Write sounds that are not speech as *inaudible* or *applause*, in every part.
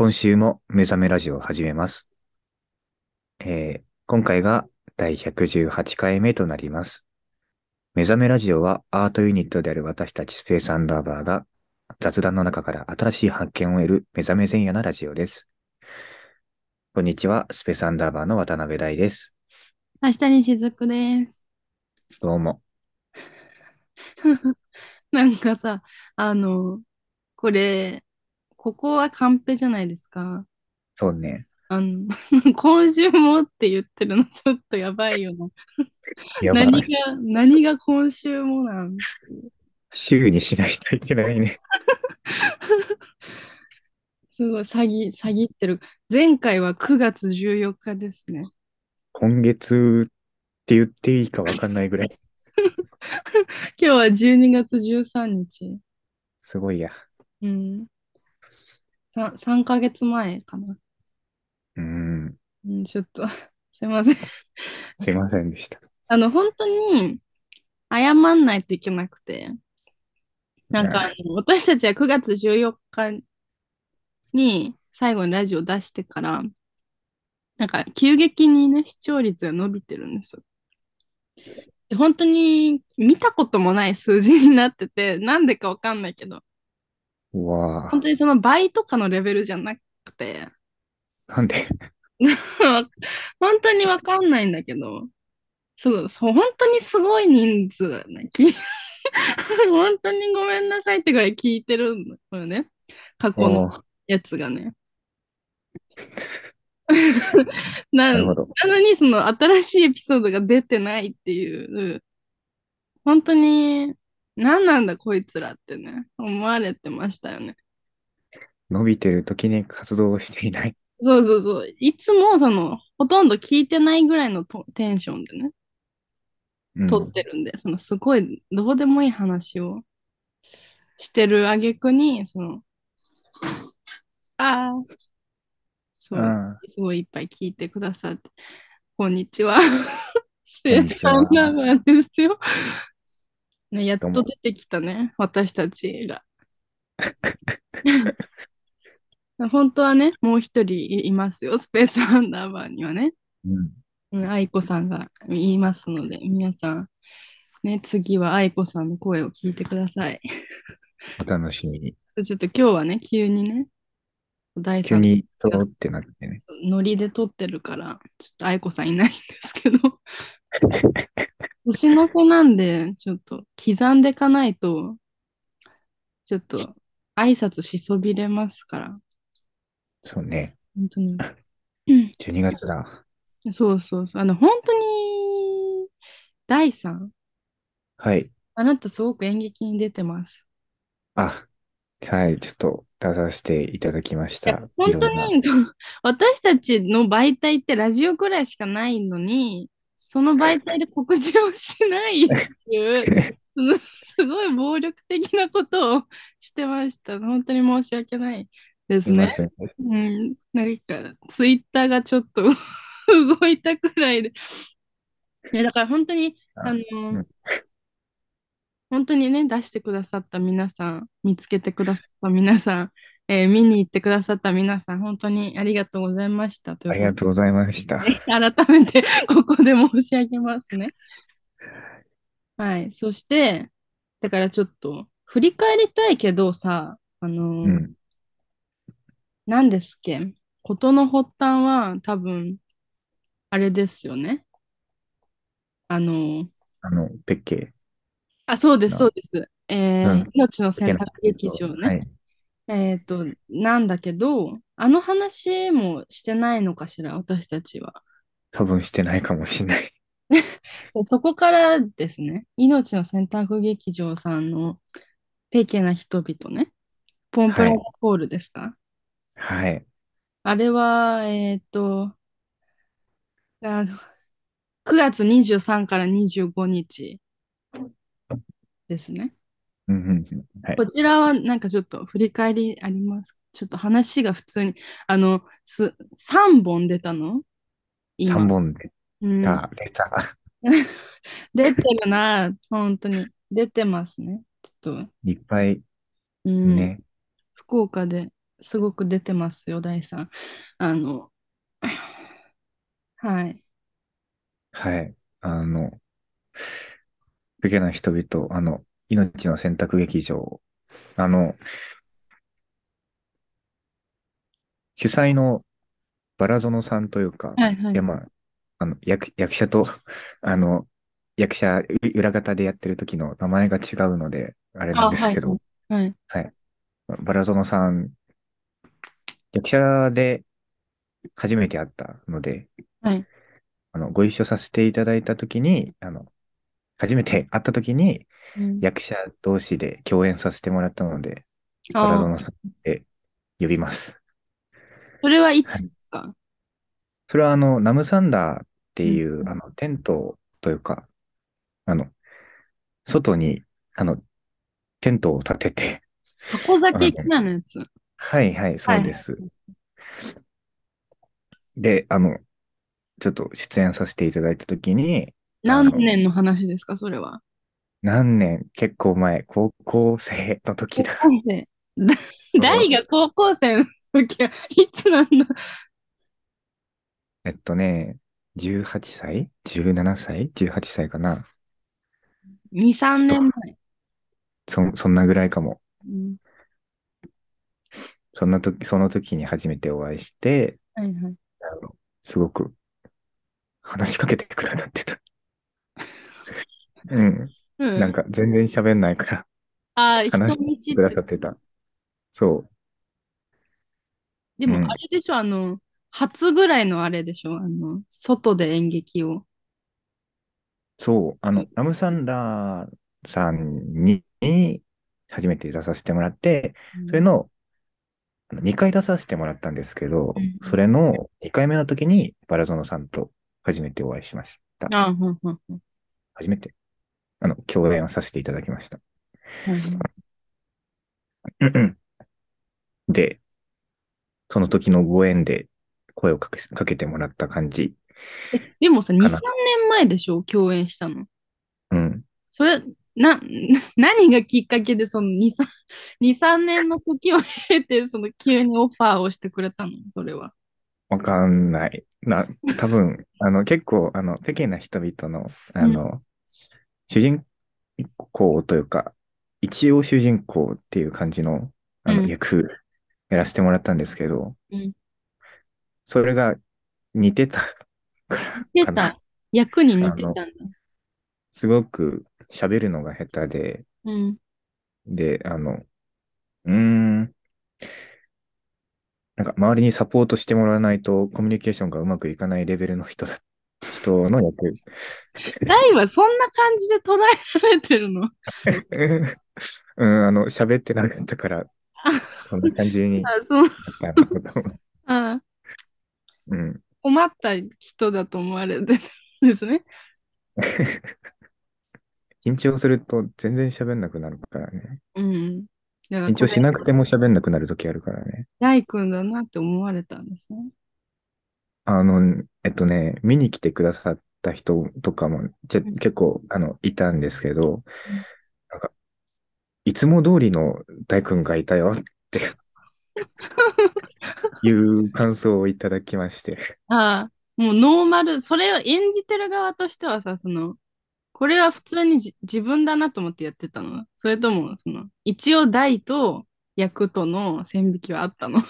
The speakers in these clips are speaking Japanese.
今週も目覚めラジオを始めます。えー今回が第118回目となります。目覚めラジオはアートユニットである私たちスペースアンダーバーが雑談の中から新しい発見を得る目覚め前夜なラジオです。こんにちは、スペースアンダーバーの渡辺大です。明日にしずくです。どうも。*laughs* なんかさ、あの、これ、ここはカンペじゃないですか。そうね。あの、*laughs* 今週もって言ってるのちょっとやばいよな。やばい何が、何が今週もなん週にしないといけないね。*laughs* すごい詐欺、詐欺ってる。前回は9月14日ですね。今月って言っていいかわかんないぐらい。*laughs* 今日は12月13日。すごいや。うん。さ3ヶ月前かな。うーん。うん、ちょっと、*laughs* すいません。すいませんでした。あの、本当に謝んないといけなくて、なんか私たちは9月14日に最後にラジオ出してから、なんか急激にね、視聴率が伸びてるんです本当に見たこともない数字になってて、なんでかわかんないけど、うわあ本当にその倍とかのレベルじゃなくて、なんで？*laughs* 本当にわかんないんだけど、すごい、そう、本当にすごい人数だね。き *laughs* 本当にごめんなさいってぐらい聞いてるのよね。過去のやつがね。*laughs* ななるほど。なのに、その新しいエピソードが出てないっていう、本当に、何なんだこいつらってね、思われてましたよね。伸びてる時に活動をしていない。そうそうそう。いつも、その、ほとんど聞いてないぐらいのトテンションでね。うん撮ってるんで、そのすごいどうでもいい話をしてる挙句に、その、ああ、そう、うんすごいいっぱい聞いてくださって、こんにちは。スペースこんにちはサンダーバーですよ。ね、やっと出てきたね、私たちが。*laughs* 本当はね、もう一人いますよ、スペースサンダーバーにはね。うんうん愛子さんが言いますので、皆さん、ね、次は愛子さんの声を聞いてください。お楽しみに。ちょっと今日はね、急にね、第三急にそうってなってね。ノリで撮ってるから、ちょっと愛子さんいないんですけど、*laughs* 年の瀬なんで、ちょっと刻んでいかないと、ちょっと挨拶しそびれますから、そうね。本当に。*coughs* 12月だ。そうそうそう。あの、本当に、第三？はい。あなたすごく演劇に出てます。あ、はい。ちょっと出させていただきました。本当に *laughs* 私たちの媒体ってラジオぐらいしかないのに、その媒体で告知をしないっていう、*laughs* そのすごい暴力的なことをしてました。本当に申し訳ないですね。うん、なんか、ツイッターがちょっと *laughs* 動いたくらいで。いや、だから本当に、ああの、うん本当にね、出してくださった皆さん、見つけてくださった皆さん、えー見に行ってくださった皆さん、本当にありがとうございました。というありがとうございました。改めてここで申し上げますね。はい。そして、だからちょっと振り返りたいけどさ、あのーうん。何ですっけ？事の発端は多分、あれですよね。あのーあの、ペッケあ、そうです、のそうです。えーうん命の選択劇場ね。はい。えっと、なんだけど、あの話もしてないのかしら、私たちは。多分してないかもしれない。*laughs* そこからですね、命の選択劇場さんのペケな人々ね、ポンプラはいコールですか、はい。あれは、えっと、あ9月23から25日ですね。こちらはなんかちょっと振り返りあります？ちょっと話が普通に、あの、す3本出たの？今。3本出うん、た、出た。*laughs* 出てるな、本当に。出てますね。ちょっと、いっぱいうん、ね。福岡ですごく出てますよ、大さん。あの、*sighs* はい。はい。あの、不けな人々、あの、命の選択劇場、あの、主催のバラゾノさんというか、はいはいいや、まあ、あの、役、役者と、あの、役者、う裏方でやってる時の名前が違うので、あれなんですけど、はい。はい。バラゾノさん、役者で初めて会ったので、はい。あの、ご一緒させていただいたときに、あの、初めて会ったときに、うん役者同士で共演させてもらったので、バラあーゾノさんって呼びます。それはいつですか？それはあの、ナムサンダーっていう、うんあの、テントというか、あの、外に、あの、テントを立てて、箱酒機なのやつ？はいはい、そうです。で、あの、ちょっと出演させていただいたときに、何年の話ですか、それは。何年、結構前、高校生の時だ。大が高校生の時はいつなんだ？えっとね、18歳 ?17 歳 ?18 歳かな ?2、3年前。そ、そんなぐらいかも。うんそんな時、その時に初めてお会いして、はいはい。あのすごく話しかけてくださってた。*laughs* うん。うん、なんか全然喋んないからあー、話してくださってた。そう。でもうんあれでしょ、あの、初ぐらいのあれでしょ、あの、外で演劇を。そう。あの、ラムサンダーさんに、初めて出させてもらって、それの、あの2回出させてもらったんですけどうん、それの2回目の時にバラゾノさんと初めてお会いしました。ああ、うんうんうん初めて、あの、共演をさせていただきました。うんうんで、その時のご縁で声をかけかけてもらった感じ。でもさ、2、3かな年前でしょ、共演したの。うん。それ、な、*laughs* 何がきっかけでその2、3、2、3年の時を経て、その急にオファーをしてくれたの？それは。わかんない。な、多分、あの、結構、あの、ペケな人々の、あの、主人公というか、一応主人公っていう感じの、あの、うん役、やらせてもらったんですけど、うんそれが似てたから出かな。た。役に似てたんだ。すごく喋るのが下手で、うん。で、あの、うーん、なんか周りにサポートしてもらわないとコミュニケーションがうまくいかないレベルの人だ、人の役。大はそんな感じで捉えられてるの？*laughs* うん、あの、喋ってなかったから、そんな感じになあ、そう。う。あうん。困った人だと思われてるんですね。*laughs* 緊張すると全然喋んなくなるからね。うん。緊張しなくても喋んなくなるときあるからね。大君だなって思われたんですね。あの、えっとね、見に来てくださった人とかも結構、あの、いたんですけど、なんか、いつも通りの大君がいたよって *laughs* いう感想をいただきまして。ああ、もうノーマル、それを演じてる側としてはさ、その、これは普通にじ自分だなと思ってやってたの。それとも、その、一応大と役との線引きはあったの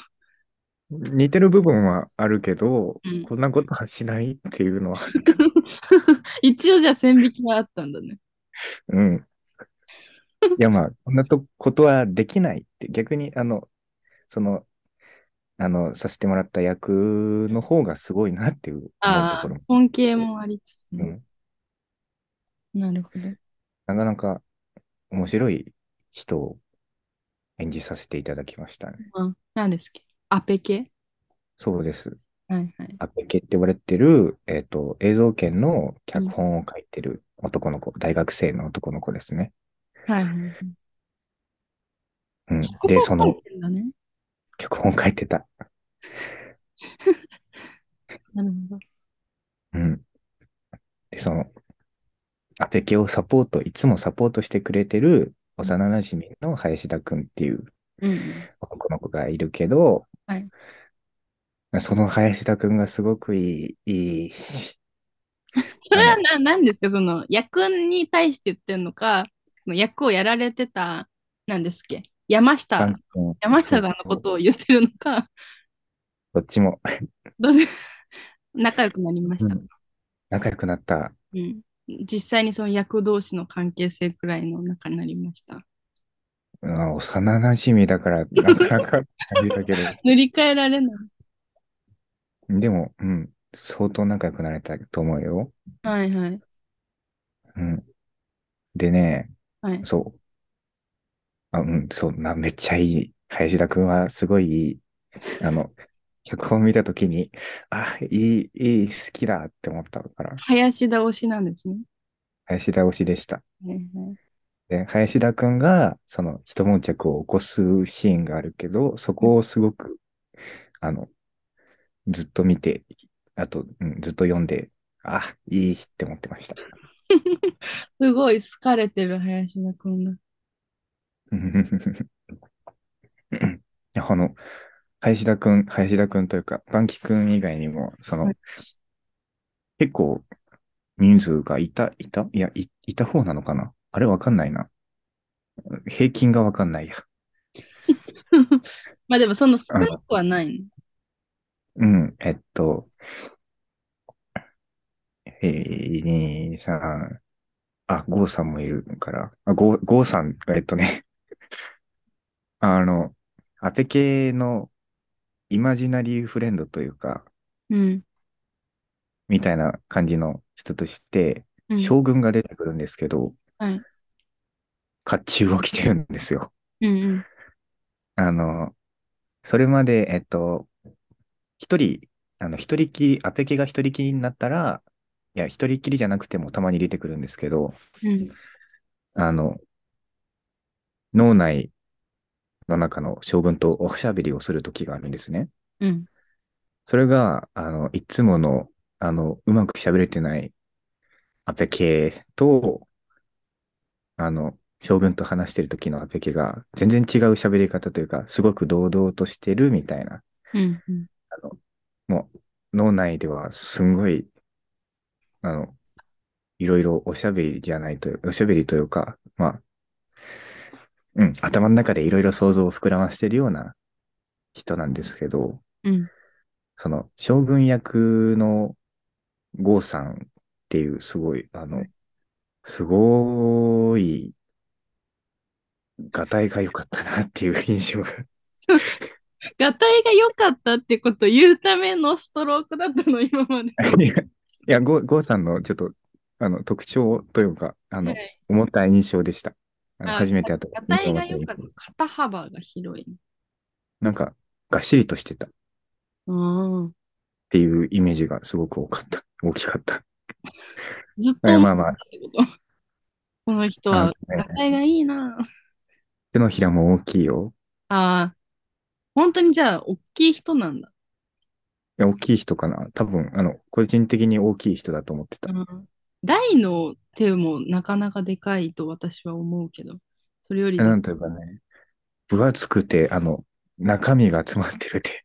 似てる部分はあるけど、うんこんなことはしないっていうのは、*laughs* 一応じゃあ線引きはあったんだね。うん。いやまあ、こんなとことはできないって、逆に、あの、その、あの、させてもらった役の方がすごいなっていうああ尊敬もありつつね。うん。なるほど。なかなか面白い人を演じさせていただきましたね。あ、何ですっけ？アペケ？そうです。はいはい。アペケって呼ばれてる、えっと、映像研の脚本を書いてる男の子、大学生の男の子ですね。はいはいはい。うん。で、その脚本書いてんだね。脚本書いてた。*laughs* なるほど。うん。で、その、アペケをサポート、いつもサポートしてくれてる幼馴染の林田くんっていううん。男の子がいるけど、はい。その林田くんがすごくいい、いい、*laughs* それはな、何ですか？その役に対して言ってんのか、その役をやられてた、何ですっけ？山下山下さんのことを言ってるのか、どっちもどう？で *laughs* 仲良くなりました？うん仲良くなった。うん。実際にその役同士の関係性くらいの仲になりました。うん幼馴染だから、なかなか感じたけど、*laughs* 塗り替えられない。でも、うん、相当仲良くなれたと思うよ。はいはい。うん。でね、はい。そう。あ、うん、そう、な、めっちゃいい。林田くんはすごいいい。あの、*laughs* 脚本見たときに、あ、いい、いい、好きだって思ったから、林田推しなんですね。林田推しでした。はいはい。で、林田くんが、その、一悶着を起こすシーンがあるけど、そこをすごく、あの、ずっと見て、あと、うん、ずっと読んで、あ、いいって思ってました。*laughs* すごい好かれてる林田くんが。*laughs* あの、林田くん、林田くんというか、バンキくん以外にも、その、はい結構人数がいた、いた？いや、い、いた方なのかな？あれわかんないな。平均がわかんないや。*laughs* まあでもその少なくはないの。うん、えっと、えー、2、3、あ、ゴーさんもいるから、あ、ゴー、ゴーさん、えっとね、*laughs* あの、アペ系のイマジナリーフレンドというか、うん。みたいな感じの人として、うん。将軍が出てくるんですけど、はい。甲冑を着てるんですよ。うんうん。あの、それまで、えっと、一人、あの、一人きり、アペケが一人きりになったら、いや、一人きりじゃなくてもたまに出てくるんですけど、うん。あの、脳内の中の将軍とおしゃべりをする時があるんですね。うん。それが、あの、いつもの、あの、うまく喋れてないアペケと、あの、将軍と話してる時のアペケが全然違う喋り方というか、すごく堂々としてるみたいな。うん。うん。あの、もう、脳内ではすんごい、あの、いろいろおしゃべりじゃないという、おしゃべりというか、まあ、うん、頭の中でいろいろ想像を膨らましてるような人なんですけど、うん。その、将軍役の郷さんっていう、すごい、あの、すごい、がたいが良かったなっていう印象が。ガタイが良かったってことを言うためのストロークだったの、今まで。いや、いや、郷郷さんのちょっと、あの、特徴というか、あのは、い思った印象でした。あのあ初めて会った時ガに思タイが良かった。肩幅が広い。なんか、がっしりとしてたっ。ていうイメージがすごく多かった。大きかった。ずっとえまあまあこの人はあのねガタイがいいな。手のひらも大きいよ。ああ。本当にじゃあ、大きい人なんだ。いや大きい人かな。多分、あの、個人的に大きい人だと思ってた。うん大の手もなかなかでかいと私は思うけど、それよりでなんというかね、分厚くて、あの、中身が詰まってる手。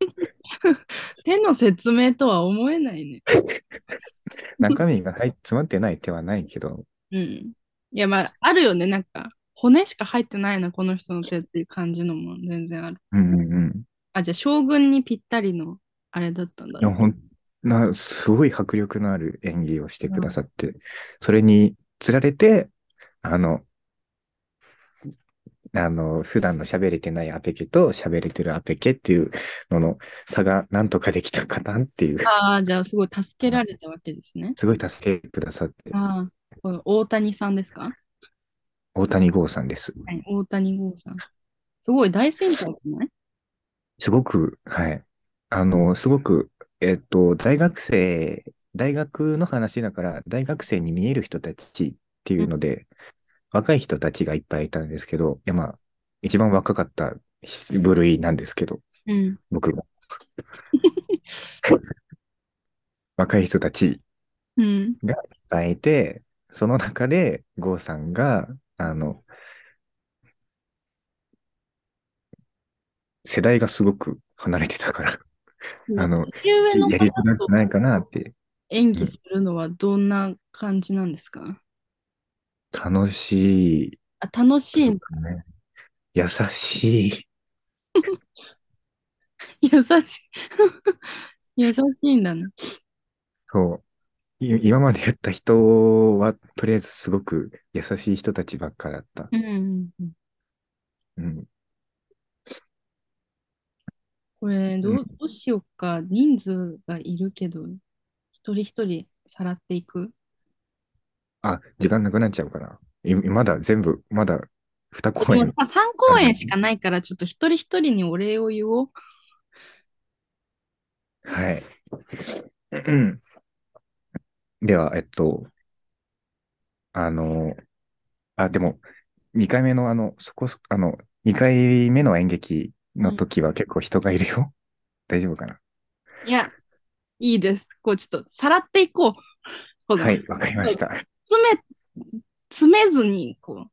*laughs* *laughs* 手の説明とは思えないね。*laughs* 中身が入っ詰まってない手はないけど、うん。いや、まあ、あるよね。なんか、骨しか入ってないな、この人の手っていう感じのも全然ある。うんうんうん。あ、じゃあ、将軍にぴったりのあれだったんだいや、ほん、な、すごい迫力のある演技をしてくださって、それにつられて、あの、あの、普段の喋れてないアペケと喋れてるアペケっていうのの差がなんとかできたかなっていう、ああ、じゃあ、すごい助けられたわけですね。*laughs* すごい助けてくださって、ああ、大谷さんですか？大谷剛さんです。はい、大谷剛さん。すごい大先輩じゃない？すごく、はい。あの、すごく、えっと、大学生、大学の話だから、大学生に見える人たちっていうので、若い人たちがいっぱいいたんですけど、いや、まあ、一番若かった部類なんですけど、うん。僕が。若い人たちうん。がいっぱいいて、その中で、郷さんが、あの、世代がすごく離れてたから、あの、やりづらくないかなって。演技するのはどんな感じなんですか？楽しいあ、楽しい、かね。優しい。*laughs* 優しい。*laughs* 優しいんだね。そう。い今までやった人は、とりあえずすごく優しい人たちばっかだった。うんうん。これどう、うんどうしようか。人数がいるけど、一人一人さらっていく。あ、時間なくなっちゃうかな。いまだ全部、まだ2公演。でもさ、3公演しかないから、ちょっと一人一人にお礼を言おう。はい。うんでは、えっと、あの、あ、でも、2回目のあの、そこ、あの、2回目の演劇の時は結構人がいるよ。*laughs* 大丈夫かな？いや、いいです。こう、ちょっとさらっていこう。はい、わかりました。詰め、詰めずに、こう、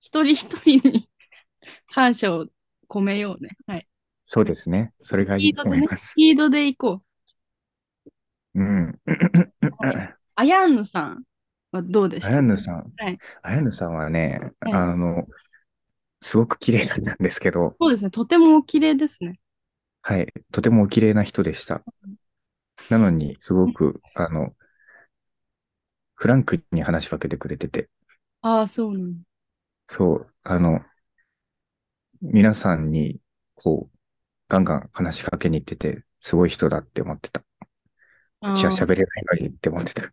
一人一人に *laughs* 感謝を込めようね。はい。そうですね。それがいいとスピードでね、思います。スピードでいこうん。う。アヤンヌさんはどうでした？あやぬさん。はい。あやぬさんはね、はいあの、すごく綺麗だったんですけど、そうですね。とてもお綺麗ですね。はい、とてもお綺麗な人でした。なのに、すごく、あの、フランクに話しかけてくれてて、ああ、そうなの。そう、あの、皆さんに、こう、ガンガン話しかけに行ってて、すごい人だって思ってた。あ口はー喋れないのにって思ってた。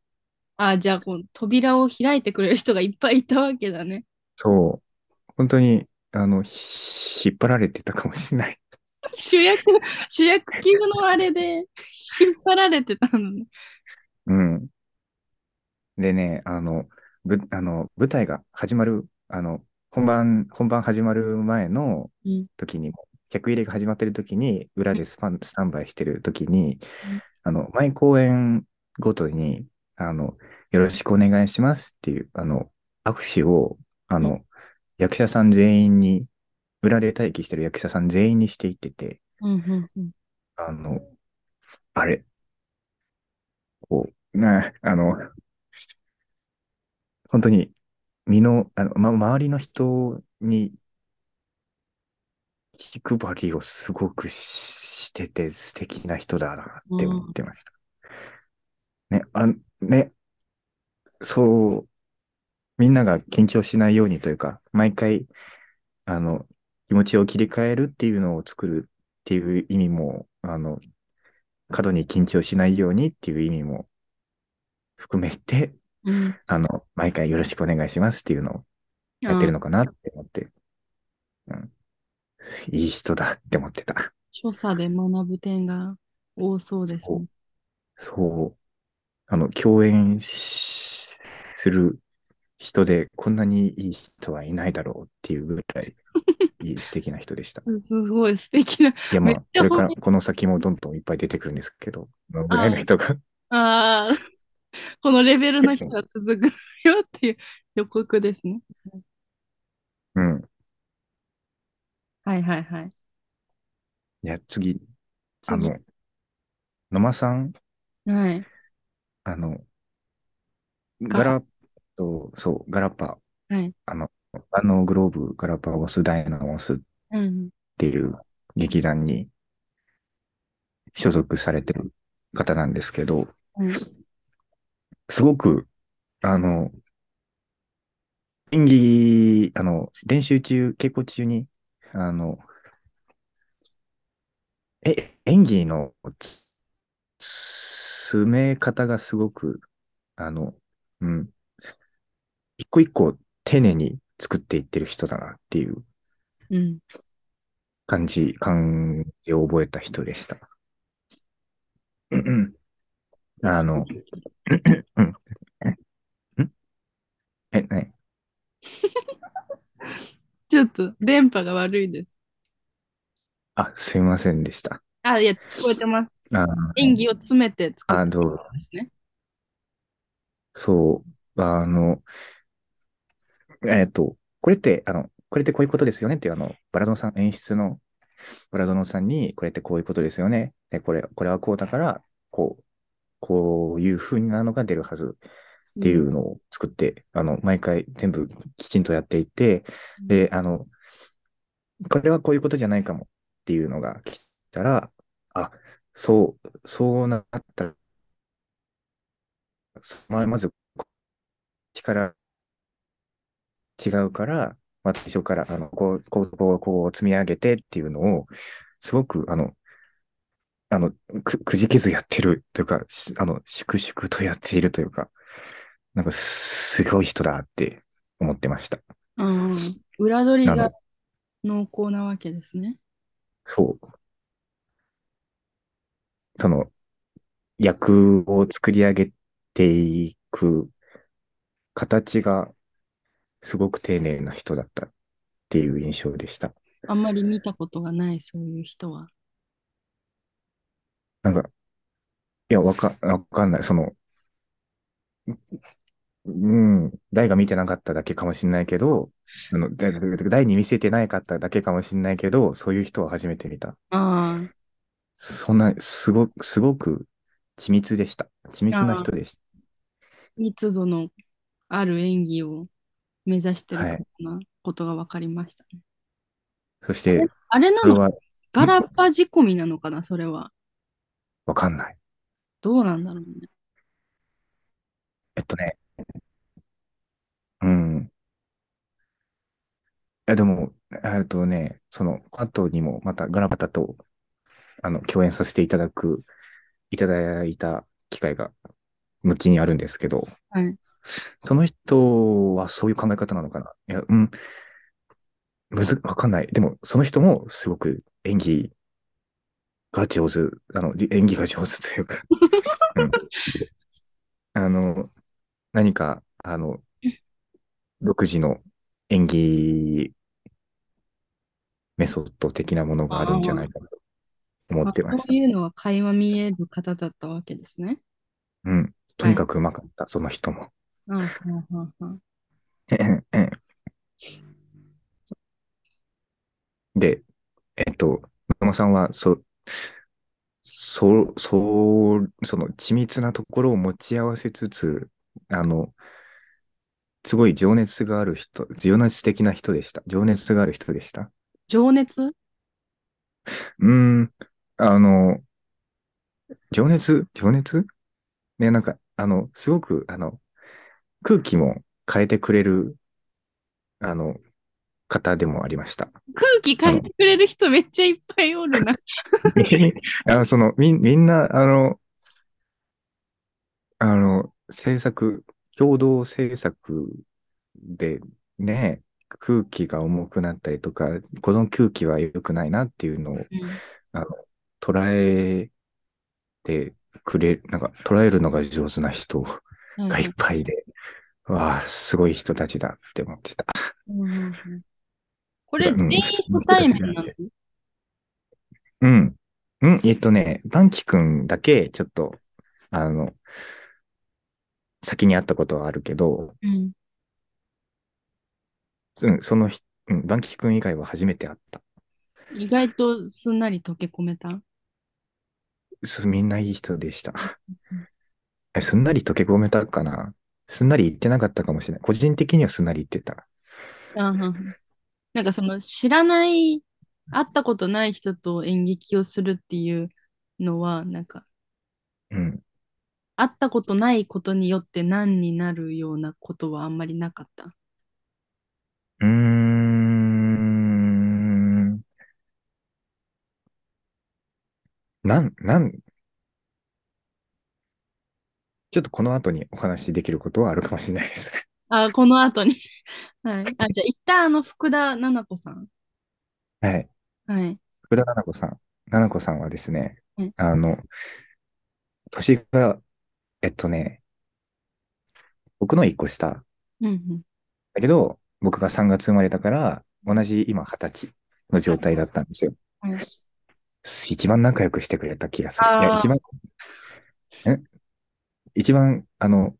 あー、じゃあこう、扉を開いてくれる人がいっぱいいたわけだね。そう、本当に、あの、ひ引っ張られてたかもしれない。*laughs* 主役、主役級のあれで引っ張られてたのね。うん。でね、あの、ぶ、あの、舞台が始まる、あの、本番、本番始まる前のうん。時にも、客入れが始まってる時に、裏でスパン、スタンバイしてる時にうん、あの、毎公演ごとに、あの、よろしくお願いしますっていう、あの、握手を、あうの、役者さん全員に、裏で待機してる役者さん全員にしていってて、うんうんうん。あの、あれ、こう、ね、あの、本当に、身の、あの、ま、周りの人に、気配りをすごくししてて素敵な人だなって思ってました。ね、あ、ね、そう、みんなが緊張しないようにというか、毎回、あの、気持ちを切り替えるっていうのを作るっていう意味も、あの、過度に緊張しないようにっていう意味も含めて、うん。あの、毎回よろしくお願いしますっていうのをやってるのかなって思って、うん。いい人だって思ってた。所作で学ぶ点が多そうですね。そう。あの、共演しする人でこんなにいい人はいないだろうっていうぐらい *laughs* いい素敵な人でした。すごい素敵な。いや、まあ、これからこの先もどんどんいっぱい出てくるんですけど、ぐらいの人が、ああ、*laughs* このレベルの人 *laughs* が続くよっていう予告ですね。うん。はいはいはい。いや、次、あ次。の、野間さん、はい。あの、ガガラと、そう、ガラパ、はい。あの、あのグローブ、ガラパゴス、ダイナモスっうん。ていう劇団に所属されてる方なんですけど、うん。すごく、あの、演技、あの、練習中、稽古中に、あの、え、演技のつ詰め方がすごく、あの、うん、一個一個丁寧に作っていってる人だなっていううん。感じ、感じを覚えた人でした。あの、うん。んえ、ね、*laughs* ちょっと電波が悪いです。あ、すいませんでした。あ、いや、聞こえてます。あ演技を詰めて作あ、ったどうんですね。そう、あの、えっと、これって、あの、これってこういうことですよね？っていう、あの、バラドンさん演出のブラドノさんに、これってこういうことですよね？で、これ、これはこうだから、こう、こういう風なのが出るはずっていうのを作って、あの、毎回全部きちんとやっていって、で、あの、これはこういうことじゃないかもっていうのが来たら、あ、そう、そうなった。ら、ままず、力違うから、まあ、最初から、あの、こう、こう、こう、こう積み上げてっていうのを、すごく、あの、あの、く、くじけずやってるというか、しあの、粛々とやっているというか、なんか、すごい人だって思ってました。ああ、裏取りが濃厚なわけですね。そう。その、役を作り上げていく形がすごく丁寧な人だったっていう印象でした。あんまり見たことがない、そういう人は。なんか、いや、わか、わかんない。その、うん、大が見てなかっただけかもしれないけど、あの、大大に見せてないかっただけかもしれないけど、そういう人は初めて見た。あそんな、すご、すごく緻密でした。緻密な人でした。あ、密度のある演技を目指してるはいようなことが分かりましたね。そして、あれなの？ガラッパ仕込みなのかな、それは。わかんない。どうなんだろうね。えっとね、うん。いや、でも、えっとね、その、後にもまたガラパタと、あの、共演させていただく、いただいた機会が、後にあるんですけど、はい。その人はそういう考え方なのかな？いや、うん、むず、わかんない。でも、その人もすごく演技が上手、あの、じ演技が上手というか、*laughs* うん。あの、何か、あの、独自の演技メソッド的なものがあるんじゃないかなと思ってました。そういうのは垣間見える方だったわけですね。うん。とにかくうまかった、その人も。で、えっと、野間さんは、そ、そう、そう、その緻密なところを持ち合わせつつ、あの、すごい情熱がある人、情熱的な人でした。情熱がある人でした。情熱？うーん、あの、情熱？情熱？ね、なんか、あの、すごく、あの、空気も変えてくれる、あの、方でもありました。空気変えてくれる人めっちゃいっぱいおるな。あの、*laughs* その、み、みんな、あの、あの、制作、共同制作でね、空気が重くなったりとか、この空気は良くないなっていうのを、うんあの、捉えてくれ、なんか、捉えるのが上手な人はいがいっぱいで、わあ、すごい人たちだって思ってた。うんうんうんこれ、うん全員初対面なのうん。うん、えっとね、バンキ君だけ、ちょっと、あの、先に会ったことはあるけど、うん。うん、そのひ、うん、バンキ君以外は初めて会った。意外とすんなり溶け込めた？すみんないい人でしたすんなり溶け込めたかな？すんなり言ってなかったかもしれない。個人的にはすんなり言ってた。あははなんかその知らない、会ったことない人と演劇をするっていうのは、なんかうん。会ったことないことによって何になるようなことはあんまりなかった？うーん。なん、なん、ちょっとこの後にお話しできることはあるかもしれないですね。あ、この後に。*laughs* はい。あ、じゃあ一旦あの福田奈々子さん。はい。はい。福田奈々子さん。奈々子さんはですねうん、あの、年が、えっとね、僕の一個下。うんうん。だけど、僕が3月生まれたから、同じ今20歳の状態だったんですよ。はい一番仲良くしてくれた気がする。いや、一番、え？一番、あの、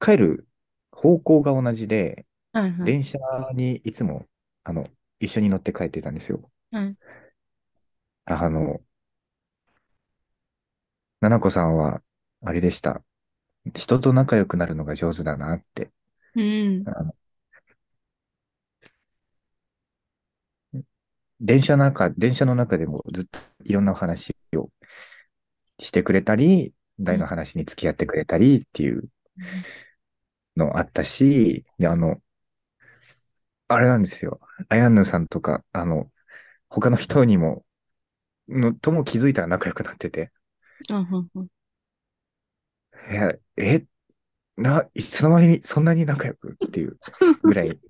帰る方向が同じで、はいはい。電車にいつも、あの、一緒に乗って帰ってたんですよ。はいあの、ななこさんは、あれでした。人と仲良くなるのが上手だなって。うん。電車の中、電車の中でもずっといろんなお話をしてくれたり、うん。大の話に付き合ってくれたりっていうのあったし、で、あの、あれなんですよ。あやぬさんとか、あの、他の人にも、の、とも気づいたら仲良くなってて、あはは。え、え、な、いつの間にそんなに仲良くっていう *laughs* ぐらい、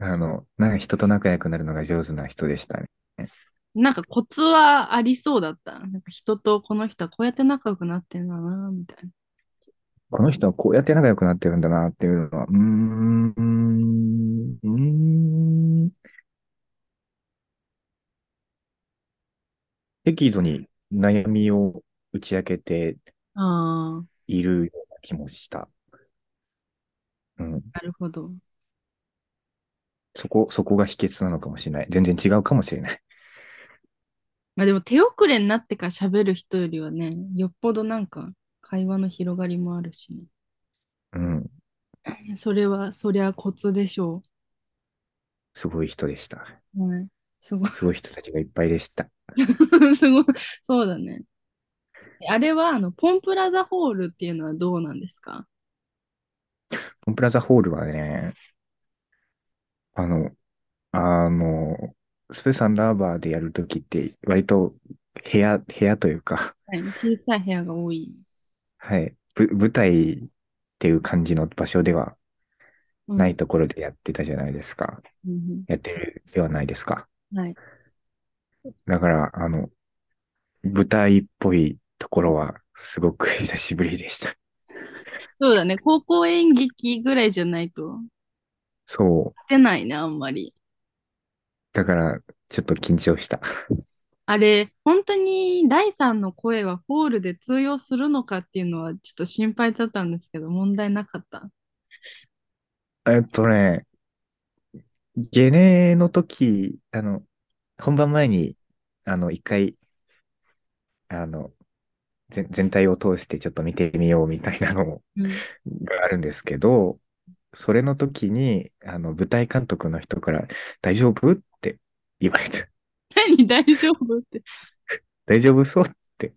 あの、なんか人と仲良くなるのが上手な人でしたね。なんかコツはありそうだった。なんか人とこの人はこうやって仲良くなってんだな、みたいな。この人はこうやって仲良くなってるんだなっていうのは、うーん、うーん、適度に悩みを打ち明けてああ、いるような気もした。うん。なるほど。そこ、そこが秘訣なのかもしれない。全然違うかもしれない。まあでも手遅れになってから喋る人よりはね、よっぽどなんか会話の広がりもあるしね。うん。それは、そりゃコツでしょすごい人でした。う。はい。すごい、すごい人たちがいっぱいでした。*laughs* すごい、そうだね。あれは、あの、ポンプラザホールっていうのはどうなんですか？コンプラザホールはね、あの、あの、スペースアンダーバーでやるときって、割と部屋、部屋というか、はい。小さい部屋が多い。はい、ぶ舞台っていう感じの場所ではうん。ないところでやってたじゃないですか。うん、やってるではないですか。はい。だから、あの、舞台っぽいところはすごく久しぶりでした。そうだね。高校演劇ぐらいじゃないとそう。出ないね、あんまり。だから、ちょっと緊張した。あれ、本当に第三の声はホールで通用するのかっていうのはちょっと心配だったんですけど、問題なかった？えっとね、ゲネの時、あの、本番前に、あの、一回、あの、全全体を通してちょっと見てみようみたいなのうん。があるんですけど、それの時に、あの、舞台監督の人から、大丈夫？って言われて、何大丈夫って。大丈夫そうって、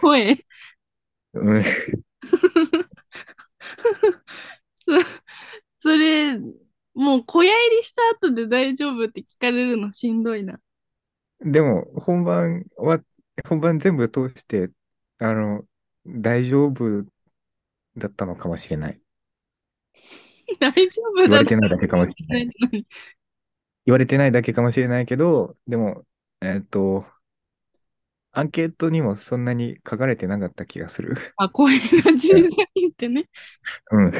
声うん、*laughs* それ、もう小屋入りした後で大丈夫って聞かれるのしんどいな。でも、本番は、本番全部通して、あの、大丈夫だったのかもしれない。*laughs* 大丈夫言わだったれてないだけかもらしれない。言われてないだけかもしれないけど、でも、えっと、アンケートにもそんなに書かれてなかった気がする。あ、声が小さいってね。*laughs* うん。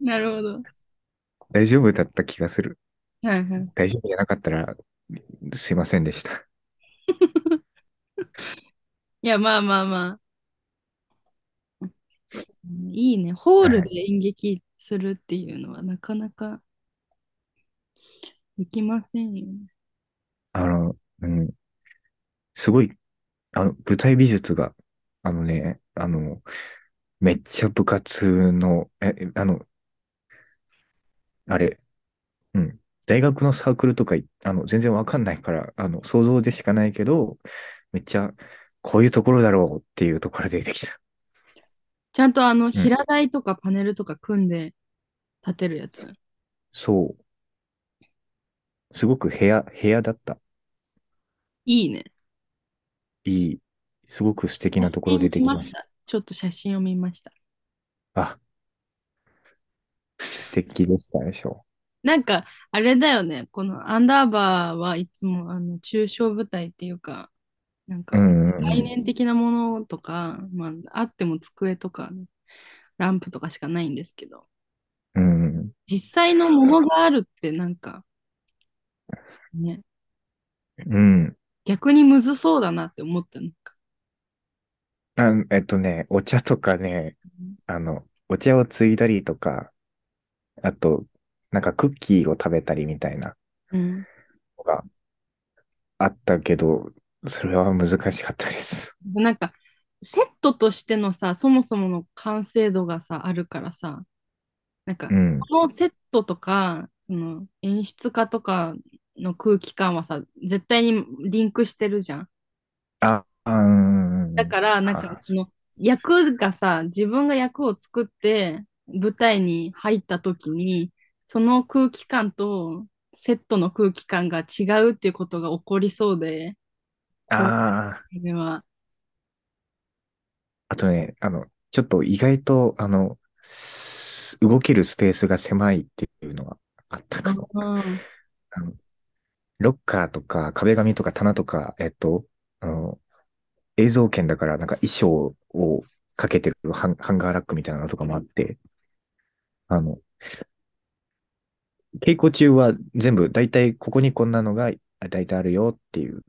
なるほど。大丈夫だった気がする。はいはい。大丈夫じゃなかったら、すいませんでした。*laughs* いや、まあまあまあ。いいね。ホールではい。演劇するっていうのはなかなかできませんよね。あの、うん、すごい、あの、舞台美術が、あのね、あの、めっちゃ部活の、え、あの、あれ、うん。大学のサークルとかい、あの、全然わかんないから、あの、想像でしかないけど、めっちゃ、こういうところだろうっていうところで出てきた。ちゃんとあの、うん。平台とかパネルとか組んで立てるやつ。そう。すごく部屋、部屋だった。いいね。いい。すごく素敵写なところ真出てきました。ちょっと写真を見ました。あ、素敵でしたでしょなんか、あれだよね。このアンダーバーはいつもあの抽象舞台っていうか、なんかんうんうん。概念的なものとか、まあ、あっても机とか、ランプとかしかないんですけど、うんうん。実際のものがあるってなんかね、うん。逆にむずそうだなって思ったのか。あ、えっとね、お茶とかね、あの、お茶をついだりとか、あと、なんかクッキーを食べたりみたいなうん。のがあったけど、それは難しかったです。なんか、セットとしてのさ、そもそもの完成度がさ、あるからさ、なんか、うん。このセットとか、その演出家とかの空気感はさ、絶対にリンクしてるじゃん。あ、うーん。だから、なんか、あ、その役がさ、自分が役を作って舞台に入った時に、その空気感とセットの空気感が違うっていうことが起こりそうで、こあれは。あとね、あの、ちょっと意外と、あの、す動けるスペースが狭いっていうのがあったかも。ロッカーとか壁紙とか棚とか、えっと、あの、映像権だからなんか衣装をかけてるハン、ハンガーラックみたいなのとかもあって、あの、稽古中は全部大体ここにこんなのが大体あるよっていう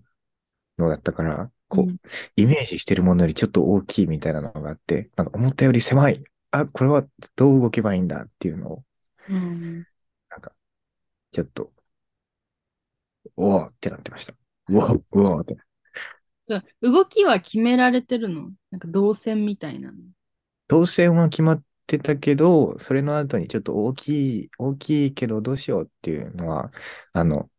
のだったから、こう、うん。イメージしてるものよりちょっと大きいみたいなのがあって、なんか思ったより狭い。あ、これはどう動けばいいんだっていうのを、うん。なんか、ちょっと、おおってなってました。うおうおって。そう、動きは決められてるの？なんか動線みたいなの？当選は決まってたけど、それの後にちょっと大きい、大きいけどどうしようっていうのは、あの、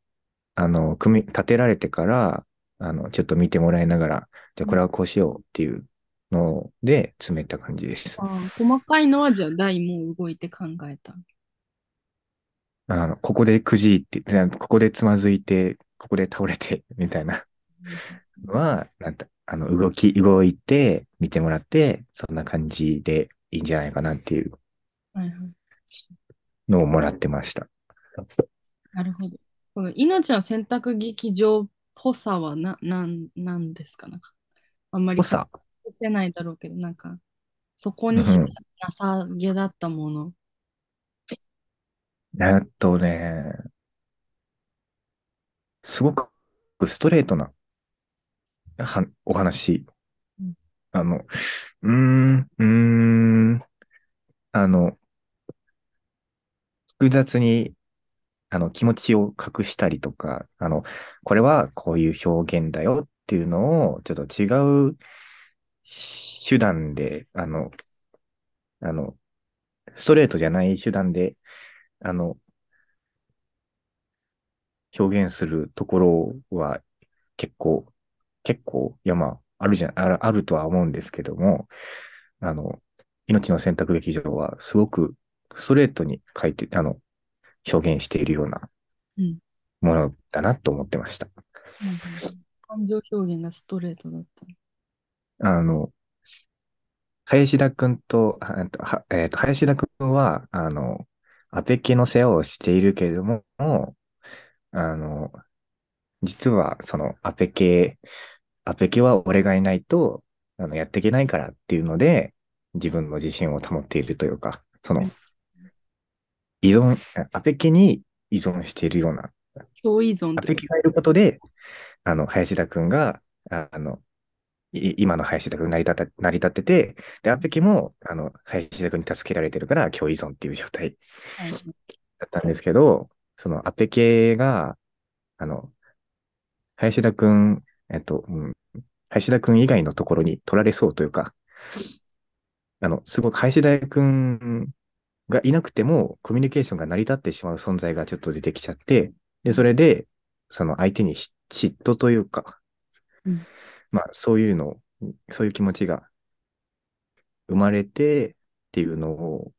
あの、組み立てられてから、あの、ちょっと見てもらいながら、じゃあこれはこうしようっていうので詰めた感じです。ああ、細かいのはじゃあ台も動いて考えた。あの、ここでくじいて、なここでつまずいて、ここで倒れて、*laughs* みたいなのは、なんか、あの、動き、動いて、見てもらって、そんな感じでいいんじゃないかなっていう。のをもらってました。なるほど。この命の選択劇場っぽさはな、なん、なんですか？なんか、あんまり隠ぽさ。せないだろうけど、なんか、そこに。なさげだったもの。えっとね、すごくストレートなはお話。うんあの、うーん、うーん、あの、複雑に、あの、気持ちを隠したりとか、あの、これはこういう表現だよっていうのを、ちょっと違う手段で、あの、あの、ストレートじゃない手段で、あの、表現するところは結構、結構、いやまあ、あるじゃん、ある、あるとは思うんですけども、あの、命の選択劇場はすごくストレートに書いて、あの、表現しているようなうん。ものだなと思ってました。うん感情表現がストレートだった。あの、林田くんと、えっと、林田くんは、あの、アペケの世話をしているけれども、あの、実は、その、アペケ、アペケは俺がいないと、あの、やっていけないからっていうので、自分の自信を保っているというか、その、うん依存、アペケに依存しているような、共依存。アペケがいることで、あの、林田くんが、あの、い今の林田君成り立た、成り立ってて、で、アペケも、あの、林田君に助けられてるから、共依存っていう状態はい。だったんですけど、そのアペケが、あの、林田君、えっと、うん、林田君以外のところに取られそうというか、あの、すごく林田君がいなくても、コミュニケーションが成り立ってしまう存在がちょっと出てきちゃって、で、それで、その相手に嫉妬というか、うん。まあ、そういうの、そういう気持ちが生まれてっていうのを、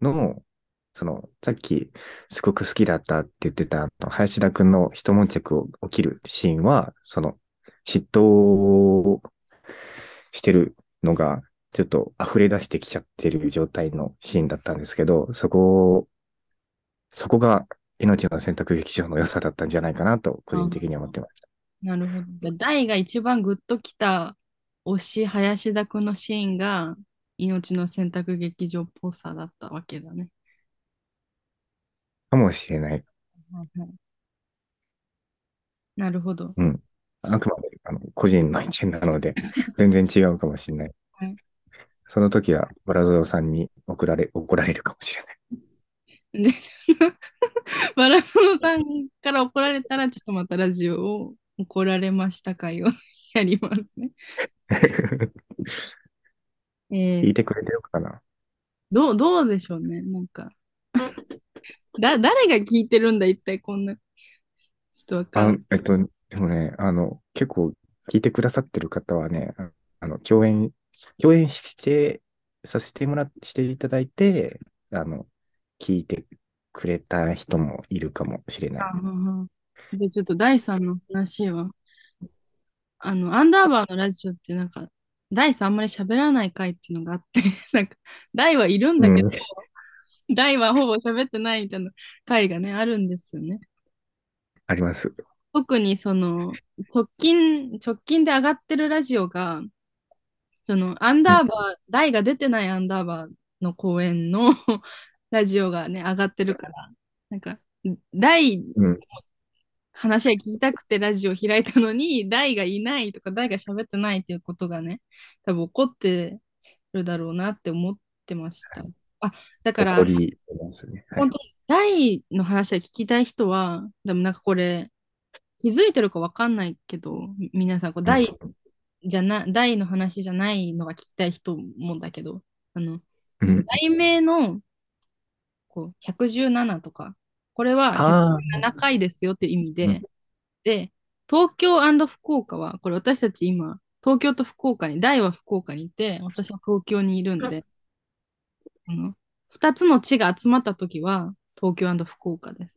の、その、さっきすごく好きだったって言ってた、あの林田くんの一悶着を起きるシーンは、その、嫉妬をしてるのが、ちょっと溢れ出してきちゃってる状態のシーンだったんですけど、そこそこが命の選択劇場の良さだったんじゃないかなと、個人的に思ってました。なるほど。大が一番グッときた推し林田君のシーンが命の選択劇場っぽさだったわけだね。かもしれない。はいはい。なるほど。うん。あくまで、あの、個人の意見なので、*laughs* 全然違うかもしれない。はい。その時は、バラゾウさんに怒られ、怒られるかもしれない。で、バ *laughs* ラモノさんから怒られたら、ちょっとまたラジオを怒られました会を *laughs* やりますね。*laughs* えー聞いてくれてるかな？どう、どうでしょうね。なんか。*laughs* だ、誰が聞いてるんだ、一体こんな。ちょっとわかんあない。、えっと、でもね、あの、結構聞いてくださってる方はね、ああの、共演、共演して、させてもらしていただいて、あの、聞いてくれた人もいるかもしれない。で、ちょっと第3の話は、あの、アンダーバーのラジオってなんか、第3あんまり喋らない回っていうのがあって、*laughs* なんか、第はいるんだけど、第はほぼ喋ってないみたいな回がね、あるんですよね。あります。特にその、直近、直近で上がってるラジオが、その、アンダーバー、第が出てないアンダーバーの公演の *laughs* ラジオがね、上がってるから、なんか、第うん。話は聞きたくてラジオ開いたのに、*laughs* 大がいないとか、大が喋ってないっていうことがね、多分起こってるだろうなって思ってました。あ、だから、ね。はい本。当に大の話は聞きたい人は、でもなんかこれ、気づいてるかわかんないけど、み皆さん、こう大じゃな、大の話じゃないのが聞きたい人もだけど、あの、うん。題名のこう117とか、これはあ117回ですよっていう意味で、うんで、東京福岡は、これ私たち今、東京と福岡に、大は福岡にいて、私は東京にいるんで、あの2つの地が集まったときは、東京福岡です。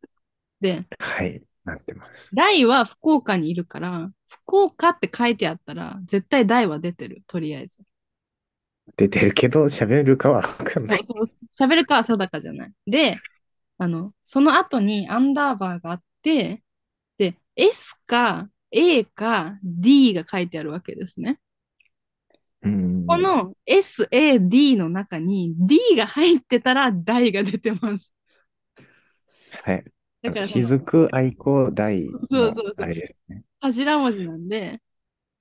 で、あ、はい、なってます。大は福岡にいるから、福岡って書いてあったら、絶対大は出てる、とりあえず。出てるけど、喋るかはわかんない。喋るかは定かじゃない。で、あの、その後にアンダーバーがあって、で、S か A か D が書いてあるわけですね。うん。この S、A、D の中に D が入ってたら大が出てます。はい。だから雫、愛子、大そうそうのそうあれですね。頭文字なんで、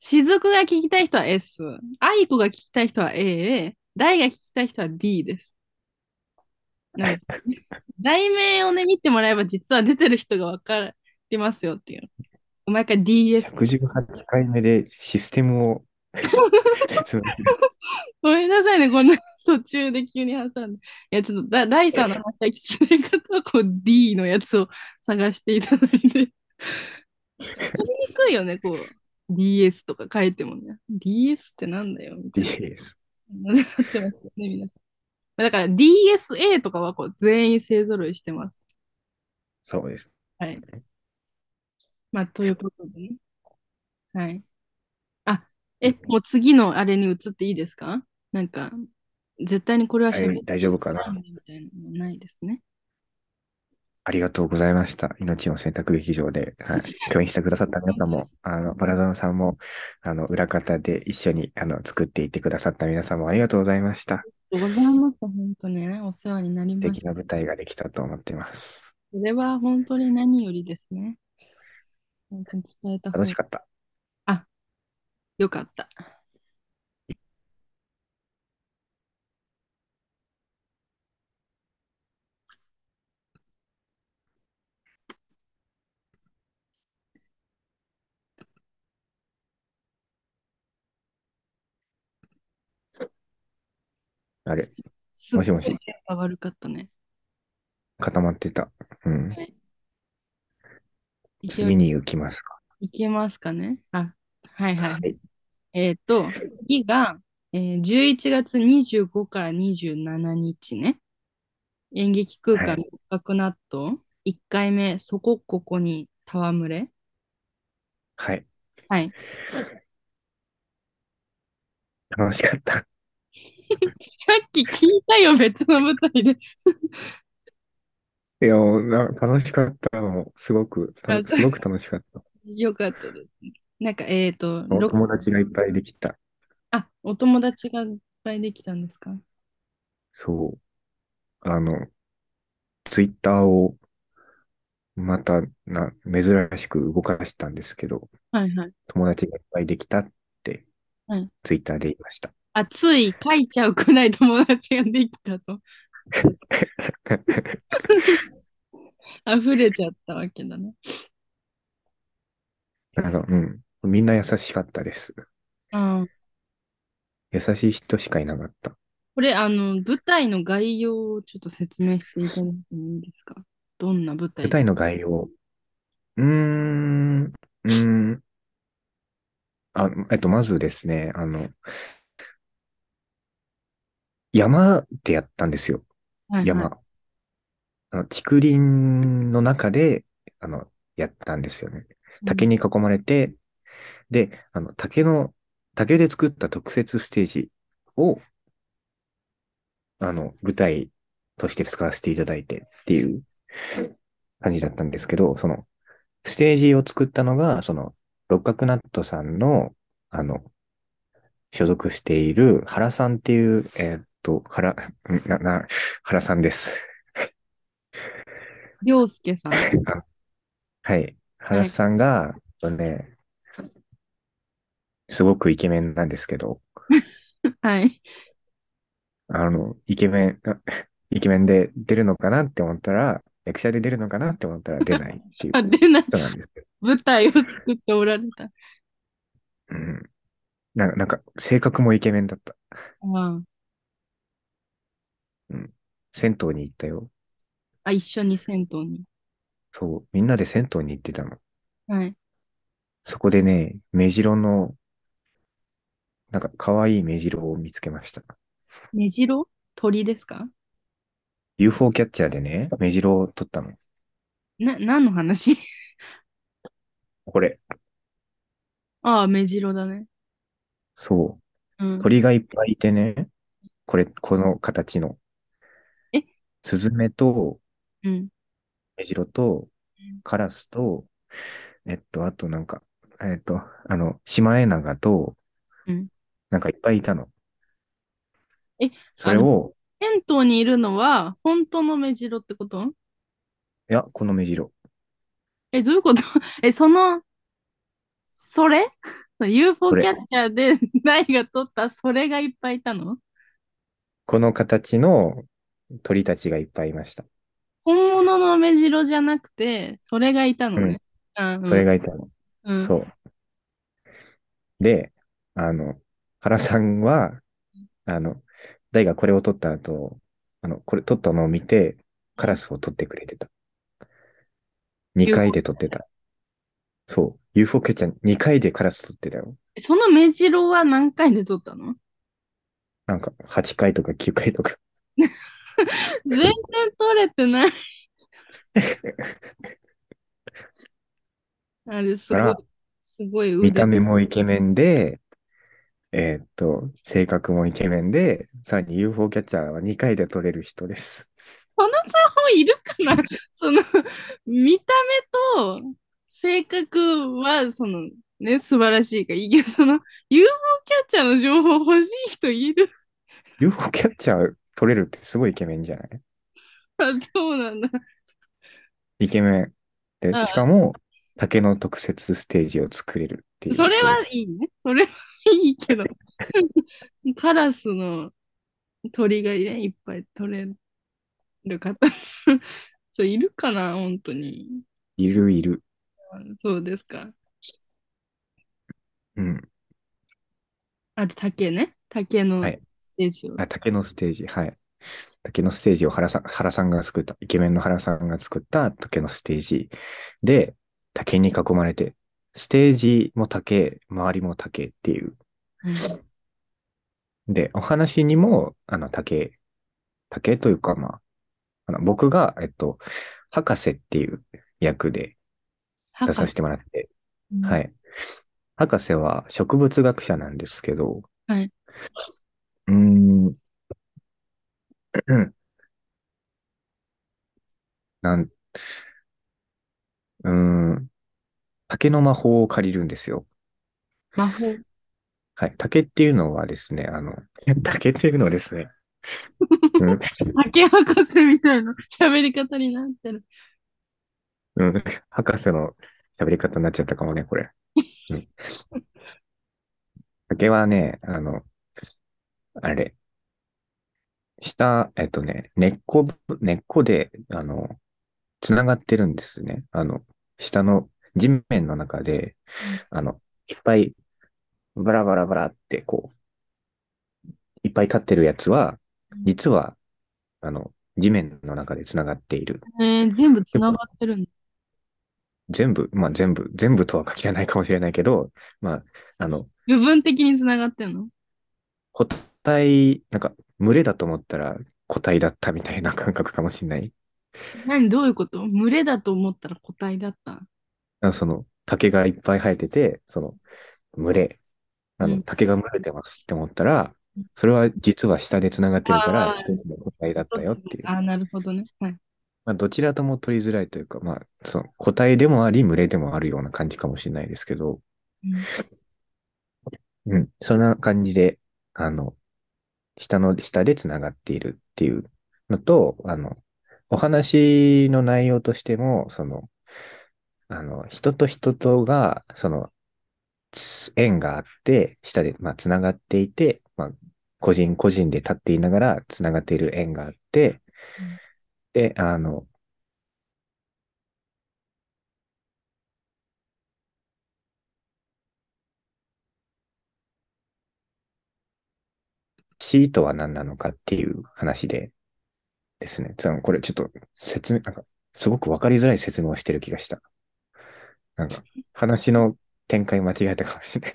雫が聞きたい人は S、愛子が聞きたい人は A、大が聞きたい人は D です。題名をね、見てもらえば実は出てる人がわかりますよっていう。お前から DS。118回目でシステムを説明する。ごめんなさいね、こんな途中で急に挟んで。いや、ちょっとだ第3の話は聞きたい方は、こう D のやつを探していただいて。読みにくいよね、こう。DS とか書いてもね。DS ってなんだよ、みたいな。DS。*laughs* なってますよね、皆さん。だから DSA とかはこう全員勢揃いしてます。そうです。はい。まあ、ということでね。はい。あ、え、もう次のあれに移っていいですか？なんか、絶対にこれははい、大丈夫かな。みたいなのないですね。ありがとうございました。命の選択劇場で、はい、*laughs* 共演してくださった皆さんも、あの、バラザノさんも、あの、裏方で一緒に、あの、作っていってくださった皆さんもありがとうございました。ありがとうございます。本当にね、お世話になりました。素敵な舞台ができたと思っています。それは本当に何よりですね。本当に伝えた楽しかった。よかった。あれ、もしもし悪かったね。固まってた。うん。いけ次に行きますか。いけますかねあ、はいはい。はい。えっと、次が、えー11月25から27日ね。演劇空間はい六角納豆、1回目、そこここに戯れ。はい。はい。楽しかった。さっき聞いたよ、別の舞台で。いや、な楽しかったの。すごく、あすごく楽しかった。よかったです。なんか、えっと、おろ友達がいっぱいできた。あ、お友達がいっぱいできたんですか？そう。あの、ツイッターをまたな、珍しく動かしたんですけど、はいはい。友達がいっぱいできたってはい、ツイッターで言いました。あ、つい書いちゃうくらい友達ができたと。*laughs* 溢れちゃったわけだね。なんか、うん。みんな優しかったです。ああ。優しい人しかいなかった。これ、あの、舞台の概要をちょっと説明していただいてもいいですか？どんな舞台？舞台の概要。うーん、うーん。あ、えっと、まずですね、あの、山でやったんですよ。はいはい。山。あの、竹林の中で、あの、やったんですよね。竹に囲まれて、で、あの、竹の、竹で作った特設ステージを、あの、舞台として使わせていただいてっていう感じだったんですけど、その、ステージを作ったのが、その、六角ナットさんの、あの、所属している原さんっていう、えー、っと、原、な、な、原さんです。りょうすけさん。*laughs* はい。原さんが、とね、すごくイケメンなんですけど、*laughs* はい。あの、イケメン、イケメンで出るのかなって思ったら、役者で出るのかなって思ったら出ないっていう *laughs* あ、出ない。人なんですけど。舞台を作っておられた。うん。ななんか、性格もイケメンだった。あうん。銭湯に行ったよ。あ、一緒に銭湯に。そう。みんなで銭湯に行ってたの。はい。そこでね、目白の、なんか可愛い目白を見つけました。目白？鳥ですか ?UFO キャッチャーでね、目白を撮ったの。な、何の話？*laughs* これ。ああ、目白だね。そう。うん。鳥がいっぱいいてね、これ、この形の。えスズメと、うん。メジロと、カラスと、えっと、あとなんか、えっと、あの、シマエナガと、うん。なんかいっぱいいたの。え、それを、銭湯にいるのは、本当のメジロってこと？いや、このメジロ。え、どういうこと？*laughs* え、その、それ ?UFO キャッチャーで *laughs* ナイが取ったそれがいっぱいいたの？この形の鳥たちがいっぱいいました。本物のメジロじゃなくて、それがいたのね。うん、それがいたの。うん、そう。で、あの、原さんは、あの、大がこれを取った後、あの、これ取ったのを見て、カラスを取ってくれてた。2回で取ってた。そう。UFO キャッチャー2回でカラス取ってたよ。そのメジロは何回で取ったの？なんか、8回とか9回とか。*laughs* *laughs* 全然取れてない *laughs* あれ、すごい、すごい見た目もイケメンで、えー、っと、性格もイケメンで、さらに UFO キャッチャーは2回で取れる人です。この情報いるかな？*laughs* その、見た目と性格は、その、ね、素晴らしいがいいけど、その UFO キャッチャーの情報欲しい人いる ?UFO キャッチャー取れるってすごいイケメンじゃない？*laughs* あ、そうなんだ。イケメン。で、しかも、竹の特設ステージを作れるっていうそれはいいね。それはいいけど。*laughs* カラスの鳥がね、いっぱい取れる方。そう、いるかな本当に。いるいる。そうですか。うん。あと竹ね。竹のステージを。あ、竹のステージ、はい。竹のステージを原さん、原さんが作った、イケメンの原さんが作った竹のステージで、竹に囲まれて、ステージも竹、周りも竹っていう。うん、で、お話にも、あの、竹、竹というか、まあ、あの僕が、えっと、博士っていう役で出させてもらって、はい。博士は植物学者なんですけど、はい。うん、なん、うん、竹の魔法を借りるんですよ。魔法はい。竹っていうのはですね、あの、*laughs* 竹っていうのはですね、竹博士みたいな喋り方になってる。うん、博士の喋り方になっちゃったかもね、これ。うん、*laughs* 竹はね、あの、あれ、下、えっとね、根っこ、根っこで、あの、つながってるんですね。あの、下の地面の中で、あの、いっぱい、バラバラバラってこう、いっぱい立ってるやつは、実は、あの、地面の中で繋がっている。えー、全部つながってるんだ。全部、まあ全部、全部とは限らないかもしれないけど、まあ、あの、部分的につながってんの？個体、なんか、群れだと思ったら個体だったみたいな感覚かもしれない？何？どういうこと？群れだと思ったら個体だった？あのその、竹がいっぱい生えてて、その、群れ、あの、うん竹が群れてますって思ったら、それは実は下で繋がってるから、一つの個体だったよっていう。あー、なるほどね。はい。まあ、どちらとも取りづらいというか、まあ、その、個体でもあり、群れでもあるような感じかもしれないですけど、うんうん、そんな感じで、あの、下の、下で繋がっているっていうのと、あの、お話の内容としても、その、あの、人と人とが、その、つ縁があって、下で、まあ、繋がっていて、まあ、個人個人で立っていながら繋がっている縁があって、うん。で、あの、死とは何なのかっていう話でですね。そのこれちょっと説明、なんか、すごくわかりづらい説明をしてる気がした。なんか、話の展開間違えたかもしれ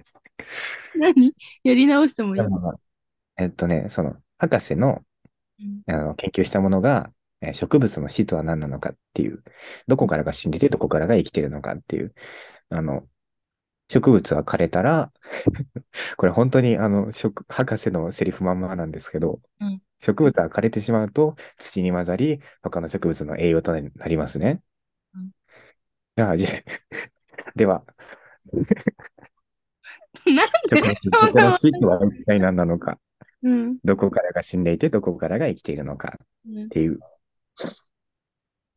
ない。何？やり直してもいい？まあえっとね、その、博士のうんあの研究したものが、えー植物の死とは何なのかっていう、どこからが死んでて、どこからが生きてるのかっていう、あの、植物は枯れたら、*laughs* これ本当にあの、植博士のセリフまんまなんですけど、うん植物は枯れてしまうと土に混ざり、他の植物の栄養となりますね。うんじゃあ、じ *laughs* では、*laughs* なん植物での死とは一体何なのか、うん。どこからが死んでいて、どこからが生きているのかうんっていう。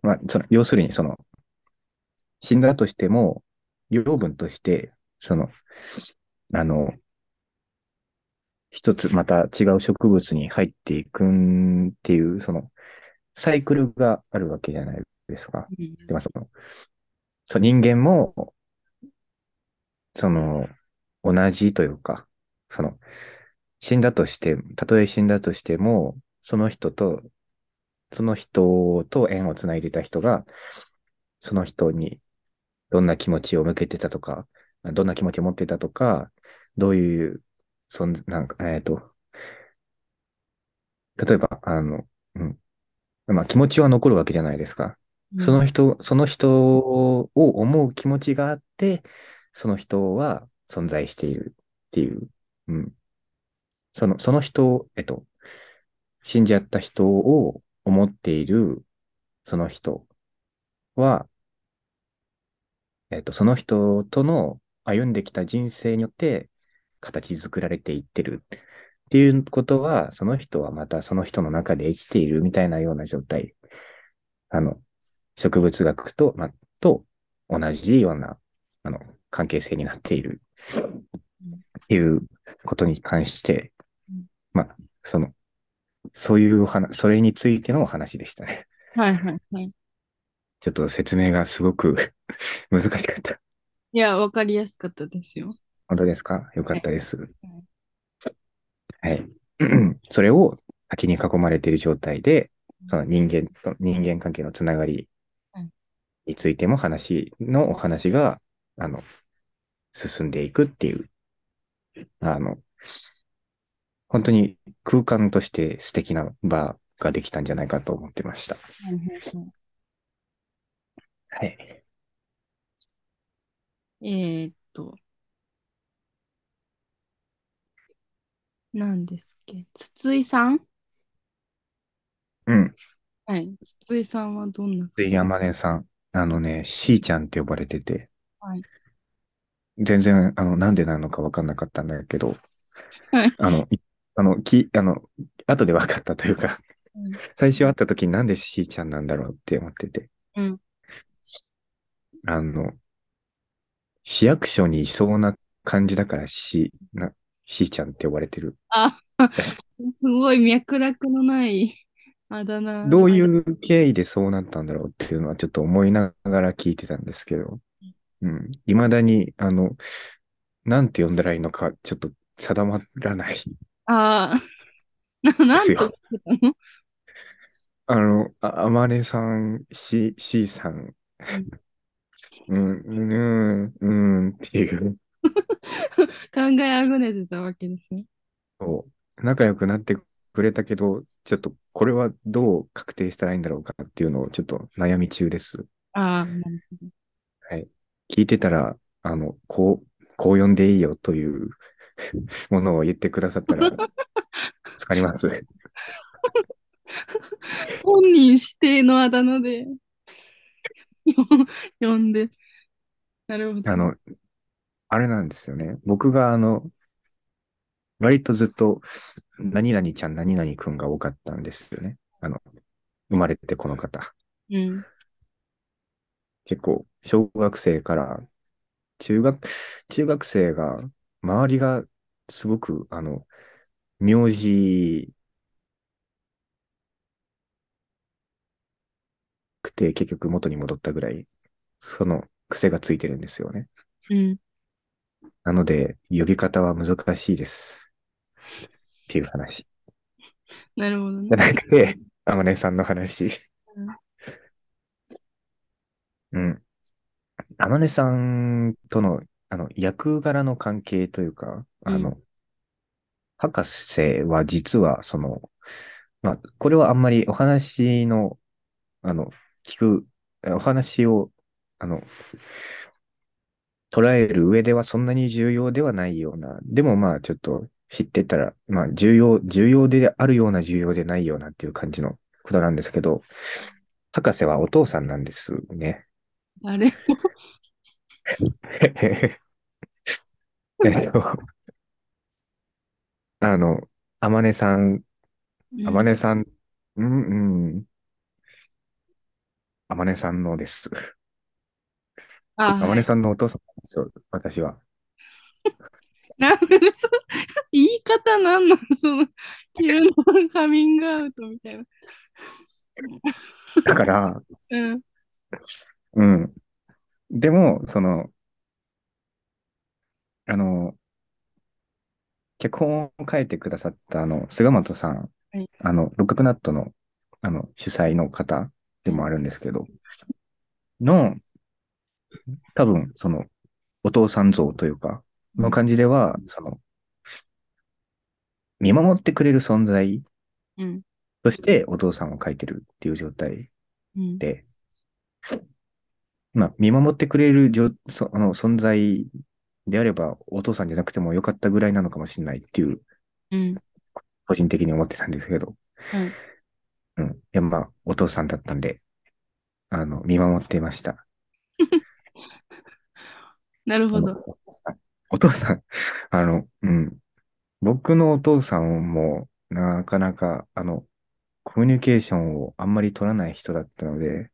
まあ、その、要するに、その、死んだとしても、養分として、その、あの、一つまた違う植物に入っていくんっていう、その、サイクルがあるわけじゃないですか。で、まあ、その、そう人間も、その、同じというか、その、死んだとして、たとえ死んだとしても、その人と、その人と縁をつないでた人が、その人にどんな気持ちを向けてたとか、どんな気持ちを持ってたとか、どういう、そんなんか、えっ、と、例えば、あの、うん。まあ気持ちは残るわけじゃないですか。その人、その人を思う気持ちがあって、その人は存在しているっていう。うん。その、その人、えっと、死んじゃった人を思っている、その人は、えっと、その人との歩んできた人生によって形作られていってるっていうことは、その人はまたその人の中で生きているみたいなような状態。あの、植物学と、ま、と同じような、あの、関係性になっているっていうことに関してうん、まあ、その、そういう話、それについてのお話でしたね。はいはいはい。ちょっと説明がすごく *laughs* 難しかった。いや、わかりやすかったですよ。本当ですか？よかったです。はい。*clears throat* それを滝に囲まれている状態で、その人間と人間関係のつながりうんについても話のお話が、あの、進んでいくっていう、あの、本当に空間として素敵な場ができたんじゃないかと思ってました。はい。えーっと、何ですっけ？筒井さん？うん。はい。筒井さんはどんなで、山根さん、あのね、しーちゃんって呼ばれてて、はい。全然、あの、なんでなのかわかんなかったんだけど、はい。あの、いあの、き、あの、後で分かったというか、うん最初会った時になんでしーちゃんなんだろうって思ってて、うん。あの、市役所にいそうな感じだからし、な、しーちゃんって呼ばれてる。あ、すごい脈絡のないあだ名。どういう経緯でそうなったんだろうっていうのはちょっと思いながら聞いてたんですけど、うん。未だに、あの、なんて呼んだらいいのか、ちょっと定まらないああ、な。なんて言っあの、あ、あまねさん、し、しさん、うんうん、うん、うんっていう、考えあぐねてたわけですね。そう仲良くなってくれたけど、ちょっとこれはどう確定したらいいんだろうかっていうのをちょっと悩み中です。ああ、なるほど。はい。聞いてたら、あの、こう、こう呼んでいいよという *laughs* ものを言ってくださったら、助かります。*laughs* 本人指定のあだ名で *laughs* 呼んで。なるほど。あの、あれなんですよね。僕があの、割とずっと、何々ちゃん、何々くんが多かったんですよね。あの、生まれてこの方。うん。結構、小学生から、中学、中学生が、周りがすごく、あの、名字くて、結局元に戻ったぐらい、その癖がついてるんですよね。うん。なので、呼び方は難しいです。っていう話。なるほどじゃね。なくて、あまねさんの話。うん。あまねさんとの、あの、役柄の関係というか、あの、博士は実は、その、まあ、これはあんまりお話の、あの、聞く、お話を、あの、捉える上ではそんなに重要ではないような、でもまあちょっと知ってたら、まあ重要、重要であるような重要でないようなっていう感じのことなんですけど、博士はお父さんなんですね。誰も。えっと、あの、あまねさん、あまねさん、うん、うん、あまねさんのです。あ、あまはい。ねさんのお父さんですよ、私は。なんかそ言い方なんのその、急なカミングアウトみたいな。だから、うん。うん。でも、その、あの、脚本を書いてくださった、あの、菅本さん、はいあの、六角ナットの、あの、主催の方でもあるんですけど、の、多分、その、お父さん像というか、の感じでは、その、見守ってくれる存在うん。としてお父さんを書いてるっていう状態うん。で、まあ、見守ってくれるじょそあの存在であれば、お父さんじゃなくてもよかったぐらいなのかもしれないっていう、うん。個人的に思ってたんですけど、はい。うん。いや、まあ、お父さんだったんで、あの、見守っていました。*laughs* なるほど。お父さん、あの、うん。僕のお父さんも、なかなか、あの、コミュニケーションをあんまり取らない人だったので、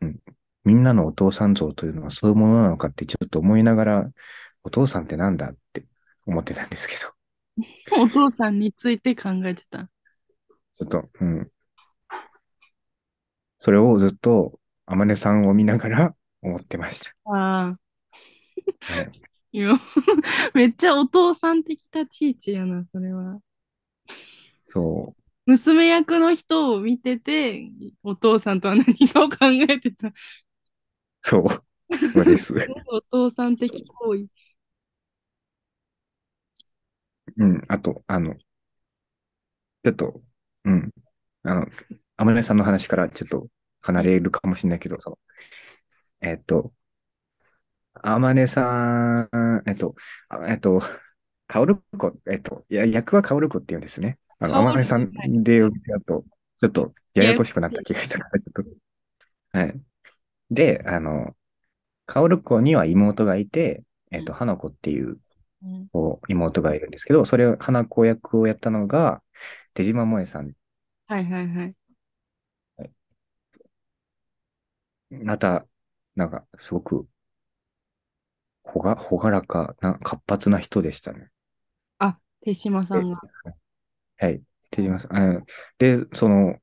うん。みんなのお父さん像というのはそういうものなのかってちょっと思いながら、お父さんってなんだって思ってたんですけど、*laughs* お父さんについて考えてた。ちょっと、うん。それをずっと、あまねさんを見ながら *laughs* 思ってました。ああ。はい。いや、*laughs* めっちゃお父さん的立ち位置やな、それは。そう。娘役の人を見てて、お父さんとは何かを考えてた。そう。そうです。*laughs* お父さん的行為。うん。あと、あの、ちょっと、うん。あの、あまねさんの話からちょっと離れるかもしれないけど、その、えっと、あまねさん、えっと、あえっと、かおるこ、えっと、いや、役はかおるこって言うんですね。あの、かおるあまねさんはいで呼びちゃうと、ちょっとややこしくなった気がしたから、ちょっと。はい。で、あの、かおるこには妹がいて、えっと、花子っていううんこう妹がいるんですけど、それを花子役をやったのが、手島萌さん。はいはいはい。また、なんか、すごく、ほが、ほがらかな、活発な人でしたね。あ、手島さんが。はい。手島さん。うんで、その、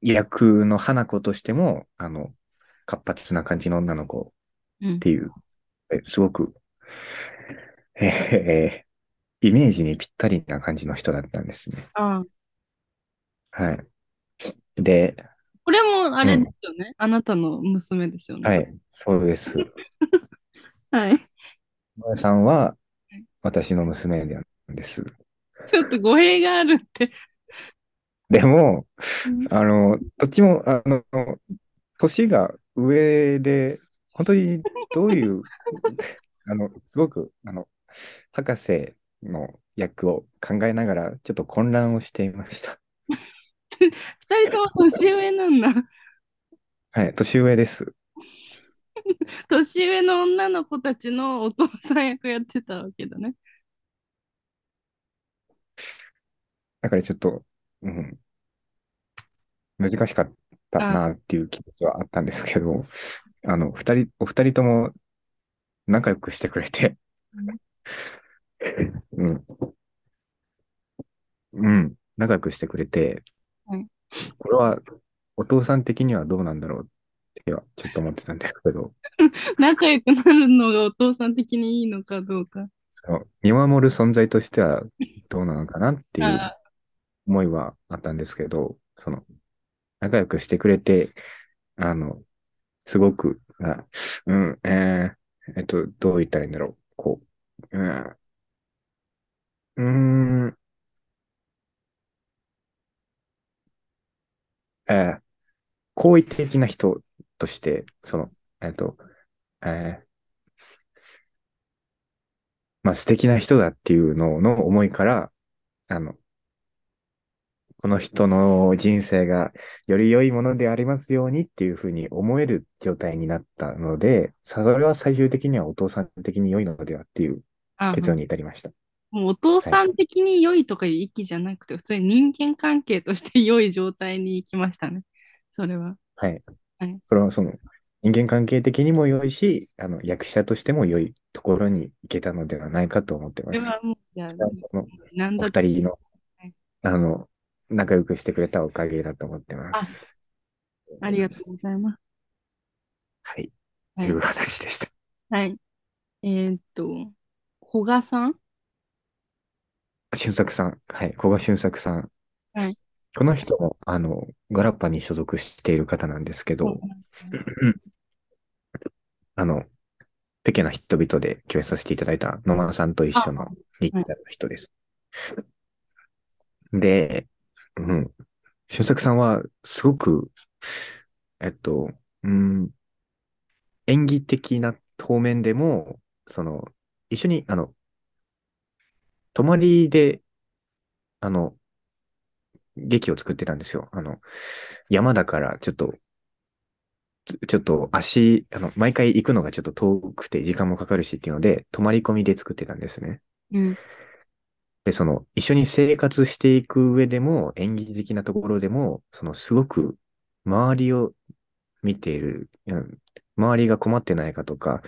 役の花子としても、あの、活発な感じの女の子うんっていう、えすごく、えーイメージにぴったりな感じの人だったんですね。ああ。はい。で、これもあれですよね。あなたの娘ですよね。はい、そうです。*laughs* はい。萌さんは私の娘なんです。ちょっと語弊があるって。でも、うんあの、どっちも、あの、年が上で、本当にどういう、*laughs* あの、すごく、あの、博士の役を考えながら、ちょっと混乱をしていました。二人とも年上なんだ。はい、年上です。*laughs* 年上の女の子たちのお父さん役やってたわけだね。だからちょっと、うん、難しかったなっていう気持ちはあったんですけど、あの、二人、お二人とも仲良くしてくれて、うん。うん。仲良くしてくれてはい、これはお父さん的にはどうなんだろうってはちょっと思ってたんですけど、*laughs* 仲良くなるのがお父さん的にいいのかどうか。その見守る存在としてはどうなのかなっていうあ思いはあったんですけど、その、仲良くしてくれて、あの、すごく、あうん、えーえっと、どう言ったらいいんだろう。こう、うん、うーん、えー好意的な人として、その、えっと、えーまあ素敵な人だっていうのの思いから、あの、この人の人生がより良いものでありますようにっていうふうに思える状態になったので、それは最終的にはお父さん的に良いのではっていうあ結論に至りました。もうお父さん的に良いとかいう域じゃなくて、普通に人間関係として良い状態に行きましたね。それは。はいはい。それはその人間関係的にも良いし、あの役者としても良いところに行けたのではないかと思ってます。これはもう、じゃあ、そのおなんだ二人のはい、あの、仲良くしてくれたおかげだと思ってます。ありがとうございます。はい。はいという話でした。はい。えーっと、古賀さん？俊作さん。はい。古賀俊作さん。はいこの人も、あの、ガラッパに所属している方なんですけど、あの、ペケな人々で共演させていただいた野間さんと一緒の日体の人です。で、うん。俊作さんは、すごく、えっと、うん、演技的な方面でも、その、一緒に、あの、泊まりで、あの、劇を作ってたんですよ。あの、山だから、ちょっと、ちょっと足、あの、毎回行くのがちょっと遠くて時間もかかるしっていうので、泊まり込みで作ってたんですね。うん。で、その、一緒に生活していく上でも、演技的なところでも、その、すごく、周りを見ている、うん周りが困ってないかとか、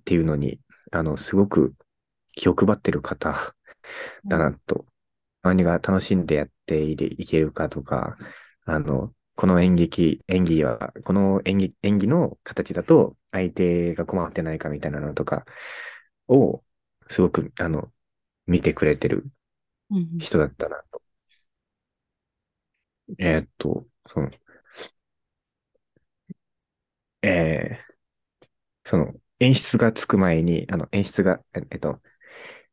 っていうのに、あの、すごく気を配ってる方だなと、何が楽しんでやっていけるかとか、あの、この演劇、演技は、この演技、演技の形だと、相手が困ってないかみたいなのとかを、すごく、あの、見てくれてるうん。人だったなと。えーっと、その、えーその、演出がつく前に、あの、演出が、ええっと、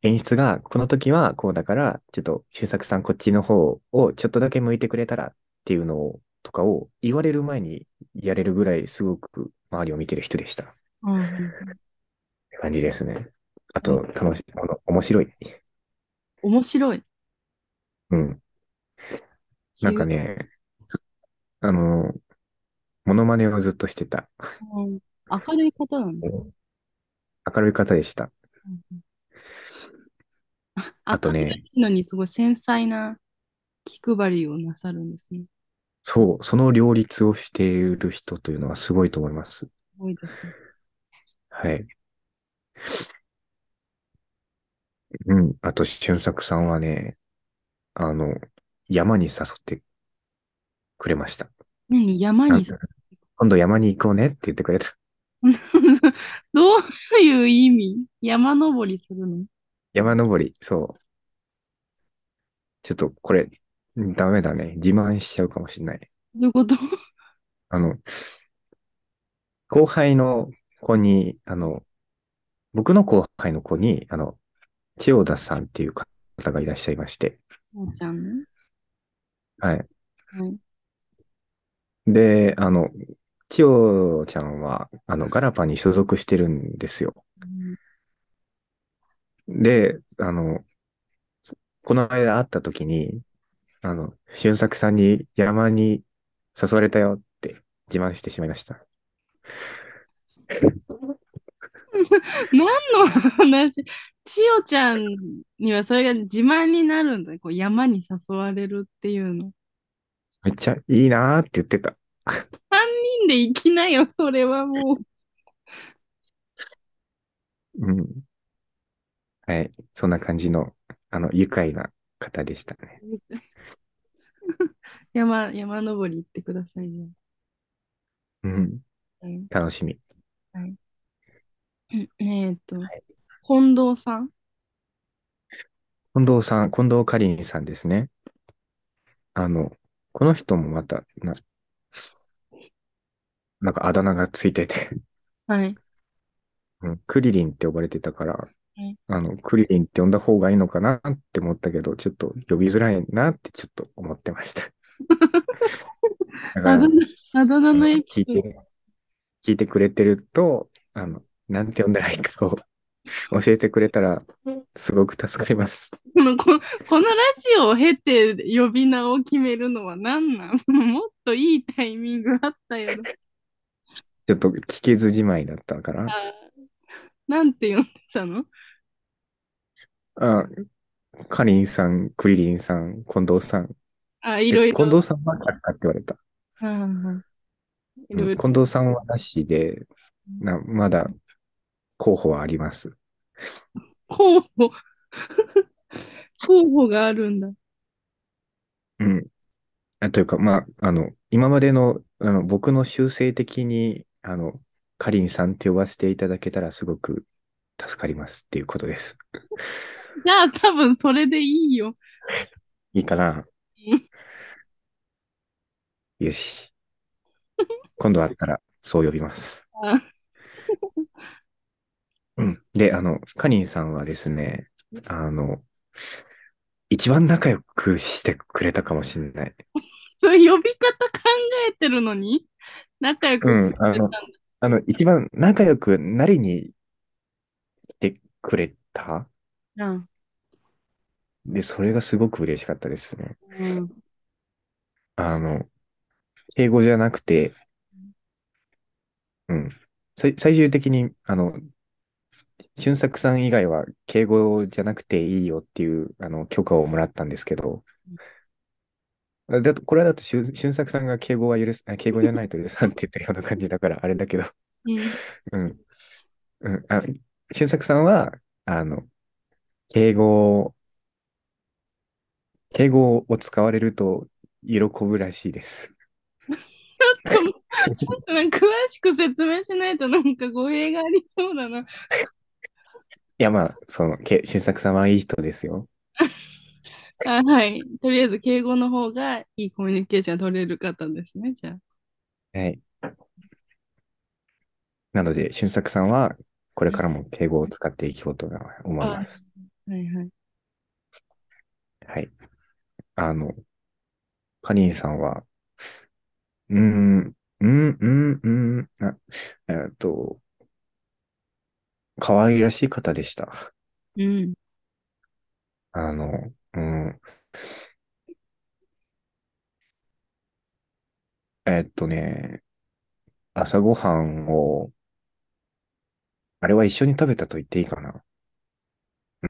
演出が、この時はこうだから、ちょっと、周作さんこっちの方をちょっとだけ向いてくれたらっていうのを、とかを言われる前にやれるぐらいすごく周りを見てる人でした。っうんて感じですね。あと、楽しい、あの、面白い。面白い。うん。なんかね、ずあの、モノマネをずっとしてた。うん明るい方なんだ。明るい方でした。うん *laughs* あとねのにすごい繊細な気配りをなさるんですね。そう、その両立をしている人というのはすごいと思います。すごいですね。はい。うん。あと、俊作さんはね、あの、山に誘ってくれました。何？山なんに、今度山に行こうねって言ってくれた。*laughs* どういう意味？山登りするの？山登り、そう。ちょっとこれ、ダメだね。自慢しちゃうかもしれない。どういうこと？あの、後輩の子に、あの、僕の後輩の子に、あの、千代田さんっていう方がいらっしゃいまして、そうちゃん？ね。はい。はい。で、あの、千代ちゃんは、あの、ガラパに所属してるんですよ。で、あの、この間会った時に、あの、俊作さんに山に誘われたよって自慢してしまいました。*laughs* 何の話？千代ちゃんにはそれが自慢になるんだ。こう山に誘われるっていうの。めっちゃいいなーって言ってた。3人で行きなよ、それはもう。うん。はい。そんな感じの、あの、愉快な方でしたね。*laughs* 山、山登り行ってくださいじうん。楽しみ。はいえっと、はい近藤さん？近藤さん、近藤かりんさんですね。あの、この人もまた、な、なんかあだ名がついてて、はい。うん、クリリンって呼ばれてたからい、あの、クリリンって呼んだ方がいいのかなって思ったけど、ちょっと呼びづらいなってちょっと思ってました。あ *laughs* だ、名あだ名のエピソード。聞いて、くれてると、あの、なんて呼んだらいいかを *laughs* 教えてくれたら、すごく助かります。*laughs* このここのラジオを経て呼び名を決めるのは何なん？もっといいタイミングあったよ。ちょっと聞けずじまいだったから、あなんて呼んでたの？あ、かりんさん、クリリンさん、近藤さん。あ、えいろいろ。近藤さんは却下って言われた。いうんろいろ。近藤さんはなしで、な、まだ候補はあります。候補？*laughs* 候補があるんだ。うん。あというか、まあ、あの、今までの、あの、僕の修正的に、あの、かりんさんって呼ばせていただけたらすごく助かりますっていうことです。じゃあ多分それでいいよ。いいかな？うんよし。今度会ったらそう呼びます。あうん。で、あの、かりんさんはですね、あの、一番仲良くしてくれたかもしれない。*laughs* そう呼び方考えてるのに仲良くしてたんだあの、一番仲良くなりに来てくれた？うんで、それがすごく嬉しかったですね。うんあの、敬語じゃなくて、うん。最最終的に、あの、俊作さん以外は敬語じゃなくていいよっていう、あの、許可をもらったんですけど、だと、これだと俊俊作さんが敬語は許す、あ敬語じゃないと許さんって言ってるような感じだから、*laughs* あれだけど、うんうん。うん。あ、俊作さんは、あの、敬語、敬語を使われると喜ぶらしいです。なんか詳しく説明しないとなんか語弊がありそうだな。いや、まあ、その、け俊作さんはいい人ですよ。*laughs* あはい。とりあえず敬語の方がいいコミュニケーションが取れる方ですね、じゃあ。はい。なので、俊作さんは、これからも敬語を使っていこうと思います。はいはい。はい。あの、かりんさんは、うーん、うん、うん、うん、あえっと、可愛らしい方でした。うん。あの、うん。えっとね、朝ごはんを、あれは一緒に食べたと言っていいかな。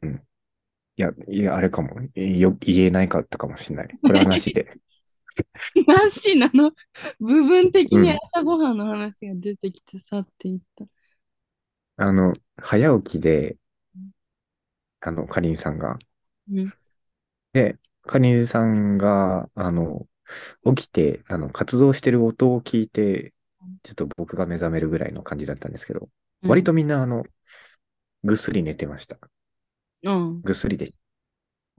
うん。いや、いや、あれかも。よ、言えないかったかもしれない。これはなしで。*laughs* なしなの？部分的にうん朝ごはんの話が出てきてさって言った。あの、早起きで、あの、かりんさんが。うん。で、かりんさんが、あの、起きて、あの、活動してる音を聞いて、ちょっと僕が目覚めるぐらいの感じだったんですけど、割とみんな、あの、ぐっすり寝てました。うん。ぐっすりで。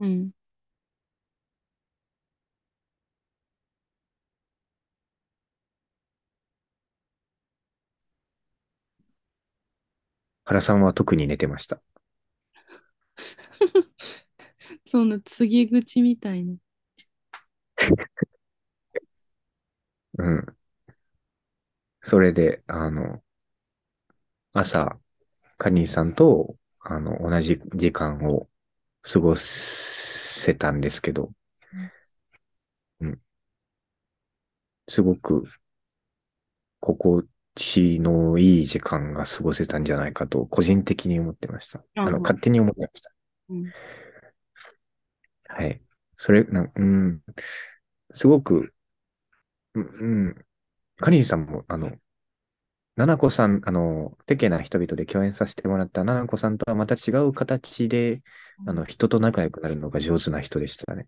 うん。原さんは特に寝てました。*laughs* そんな告げ口みたいな。*laughs* うん。それで、あの、朝、カニーさんと、あの、同じ時間を過ごせたんですけど、うん。すごく、心地のいい時間が過ごせたんじゃないかと、個人的に思ってました。あの、うん勝手に思ってました。うん。はい。それ、な、うん、すごく、うん、うんカニーさんも、あの、ナナコさん、あの、ペケな人々で共演させてもらったナナコさんとはまた違う形で、あの、人と仲良くなるのが上手な人でしたね。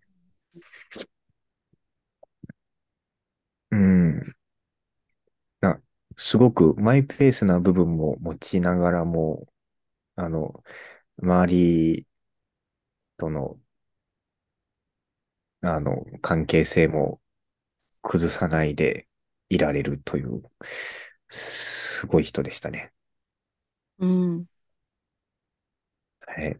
うん。な、すごくマイペースな部分も持ちながらも、あの、周りとの、あの、関係性も崩さないでいられるという、すごい人でしたね。うん。はい。っ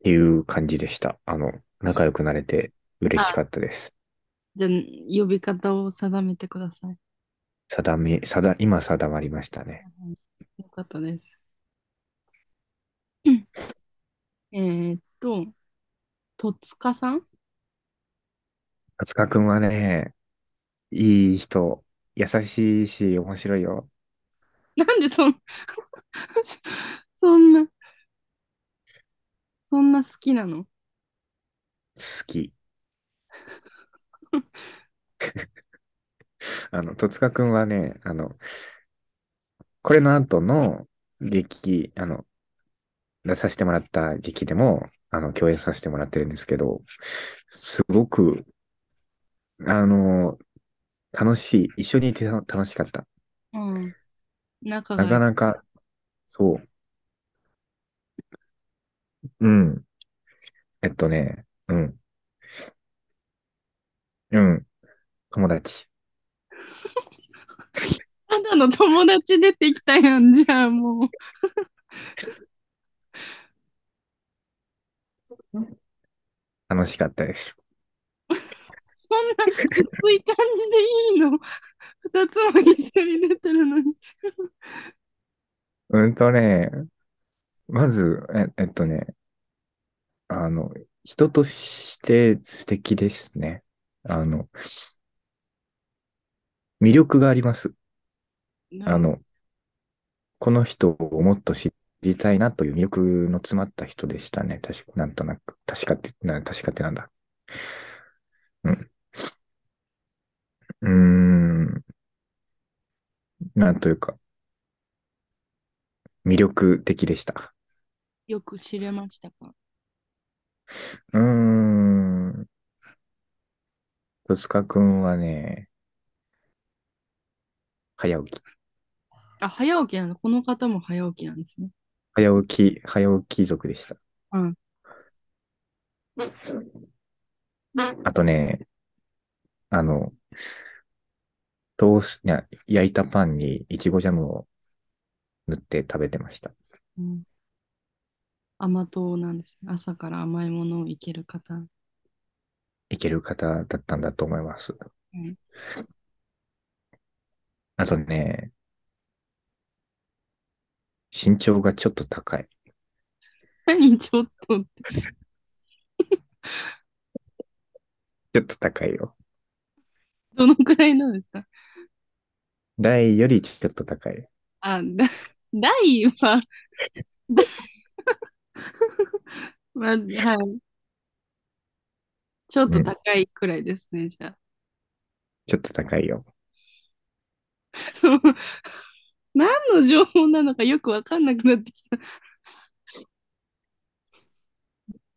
ていう感じでした。あの、仲良くなれて嬉しかったです。じゃあ、呼び方を定めてください。定め、定、今定まりましたね。よかったです。うんえーっと、戸塚さん？松川くんはね、いい人、優しいし、面白いよ。なんでそん、*laughs* そんな、そんな好きなの？好き。*laughs* あの、戸塚くんはね、あの、これの後の劇、あの、出させてもらった劇でも、あの、共演させてもらってるんですけど、すごく、あの、楽しい。一緒にいて楽しかった。うん。仲な。かなか、そう。うん。えっとね、うん。うん。友達。*laughs* ただの友達出てきたやん、じゃあもう。楽しかったです。そんな薄い感じでいいの？二つも一緒に出てるのに。うんとね、まず、え、えっとね、あの、人として素敵ですね。あの、魅力があります。あの、この人をもっと知りたいなという魅力の詰まった人でしたね。確か、なんとなく。確かって、な、確かってなんだ。うん。うーん。なんというか、魅力的でした。よく知れましたか？うーん。戸塚くんはね、早起き。あ、早起きなのこの方も早起きなんですね。早起き、早起き族でした。うん。あとね、あの、トース、いや、焼いたパンにいちごジャムを塗って食べてました。うん、甘党なんですね。朝から甘いものをいける方。いける方だったんだと思います。うんあとね、身長がちょっと高い。何ちょっとって。ちょっと高いよ。どのくらいなんですか？大よりちょっと高い。あ、だ、大は、だ *laughs* まあ、はい。ちょっと高いくらいですね、じゃあ。ちょっと高いよ。*laughs* 何の情報なのかよくわかんなくなってきた。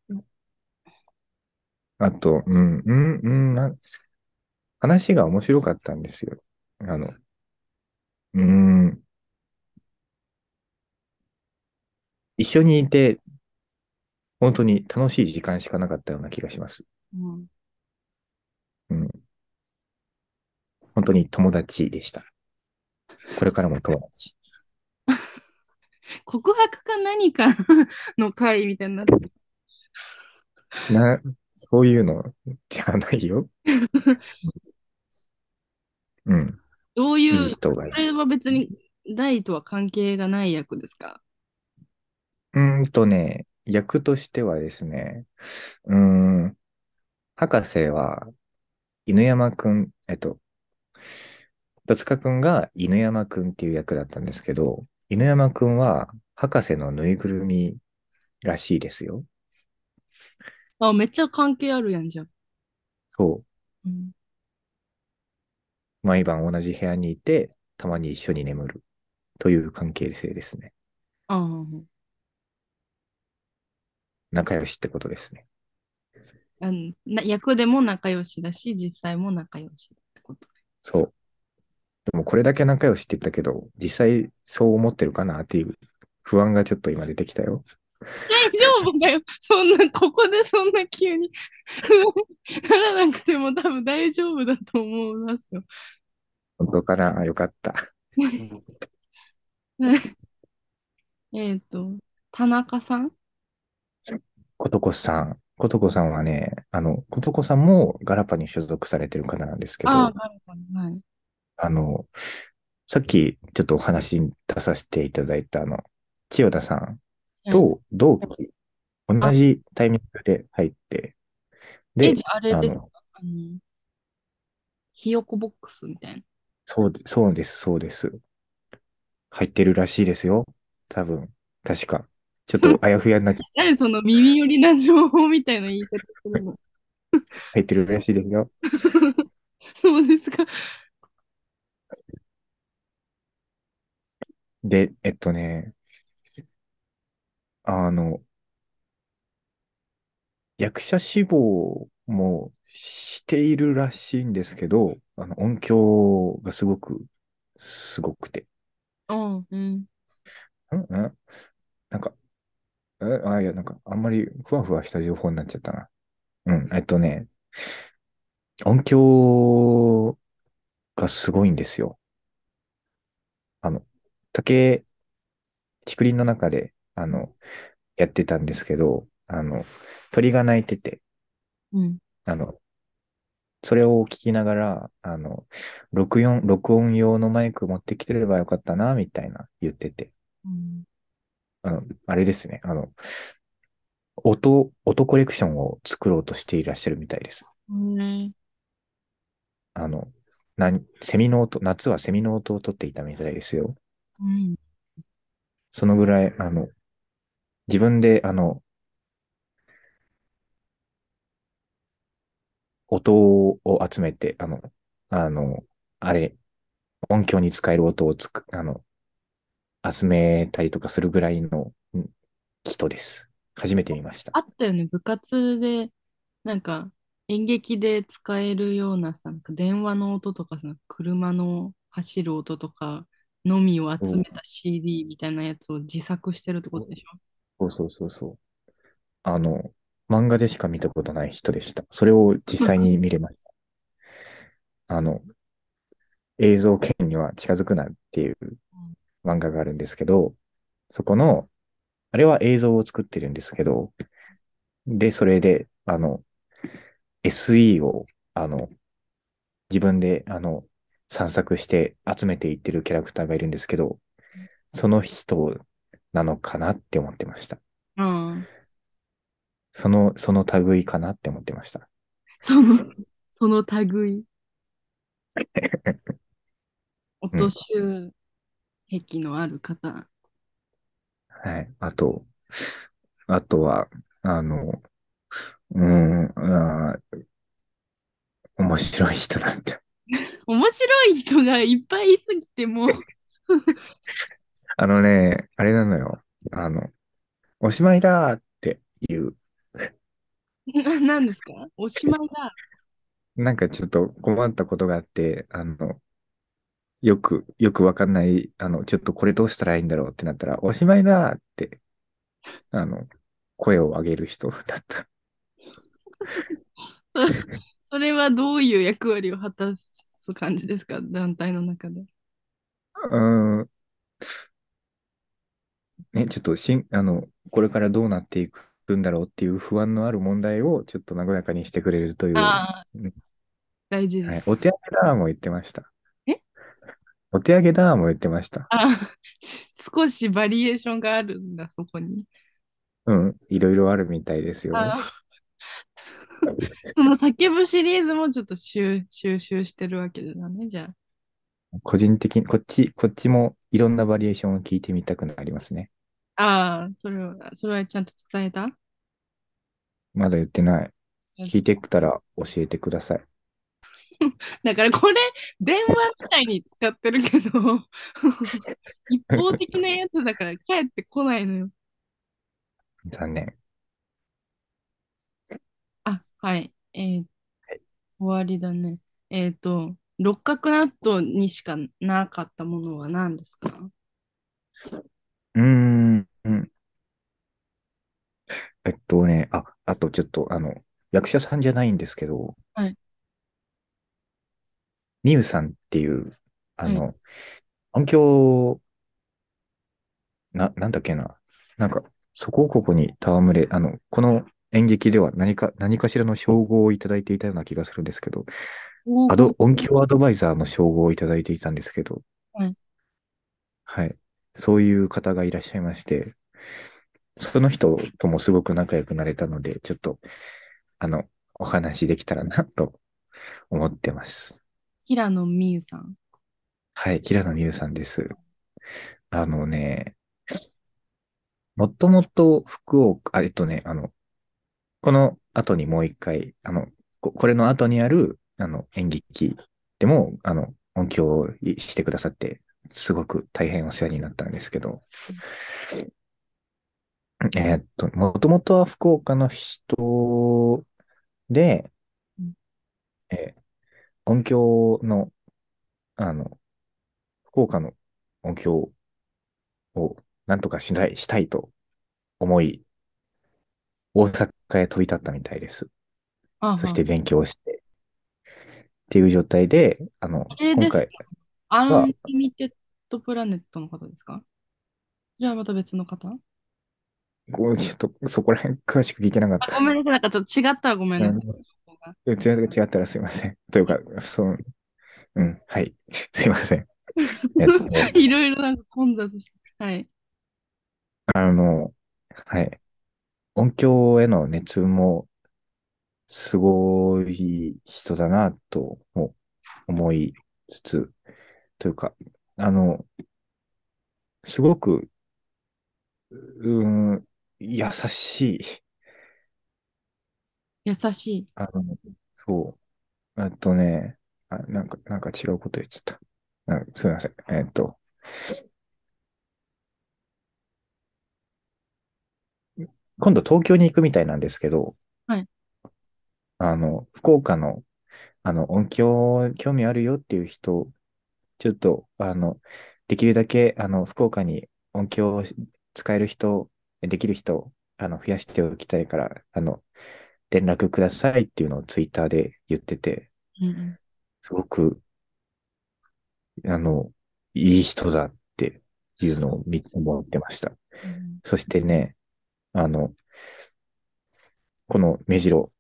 *laughs* あと、うん、うん、うん、な話が面白かったんですよ。あの、うーん、一緒にいて、本当に楽しい時間しかなかったような気がします。うん。うん、本当に友達でした。これからも友達。告白か何かの回みたいになって。な、そういうのじゃないよ。*laughs* うん。どういう、いい人がいそれは別に大とは関係がない役ですか？うーんとね、役としてはですね、うーん、博士は犬山くん、えっと、戸塚くんが犬山くんっていう役だったんですけど、犬山くんは博士のぬいぐるみらしいですよ。あ、めっちゃ関係あるやんじゃん。そうん、う。毎晩同じ部屋にいて、たまに一緒に眠るという関係性ですね。ああ。仲良しってことですね。あのな役でも仲良しだし、実際も仲良しってこと。そう。でもこれだけ仲良しって言ったけど、実際そう思ってるかなっていう不安がちょっと今出てきたよ。大丈夫だよ。そんな、ここでそんな急に *laughs* ならなくても多分大丈夫だと思いますよ。本当かな？よかった。*laughs* えっと、田中さん？ことこさん。ことこさんはね、あの、ことこさんもガラパに所属されてる方なんですけああ、ど、ガラパン、はい。あの、さっきちょっとお話に出させていただいたあの、千代田さんはい。と同期、同あ、じタイミングで入って、え、で、ああれですか？あの、ひよこボックスみたいな？そうで、そうです、そうです。入ってるらしいですよ。多分。確か。ちょっと *laughs* あやふやになっちゃ何その耳寄りな情報みたいな言い方するの？*laughs* 入ってるらしいですよ。*laughs* そうですか。で、えっとね、あの、役者志望もしているらしいんですけど、あの、音響がすごく、すごくて。うん、うん。うん？うん？なんか、え、あ、いや、なんか、あんまりふわふわした情報になっちゃったな。うん、えっとね、音響がすごいんですよ。あの、竹、竹林の中で、あの、やってたんですけど、あの、鳥が鳴いてて、うん。あの、それを聞きながら、あの、録音、録音用のマイク持ってきてればよかったな、みたいな言ってて。うんあの、あれですね。あの、音、音コレクションを作ろうとしていらっしゃるみたいです。うんあの、なセミの音、夏はセミの音を取っていたみたいですよ。うんそのぐらい、あの、自分で、あの、音を集めて、あの、あの、あれ、音響に使える音をつく、あの、集めたりとかするぐらいのん人です。初めて見ました。あったよね、部活で、なんか演劇で使えるようなさ、なんか電話の音とかさ、車の走る音とかのみを集めた CD みたいなやつを自作してるってことでしょ？そうそうそうそう。あの、漫画でしか見たことない人でした。それを実際に見れました。あの、映像圏には近づくなっていう漫画があるんですけど、そこの、あれは映像を作ってるんですけど、で、それで、あの、SE を、あの、自分で、あの、散策して集めていってるキャラクターがいるんですけど、その人なのかなって思ってました。うん。その、その類かなって思ってました。その、その類、音うん。集癖のある方。はい。あと、あとは、あの、うん、あー面白い人だった。*laughs* 面白い人がいっぱいいすぎてもう *laughs* あのね、あれなのよ。あの、おしまいだーっていう。な、*laughs* なんですか？おしまいだ。なんかちょっと困ったことがあって、あの、よく、よくわかんない、あの、ちょっとこれどうしたらいいんだろうってなったら、おしまいだって、あの、声を上げる人だった。それ、はどういう役割を果たす感じですか？団体の中で。うーん、ね、ちょっとしん、あの、これからどうなっていくんだろうっていう不安のある問題をちょっと和やかにしてくれるという、ああ、大事ではい、す。お手上げだーも言ってました。え？お手上げだーも言ってました。ああ、少しバリエーションがあるんだ、そこに。うん、いろいろあるみたいですよ。ああ、*laughs* その叫ぶシリーズもちょっと収、収集してるわけだね、じゃあ。個人的に、こっち、こっちもいろんなバリエーションを聞いてみたくなりますね。ああ、それは、それはちゃんと伝えた？まだ言ってない。聞いてきたら教えてください。*laughs* だからこれ、電話みたいに使ってるけど、*laughs* 一方的なやつだから帰ってこないのよ。残念。あ、はい。えーはい終わりだね。えっと、六角納豆にしかなかったものは何ですか？うーん。うんえっとね、あ、あとちょっと、あの、役者さんじゃないんですけど、はい。ミウさんっていう、あはい。の、音響、な、なんだっけな。なんか、そこここに戯れ、あの、この演劇では何か、何かしらの称号をいただいていたような気がするんですけど。アド、音響アドバイザーの称号をいただいていたんですけど、はい。はい。そういう方がいらっしゃいまして、その人ともすごく仲良くなれたので、ちょっと、あの、お話できたらなと思ってます。平野美宇さん。はい。平野美宇さんです。あのね、もともと福岡、あ、えっとね、あの、この後にもう一回、あの、ここれの後にある、あの、演劇でも、あの、音響をしてくださって、すごく大変お世話になったんですけど、えーっと、もともとは福岡の人で、うん。えー音響の、あの、福岡の音響をなんとかしない、したいと思い、大阪へ飛び立ったみたいです。あは。そして勉強してっていう状態で、あの、あれですか？今回は、アンリミテッドプラネットの方ですか？じゃあまた別の方？こうちょっとそこら辺詳しく聞いてなかっあ、た。ごめんなさい。なんかちょっと違ったらごめんなさい。うん違ったらすいません。というか、そう、うん、はい。*laughs* すいません。えっと、*laughs* いろいろなんか混雑して。はい。あの、はい。音響への熱もすごい人だなとも思いつつ、というか、あの、すごく、うーん、優しい。優しい。あの、そう。あとね、あ、なんか、なんか違うこと言っちゃった。あすみません。えっと、今度東京に行くみたいなんですけど、はい。あの、福岡の、あの、音響興味あるよっていう人、ちょっと、あの、できるだけ、あの、福岡に音響を使える人、できる人、あの、増やしておきたいから、あの、連絡くださいっていうのをツイッターで言ってて、うんうんすごく、あの、いい人だっていうのを見思ってました。うんそしてね、あの、この目白、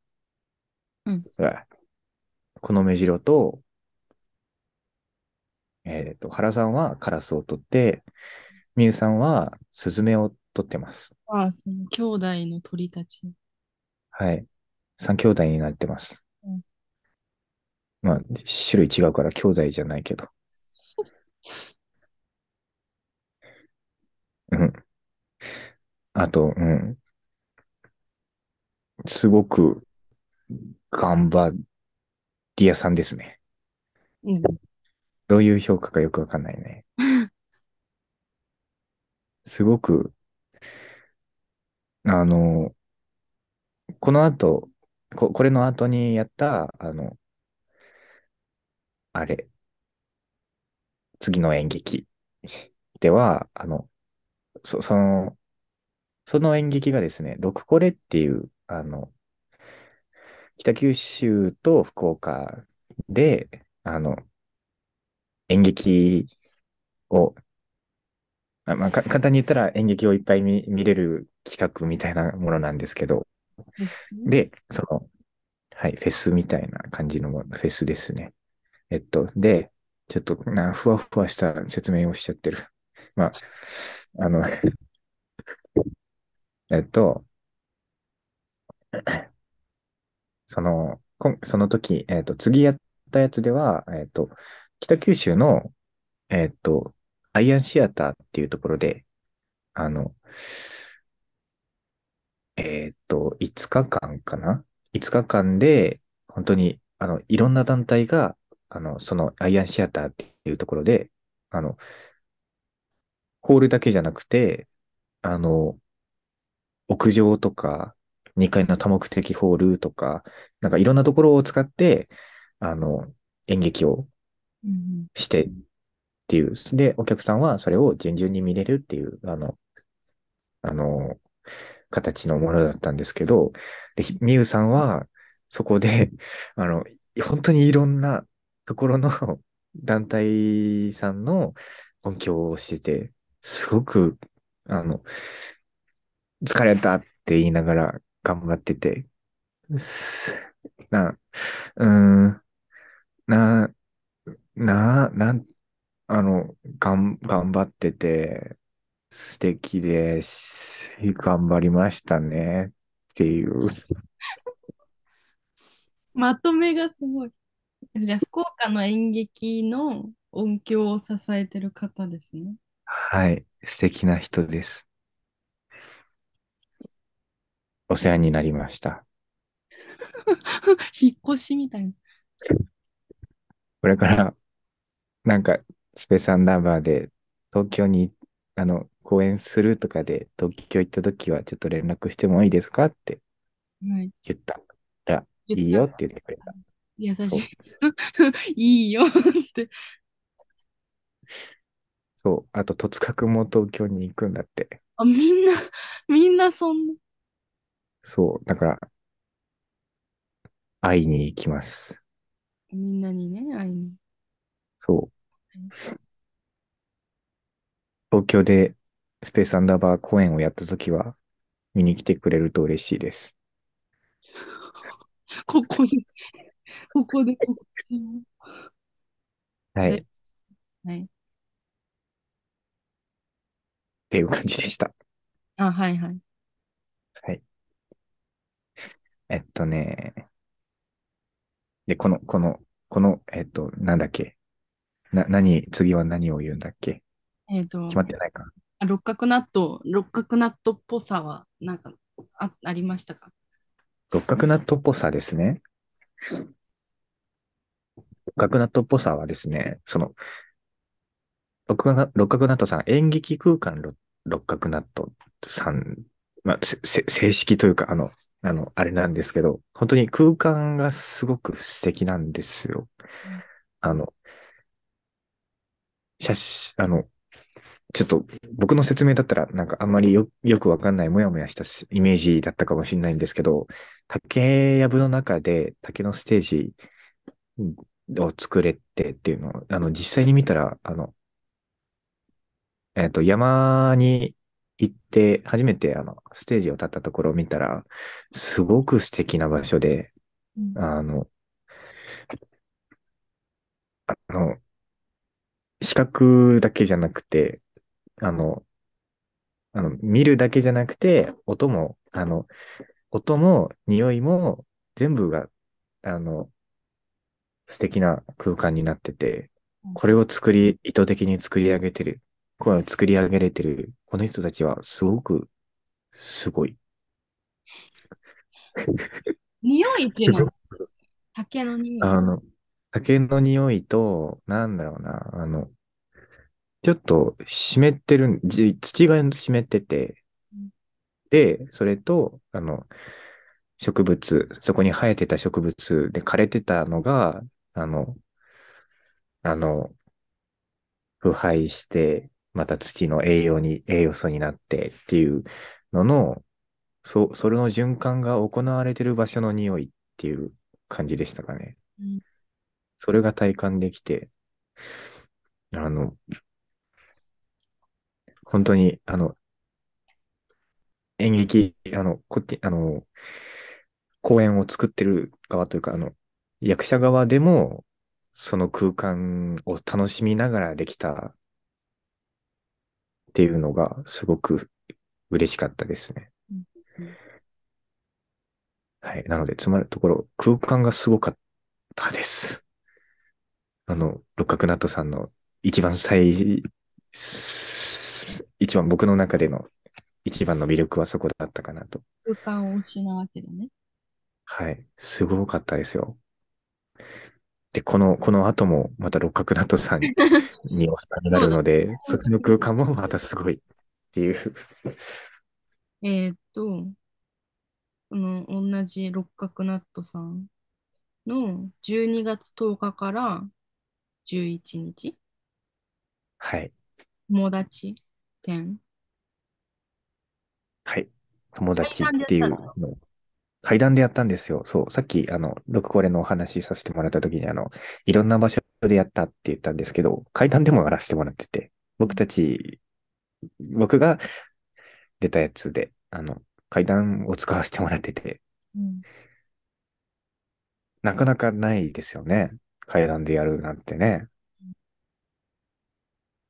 うんあこの目白と、えっと、原さんはカラスを取って、みゆさんはスズメを取ってます。ああ、その兄弟の鳥たち。はい。三兄弟になってます。うんまあ、種類違うから兄弟じゃないけど。*laughs* うん。あと、うん。すごく頑張り屋さんですね。うんどういう評価かよくわかんないね。*laughs* すごく、あの、この後、こ、これの後にやった、あの、あれ、次の演劇では、あの、そ、その、その演劇がですね、六コレっていう、あの、北九州と福岡で、あの、演劇を、あまあ、か簡単に言ったら演劇をいっぱい見、見れる企画みたいなものなんですけど、でその、はい、フェスみたいな感じのもの、フェスですね。えっと、で、ちょっとな、ふわふわした説明をしちゃってる。まあ、あの、えっと、その、こその時、えっと、次やったやつでは、えっと、北九州の、えっと、アイアンシアターっていうところで、あの、えっと、5日間かな ?5 日間で、本当に、あの、いろんな団体が、あの、そのアイアンシアターっていうところで、あの、ホールだけじゃなくて、あの、屋上とか、2階の多目的ホールとか、なんかいろんなところを使って、あの、演劇をうんしてっていう。で、お客さんはそれを順々に見れるっていう、あの、あの、形のものだったんですけど、で、ひみゆさんは、そこで、あの、本当にいろんなところの団体さんの音響をしてて、すごく、あの、疲れたって言いながら頑張ってて、すな、うーん、な、な、なん、あの、がん、頑張ってて、素敵です。頑張りましたね。っていう。*laughs* まとめがすごい。じゃあ、福岡の演劇の音響を支えてる方ですね。はい。素敵な人です。お世話になりました。*laughs* 引っ越しみたいな。これから、なんか、スペースアンダーバーで、東京に、あの、公演するとかで、東京行った時は、ちょっと連絡してもいいですかってはい。言ったら、言ったいいよって言ってくれた。優しい。*laughs* いいよって。そう。あと、戸塚くんも東京に行くんだって。あ、みんな、みんなそんな。そう。だから、会いに行きます。みんなにね、会いに。そう。東京でスペースアンダーバー公演をやったときは、見に来てくれると嬉しいです。*laughs* *laughs* ここで、ここで告知を。はい。っはい。ていう感じでした。あ、はいはい。はい。えっとね。で、この、この、この、えっと、なんだっけ？な、何、次は何を言うんだっけ？えっと、決まってないか。あ六角納豆、六角納豆っぽさは、なんか、あ、ありましたか？六角納豆っぽさですね。六角納豆っぽさはですね、その、六角六角納豆さん、演劇空間六六角納豆さん、まあ、正式というか、あの、あの、あれなんですけど、本当に空間がすごく素敵なんですよ。うんあの、写真、あの、ちょっと僕の説明だったらなんかあんまりよよくわかんないもやもやしたしイメージだったかもしれないんですけど、竹やぶの中で竹のステージを作れてっていうのを、あの、実際に見たら、あの、えっと、山に行って初めてあの、ステージを立ったところを見たら、すごく素敵な場所で、うん。あの、あの、視覚だけじゃなくて、あの、あの、見るだけじゃなくて、音も、あの、音も匂いも全部が、あの、素敵な空間になってて、これを作り、意図的に作り上げてる、これを作り上げれてる、この人たちはすごく、すごい。匂いっていうの竹の匂い。あの、竹の匂いと、なんだろうな、あの、ちょっと湿ってるん、じ土が湿っててうん、で、それと、あの、植物、そこに生えてた植物で枯れてたのが、あの、あの、腐敗して、また土の栄養に、栄養素になってっていうのの、そ、それの循環が行われてる場所の匂いっていう感じでしたかね。うんそれが体感できて、あの、本当に、あの、演劇、あの、こっち、あの、公演を作ってる側というか、あの、役者側でも、その空間を楽しみながらできたっていうのが、すごく嬉しかったですね。うんはい。なので、つまるところ、空間がすごかったです。あの、六角ナットさんの一番最、一番僕の中での一番の魅力はそこだったかなと。空間を失うわけだね。はい。すごかったですよ。で、この、この後もまた六角ナットさんに *laughs* お世話になるので、そっちの空間もまたすごいっていう。えーっと、この同じ六角ナットさんの12月10日から11日、はい。友達展。はい。友達っていうのを階段でやったんですよ。そう。さっき、あの、ロクコレのお話しさせてもらった時に、あの、いろんな場所でやったって言ったんですけど、階段でもやらせてもらってて、僕たち、僕が出たやつで、あの、階段を使わせてもらってて、うんなかなかないですよね。階段でやるなんてね。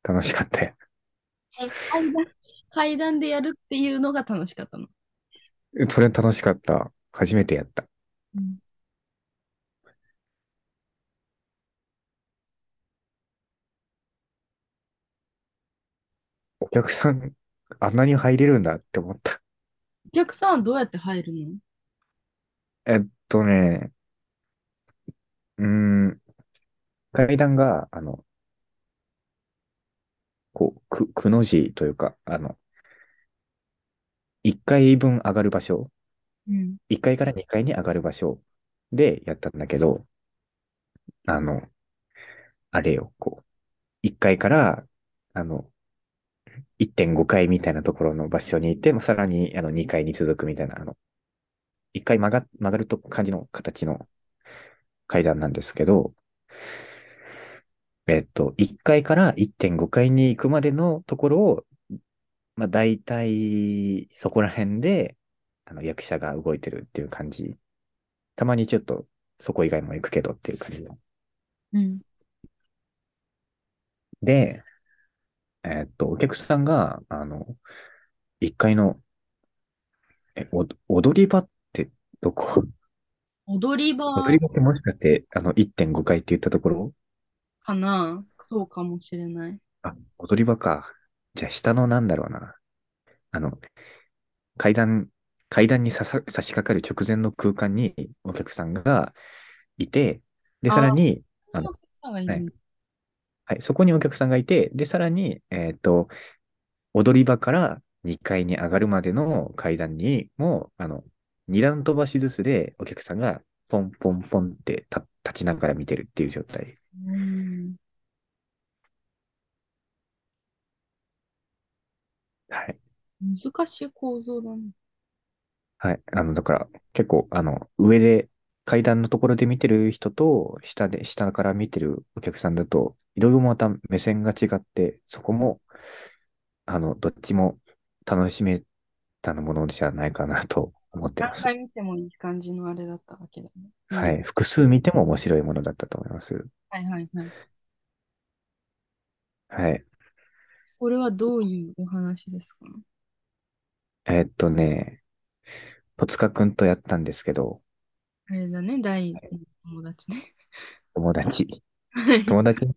楽しかったよ。え階段階段でやるっていうのが楽しかったの？それ楽しかった。初めてやった。うんお客さん、あんなに入れるんだって思った。お客さんはどうやって入るの？えっとね、うーん、階段が、あの、こう、く、くの字というか、あの、1階分上がる場所、うん。1階から2階に上がる場所でやったんだけど、あの、あれよ、こう、1階から、あの、1.5階みたいなところの場所に行って、さらにあの2階に続くみたいな、あの、1階曲が、曲がると感じの形の階段なんですけど、えっと、1階から1.5階に行くまでのところを、まあ大体そこら辺で、あの役者が動いてるっていう感じ。たまにちょっとそこ以外も行くけどっていう感じの。うん。で、えっと、お客さんが、あの、1階の、え、お踊り場ってどこ？踊り場踊り場ってもしかして、あの、1.5階って言ったところ？かなそうかもしれない。あ、踊り場か。じゃあ、下のなんだろうな。あの、階段、階段にささ差し掛かる直前の空間にお客さんがいて、で、さらに、あのお客さんがいはい、そこにお客さんがいて、で、さらに、えっと、踊り場から2階に上がるまでの階段にも、あの、2段飛ばしずつでお客さんがポンポンポンって立立ちながら見てるっていう状態。うん。はい。難しい構造だね。はい。あの、だから、結構、あの、上で、階段のところで見てる人と、下で、下から見てるお客さんだと、いろいろまた目線が違って、そこも、あの、どっちも楽しめたものじゃないかなと思ってます。何回見てもいい感じのあれだったわけだね。うんはい。複数見ても面白いものだったと思います。はいはいはい。はい。これはどういうお話ですか？えーっとね、戸塚くんとやったんですけど、あれだね、大の友達ね。友達、はい友達の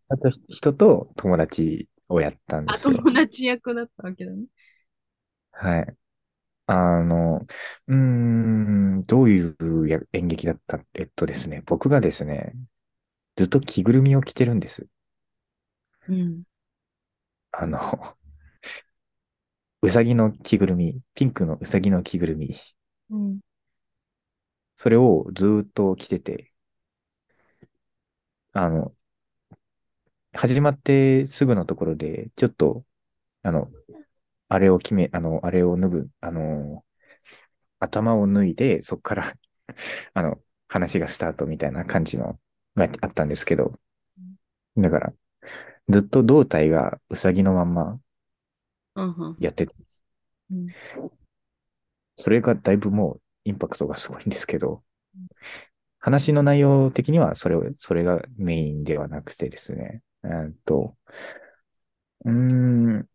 人と友達をやったんであ、すよ。友達役だったわけだね。はい。あの、うーん、どういうや演劇だったえっとですね、僕がですね、ずっと着ぐるみを着てるんです。うん。あの、うさぎの着ぐるみ、ピンクのうさぎの着ぐるみ。うん。それをずーっと着てて、あの、始まってすぐのところで、ちょっと、あの、あれを決め、あの、あれを脱ぐ、あの、頭を脱いで、そこから *laughs* あの、話がスタートみたいな感じのがあったんですけど、だから、ずっと胴体がウサギのまんまやってて、うん。それがだいぶもうインパクトがすごいんですけど、話の内容的にはそれを、それがメインではなくてですね、えーっと、うーん、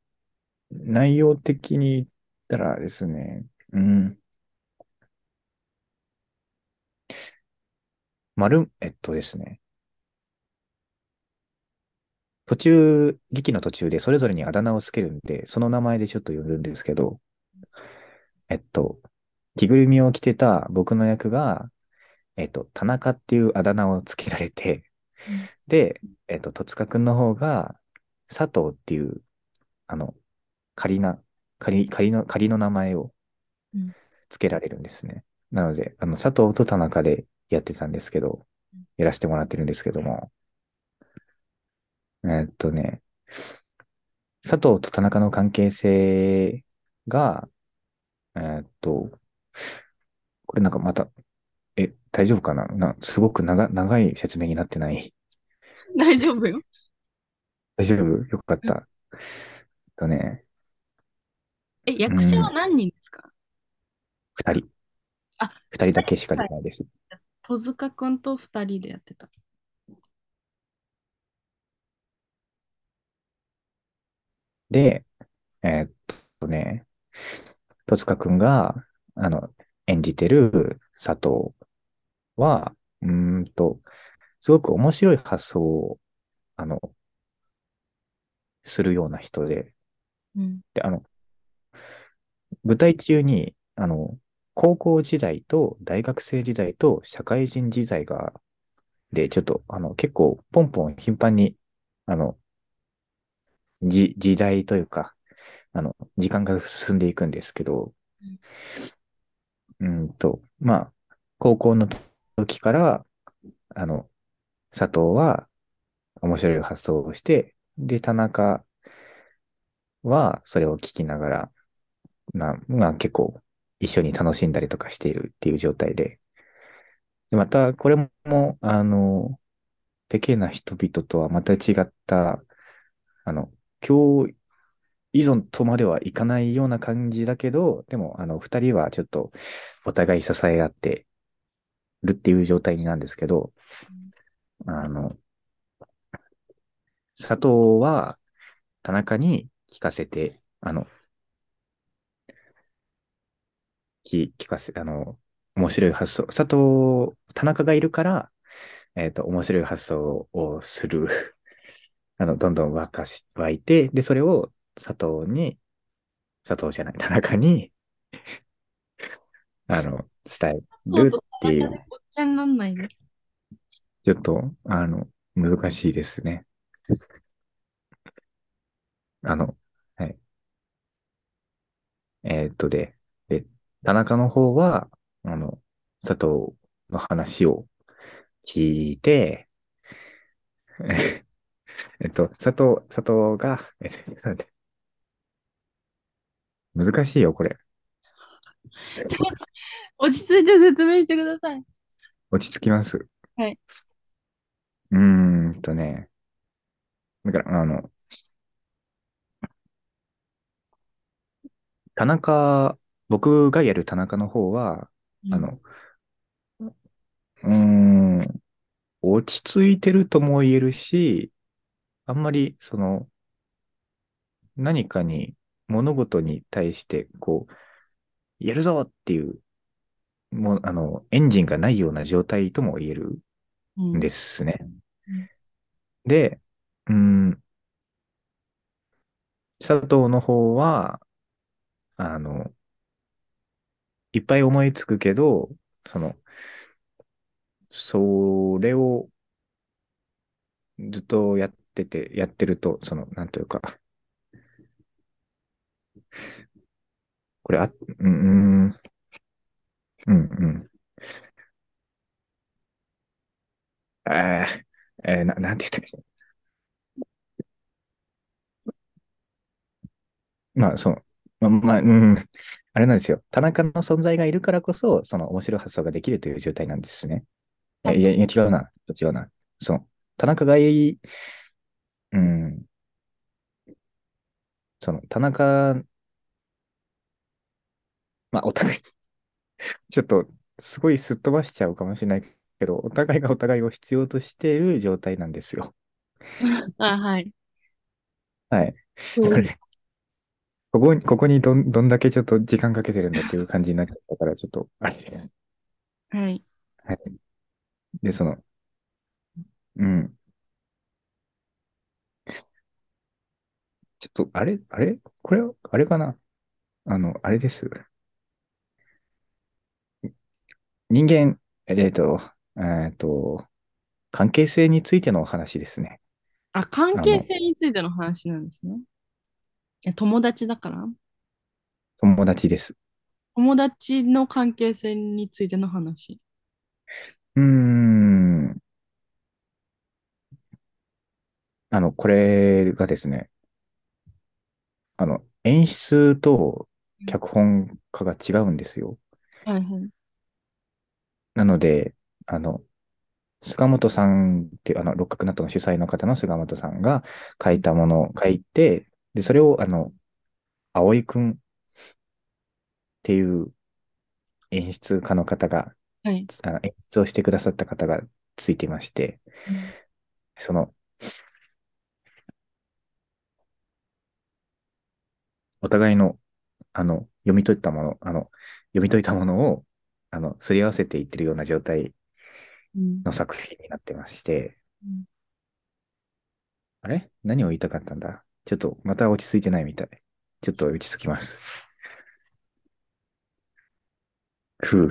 内容的に言ったらですね、うん、丸、えっとですね、途中、劇の途中でそれぞれにあだ名をつけるんで、その名前でちょっと呼ぶんですけど、えっと、着ぐるみを着てた僕の役が、えっと、田中っていうあだ名をつけられて、で、えっと、戸塚くんの方が、佐藤っていう、あの、仮な、仮、仮の、仮の名前をうん。つけられるんですね。なので、あの、佐藤と田中でやってたんですけど、やらせてもらってるんですけども、えーっとね、佐藤と田中の関係性が、えーっと、これなんかまた、え、大丈夫かな？な、すごく長、長い説明になってない？大丈夫よ。大丈夫？よかった。えっとね、え、役者は何人ですか？二人。あ、二人だけしか出ないです。戸塚くんと二人でやってた。で、えーっとね、戸塚くんが、あの、演じてる佐藤は、うーんと、すごく面白い発想を、あの、するような人で、うん。で、あの、舞台中に、あの、高校時代と大学生時代と社会人時代が、で、ちょっと、あの、結構、ポンポン頻繁に、あの、じ、時代というか、あの、時間が進んでいくんですけど、うんと、まあ、高校の時から、あの、佐藤は面白い発想をして、で、田中はそれを聞きながら、まあ、まあ結構一緒に楽しんだりとかしているっていう状態で。でまた、これも、あの、ペケな人々とはまた違った、あの、今日依存とまではいかないような感じだけど、でも、あの、二人はちょっとお互い支え合ってるっていう状態なんですけど、あの、佐藤は田中に聞かせて、あの、聞聞かせ、あの、面白い発想、佐藤、田中がいるから、えっと、面白い発想をする。あの、どんどん沸かし、湧いて、で、それを佐藤に、佐藤じゃない、田中に、*laughs* あの、伝えるっていう。ちょっと、あの、難しいですね。*laughs* あの、はい。えーっとで、で、田中の方は、あの、佐藤の話を聞いて、*laughs* えっと、佐藤、佐藤が、えっと、ちょっと待って難しいよ、これ。*laughs* 落ち着いて説明してください。落ち着きます。はい。うーんとね。だから、あの、田中、僕がやる田中の方は、あの、うーん、落ち着いてるとも言えるし、あんまり、その、何かに、物事に対して、こう、やるぞっていう、もう、あの、エンジンがないような状態とも言えるうんんですねうん。で、うーん、佐藤の方は、あの、いっぱい思いつくけど、その、それをずっとやってて、やってると、その、なんというか、これ、あ、うん、うん、うん、うん。えーえーな、なんて言ったらいいのまあ、そう。まあ、まあ、うん。あれなんですよ。田中の存在がいるからこそ、その面白い発想ができるという状態なんですね。あ、いや、いや、違うな。違うな。その、田中がいい、うん、その、田中、まあ、お互い、*laughs* ちょっと、すごいすっ飛ばしちゃうかもしれないけど、お互いがお互いを必要としている状態なんですよ。*laughs* あ、はい。はい。そ。れ、ここに、ここにどん、どんだけちょっと時間かけてるんだっていう感じになっちゃったから、ちょっと、あれです。はい。はい。で、その、うん。ちょっと、あれ、あれ？これは、あれかな？あの、あれです。人間、えっと、えっと、関係性についてのお話ですね。あ、関係性についての話なんですね。え友達だから？友達です。友達の関係性についての話。うーん。あの、これがですね、あの、演出と脚本家が違うんですよ。はいはい。なので、あの、菅本さんっていう、あの、六角納豆の主催の方の菅本さんが書いたものを書いて、で、それを、あの、葵くんっていう演出家の方が、はい。あの演出をしてくださった方がついていまして、うんその、お互いの、あの、読み解いたもの、あの、読み解いたものを、あの、すり合わせていってるような状態うんの作品になってまして、うんあれ？何を言いたかったんだ？ちょっと、また落ち着いてないみたい。ちょっと落ち着きます。ふう。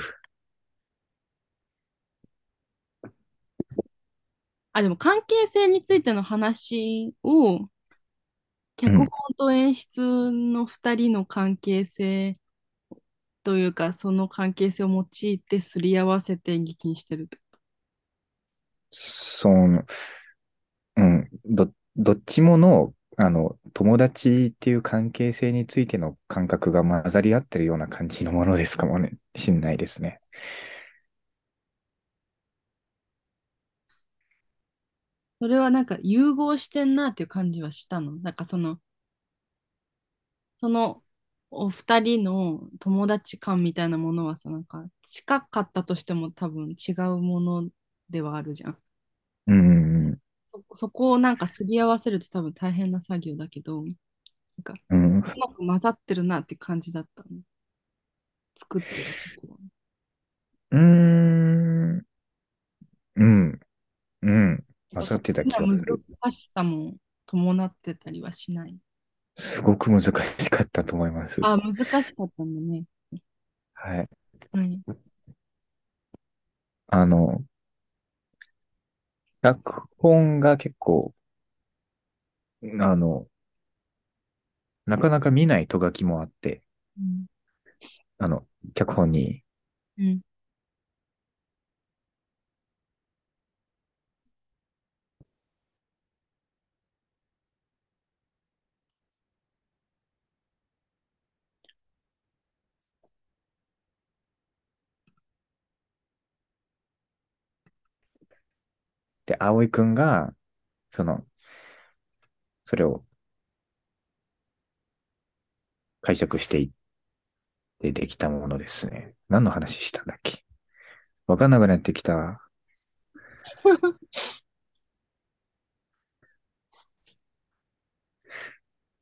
あ、でも関係性についての話を、脚本うん。と演出の二人の関係性というか、その関係性を用いてすり合わせて演劇にしてるって。その、うん。ど、どっちもの、あの、友達っていう関係性についての感覚が混ざり合ってるような感じのものですかもね、しんないですね。それはなんか融合してんなっていう感じはしたの。なんかその、そのお二人の友達感みたいなものはさ、なんか近かったとしても多分違うものではあるじゃん。うん。そ、そこをなんかすり合わせるって多分大変な作業だけど、なんかうん。うまく混ざってるなって感じだったの。作ってる時は。うーん。うん。うん。混ざってた気がする。しさも伴ってたりはしない。すごく難しかったと思います。あ、難しかったんだね。はい。はい。あの、脚本が結構、あの、なかなか見ないと書きもあって、うん。あの、脚本に。うん。で、葵くんが、その、それを解釈していってできたものですね。何の話したんだっけ？わかんなくなってきた。*laughs*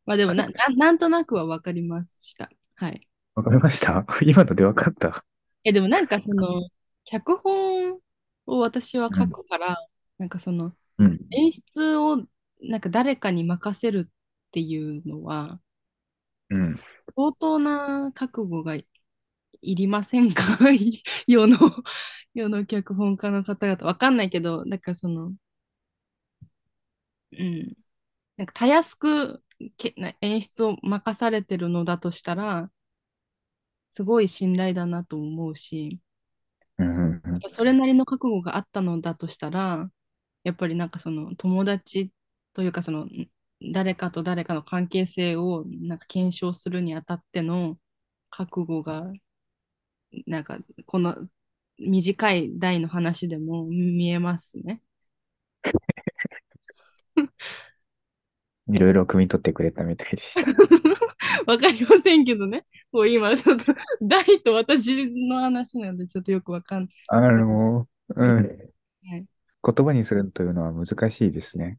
まあでもな、な、なんとなくはわかりました。はい。わかりました？*laughs* 今のでわかった？え、でもなんかその、脚本を私は書うん。くから、なんかその、うん。演出をなんか誰かに任せるっていうのは、うん。相当な覚悟がいりませんか？*laughs* 世の、世の脚本家の方々。わかんないけど、なんかその、うん。なんかたやすくけな演出を任されてるのだとしたら、すごい信頼だなと思うし、うん。うん。それなりの覚悟があったのだとしたら、やっぱりなんかその友達というかその誰かと誰かの関係性をなんか検証するにあたっての覚悟がなんかこの短い題の話でも見えますね。いろいろ汲み取ってくれたみたいでした。*laughs* わかりませんけどね。もう今ちょっと題と私の話なんでちょっとよくわかんない。あの、うん。はい言葉にするというのは難しいですね。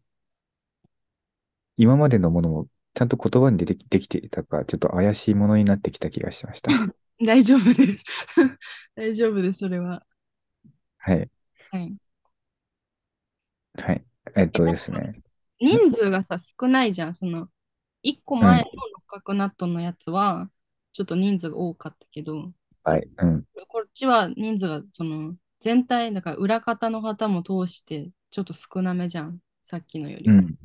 今までのものもちゃんと言葉に出てきできていたか、ちょっと怪しいものになってきた気がしました。*laughs* 大丈夫です。*laughs* 大丈夫です、それは。はい。はい。はい。えっとですね。人数がさ、少ないじゃん。その、一個前の六角ナットのやつは、ちょっと人数が多かったけど、はい。うん。こっちは人数が、その、全体、だから裏方の方も通して、ちょっと少なめじゃん。さっきのよりは。うん。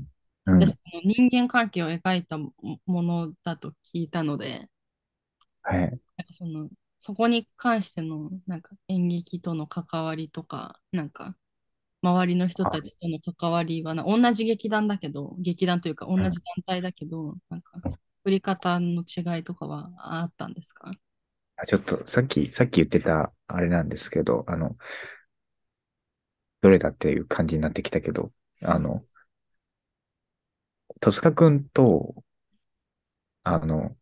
うん人間関係を描いたもものだと聞いたので、はい。なんかその、そこに関しての、なんか演劇との関わりとか、なんか、周りの人たちとの関わりはな、同じ劇団だけど、劇団というか同じ団体だけど、なんか、振り方の違いとかはあったんですか？あちょっと、さっき、さっき言ってた、あれなんですけど、あの、どれだっていう感じになってきたけど、あの、戸塚くんと、あの、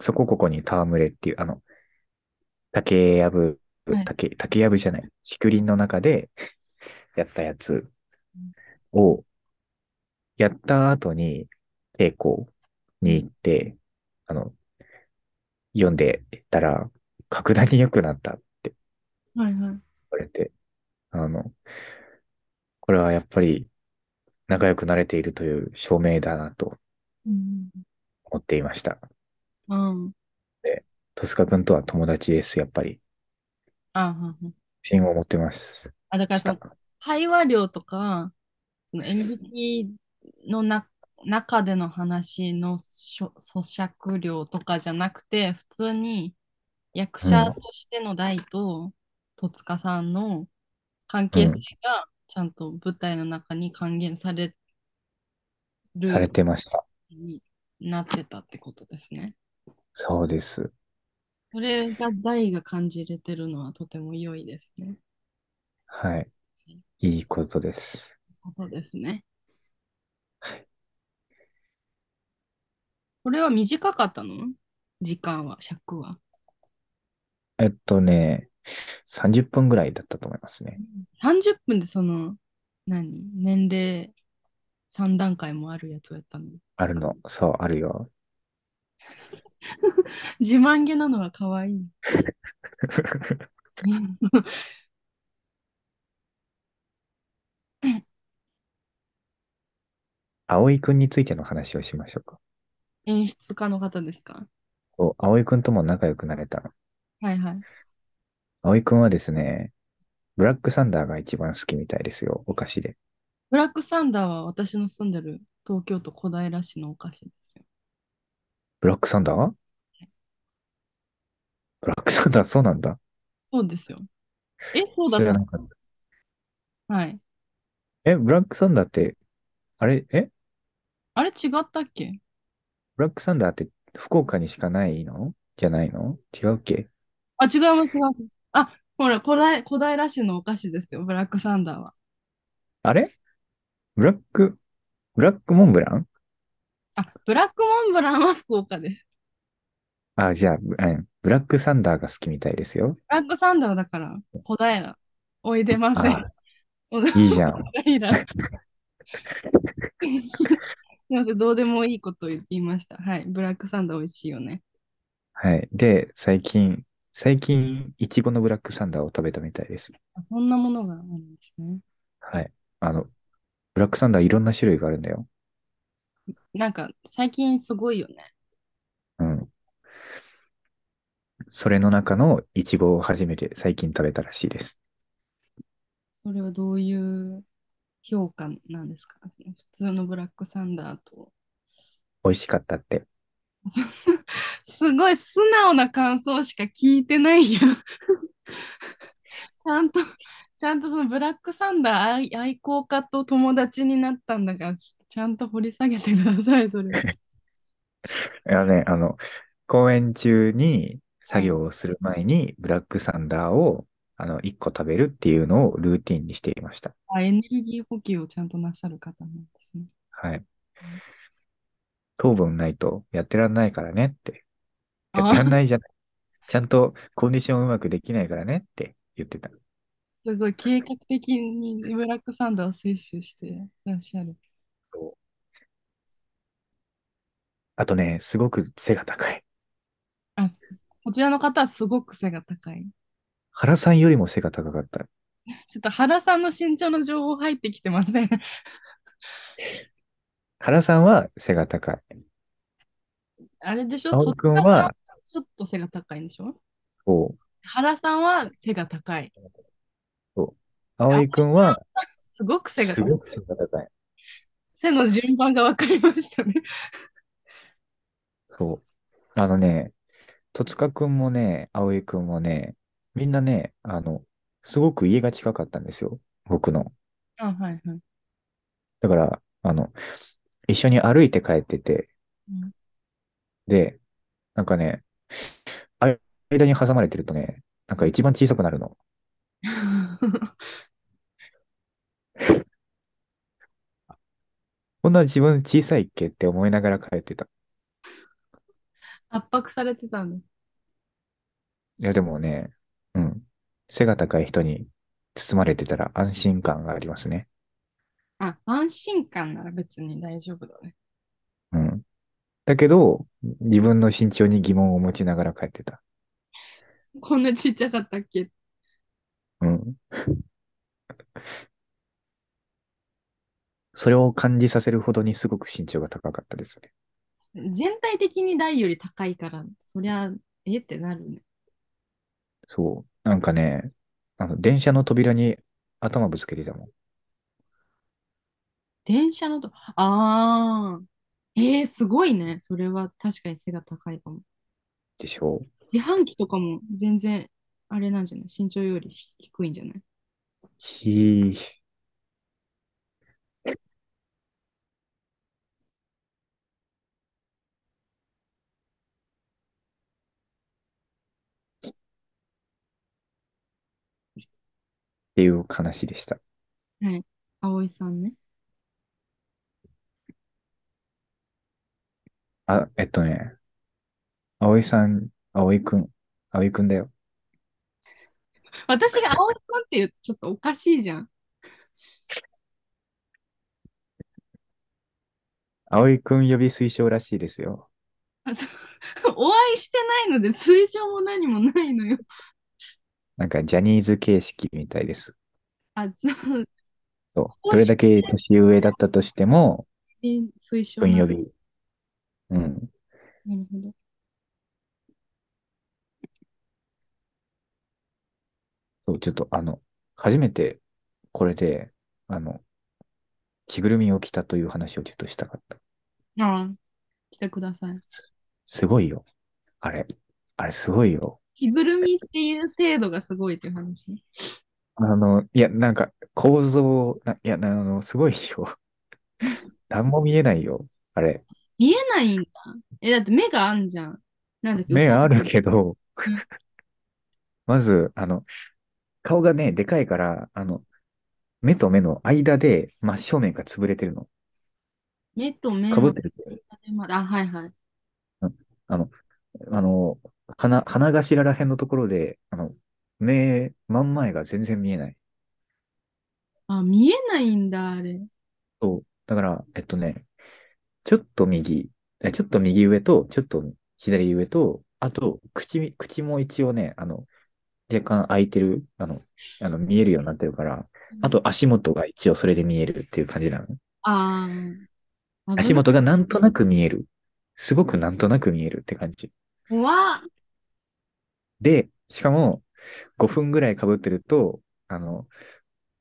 そこここに戯れっていう、あの、竹やぶはい、竹、竹やぶじゃない、竹林の中でやったやつを、やった後に、稽古に行って、あの、読んでたら、格段に良くなったってはいはい。言われて、あの、これはやっぱり仲良くなれているという証明だなとうん。思っていました。うん。戸塚くんとは友達です、やっぱり。あ、はんは信を持ってます。あ、だからしたその。会話量とか、その演劇のな中での話の咀嚼量とかじゃなくて、普通に役者としての代と戸塚さんの関係性がちゃんと舞台の中に還元されるされてました。になってたってことですね。そうです。それが大が感じれてるのはとても良いですね。はい。いいことです。ことですね。これは短かったの？時間は、尺は。えっとね、30分ぐらいだったと思いますね。30分でその、何？年齢3段階もあるやつをやったの？あるの。そう、あるよ。*laughs* 自慢げなのは可愛い。*laughs* 葵くんについての話をしましょうか。演出家の方ですか？そう葵くんとも仲良くなれたの。はいはい。葵くんはですね、ブラックサンダーが一番好きみたいですよ、お菓子で。ブラックサンダーは私の住んでる東京都小平市のお菓子ですよ。ブラックサンダー？ブラックサンダーそうなんだ。そうですよ。え、そうだ。知らなかった。はい。え、ブラックサンダーって、あれ、え？あれ違ったっけ？ブラックサンダーって福岡にしかないの？じゃないの？違うっけ？あ、違います、違います。あ、ほら、小平小平市のお菓子ですよ、ブラックサンダーは。あれ？ブラック、ブラックモンブラン？あ、ブラックモンブランは福岡です。あ、じゃあ、うん、ブラックサンダーが好きみたいですよ。ブラックサンダーはだから、小平。おいでません。あ、いいじゃん。*laughs* 小平。*laughs* すいません、どうでもいいことを言いました。はい、ブラックサンダー美味しいよね。はい。で、最近、最近、いちごのブラックサンダーを食べたみたいです。あそんなものがあるんですね。はい。あの、ブラックサンダーいろんな種類があるんだよ。なんか、最近すごいよね。うん。それの中のいちごを初めて最近食べたらしいです。それはどういう評価なんですか？普通のブラックサンダーと。美味しかったって。*laughs* すごい素直な感想しか聞いてないよ。*laughs* ちゃんと、ちちゃんとそのブラックサンダー愛愛好家と友達になったんだから、ちちゃんと掘り下げてください、それは。*laughs* いやね、あの、公演中に作はい業をする前にブラックサンダーをあの1個食べるっていうのをルーティンにしていました。あエネルギー補給をちゃんとなさる方なんですね。はい。糖分ないとやってらんないからねって。やあってらんないじゃない。ちゃんとコンディションうまくできないからねって言ってた。すごい計画的にブラックサンダーを摂取していらっしゃる。あとね、すごく背が高い。あ、こちらの方はすごく背が高い。原さんよりも背が高かった。ちょっと原さんの身長の情報入ってきてません？原さんは背が高い。あれでしょ？葵くん戸塚さんは、ちょっと背が高いんでしょ？そう、原さんは背が高い。そう。葵くんは、すごく背が高い。すごく背が高い。背の順番が分かりましたね。そう。あのね、戸塚くんもね、葵くんもね、みんなね、あの、すごく家が近かったんですよ。僕の。あ、はいはい。だから、あの、一緒に歩いて帰ってて、うんで、なんかね、あ間に挟まれてるとね、なんか一番小さくなるの。*laughs* こんな自分小さいっけって思いながら帰ってた。圧迫されてたんだ。いや、でもね、うん。背が高い人に包まれてたら安心感がありますね。あ、安心感なら別に大丈夫だね。うん。だけど、自分の身長に疑問を持ちながら帰ってた。こんなちっちゃかったっけ？うん。それを感じさせるほどにすごく身長が高かったですね。全体的に台より高いから、そりゃ、え？ってなるね。そう。なんかね、あの、電車の扉に頭ぶつけてたもん。電車のと、ああ、えー、すごいね。それは確かに背が高いかも。でしょ？自販機とかも全然、あれなんじゃない？身長より低いんじゃない？ひー。っていう話でした。はい。葵さんね。あ、えっとね、葵さん、葵くん、葵くんだよ。私が葵さんって言うとちょっとおかしいじゃん。葵くん呼び推奨らしいですよ。あそうお会いしてないので推奨も何もないのよ。なんかジャニーズ形式みたいです。あ、そう、そう。どれだけ年上だったとしても、推奨なくん呼び。うん。なるほど。そう、ちょっとあの、初めてこれで、あの、着ぐるみを着たという話をちょっとしたかった。ああ、してください。す、すごいよ。あれ、あれすごいよ。着ぐるみっていう制度がすごいっていう話？あの、いや、なんか構造、な、いや、なあの、すごいよ。*laughs* 何も見えないよ。あれ。見えないんだ。え、だって目があんじゃん。なんだっけ？目あるけどうん、まず、あの、顔がね、でかいから、あの、目と目の間で真正面が潰れてるの。目と目のかぶってると、あ、はいはい。あの、あの、鼻、鼻頭ら辺のところで、あの、目、真ん前が全然見えない。あ、見えないんだ、あれ。そう。だから、えっとね、ちょっと右、えちょっと右上と、ちょっと左上と、あと、口、口も一応ね、あの、若干開いてる、あの、あの、見えるようになってるから、あと足元が一応それで見えるっていう感じなの。ああ。足元がなんとなく見える。すごくなんとなく見えるって感じ。怖っ。で、しかも、5分ぐらい被ってると、あの、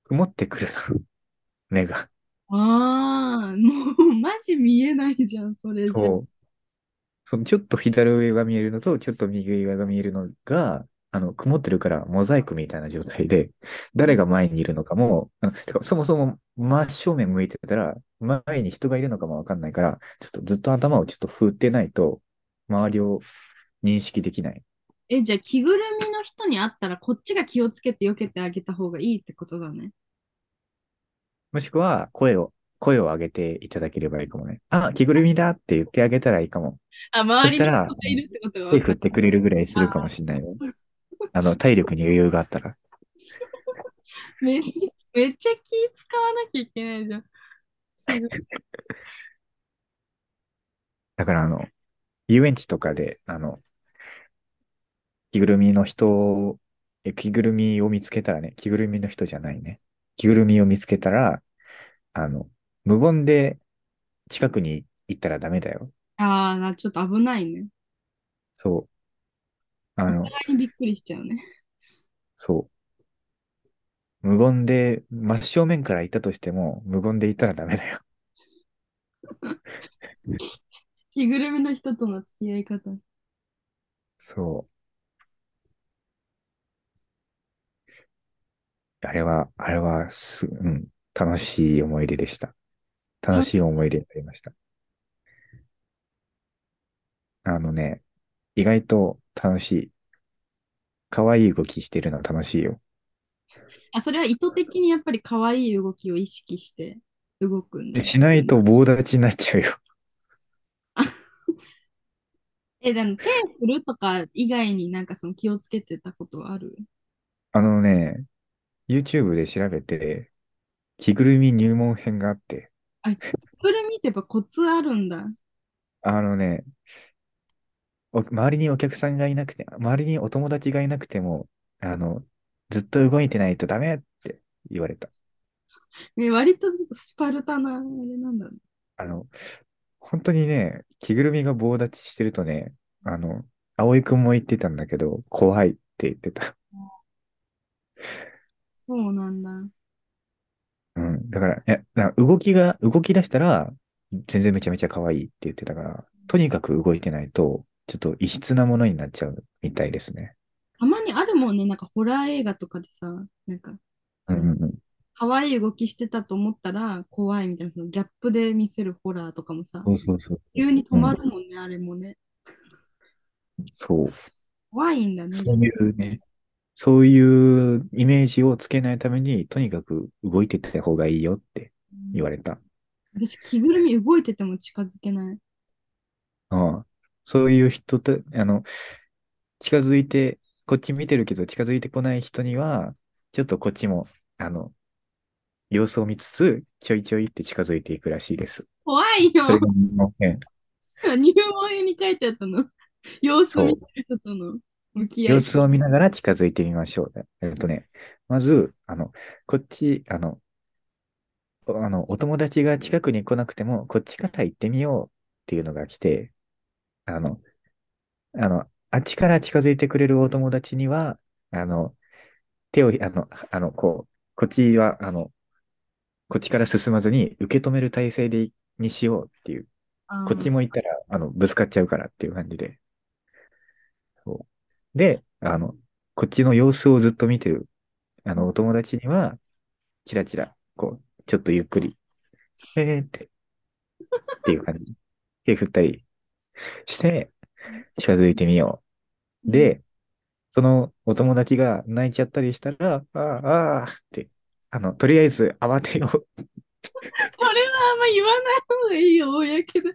曇ってくるの。*laughs* 目が。ああ、もうマジ見えないじゃん、それじゃ。そう。そのちょっと左上が見えるのと、ちょっと右上が見えるのが、あの、曇ってるからモザイクみたいな状態で、誰が前にいるのかも、あのてかそもそも真正面向いてたら、前に人がいるのかもわかんないから、ちょっとずっと頭をちょっと振ってないと、周りを認識できない。え、じゃあ着ぐるみの人に会ったらこっちが気をつけて避けてあげた方がいいってことだね。もしくは、声を、声を上げていただければいいかもね。あ、着ぐるみだって言ってあげたらいいかも。あ、周りに人がいるってことが手振ってくれるぐらいするかもしれないよ。*laughs* あの、体力に余裕があったら。めめっちゃ気使わなきゃいけないじゃん。*laughs* だから、あの、遊園地とかで、あの、着ぐるみの人え、着ぐるみを見つけたらね、着ぐるみの人じゃないね。着ぐるみを見つけたら、あの、無言で近くに行ったらダメだよ。ああ、ちょっと危ないね。そう。あの、お互いにびっくりしちゃうね。そう。無言で、真正面からいたとしても、無言でいたらダメだよ。*laughs* 着ぐるみの人との付き合い方。そあれは、あれはす、うん、楽しい思い出でした。楽しい思い出になりました。あのね、意外と楽しい。可愛い動きしてるの楽しいよ。あ、それは意図的にやっぱり可愛い動きを意識して動くんだ。しないと棒立ちになっちゃうよ。*laughs* え、でも手振るとか以外になんかその気をつけてたことはある？あのね、YouTube で調べて、着ぐるみ入門編があって。あ、着ぐるみってやっぱコツあるんだ。あのね、周りにお客さんがいなくて、周りにお友達がいなくても、あの、ずっと動いてないとダメって言われた。*laughs* ね、割とちょっとスパルタな、あれなんだ、ね、あの、本当にね、着ぐるみが棒立ちしてるとね、あの、葵くんも言ってたんだけど、怖いって言ってた。*laughs* そうなんだ。うん。だから、え、だから動きが、動き出したら、全然めちゃめちゃ可愛いって言ってたから、とにかく動いてないと、ちょっと異質なものになっちゃうみたいですね。たまにあるもんね、なんかホラー映画とかでさ、なんか、うんうんうん。可愛い動きしてたと思ったら怖いみたいな、そのギャップで見せるホラーとかもさ、そうそうそう。急に止まるもんね、あれもね。そう。怖いんだね。そういうね、そういうイメージをつけないために、とにかく動いてた方がいいよって言われた。私、着ぐるみ動いてても近づけない。ああそういう人と、あの、近づいて、こっち見てるけど近づいてこない人には、ちょっとこっちも、あの、様子を見つつ、ちょいちょいって近づいていくらしいです。怖いよ。それが入門編。*laughs* 入門編に書いてあったの。様子を見てる人との。様子を見ながら近づいてみましょう。えっとね、まず、あの、こっち、あの、あの、お友達が近くに来なくても、こっちから行ってみようっていうのが来て、あの、あの、あっちから近づいてくれるお友達には、あの、手を、あの、あの、こう、こっちは、あの、こっちから進まずに受け止める体制で、にしようっていう。こっちも行ったら、あの、ぶつかっちゃうからっていう感じで。で、あの、こっちの様子をずっと見てる、あの、お友達には、チラチラ、こう、ちょっとゆっくり、えーって、っていう感じ。手振ったりして、近づいてみよう。で、そのお友達が泣いちゃったりしたら、ああ、ああ、って、あの、とりあえず慌てよう。それはあんま言わない方がいいよ、やけど、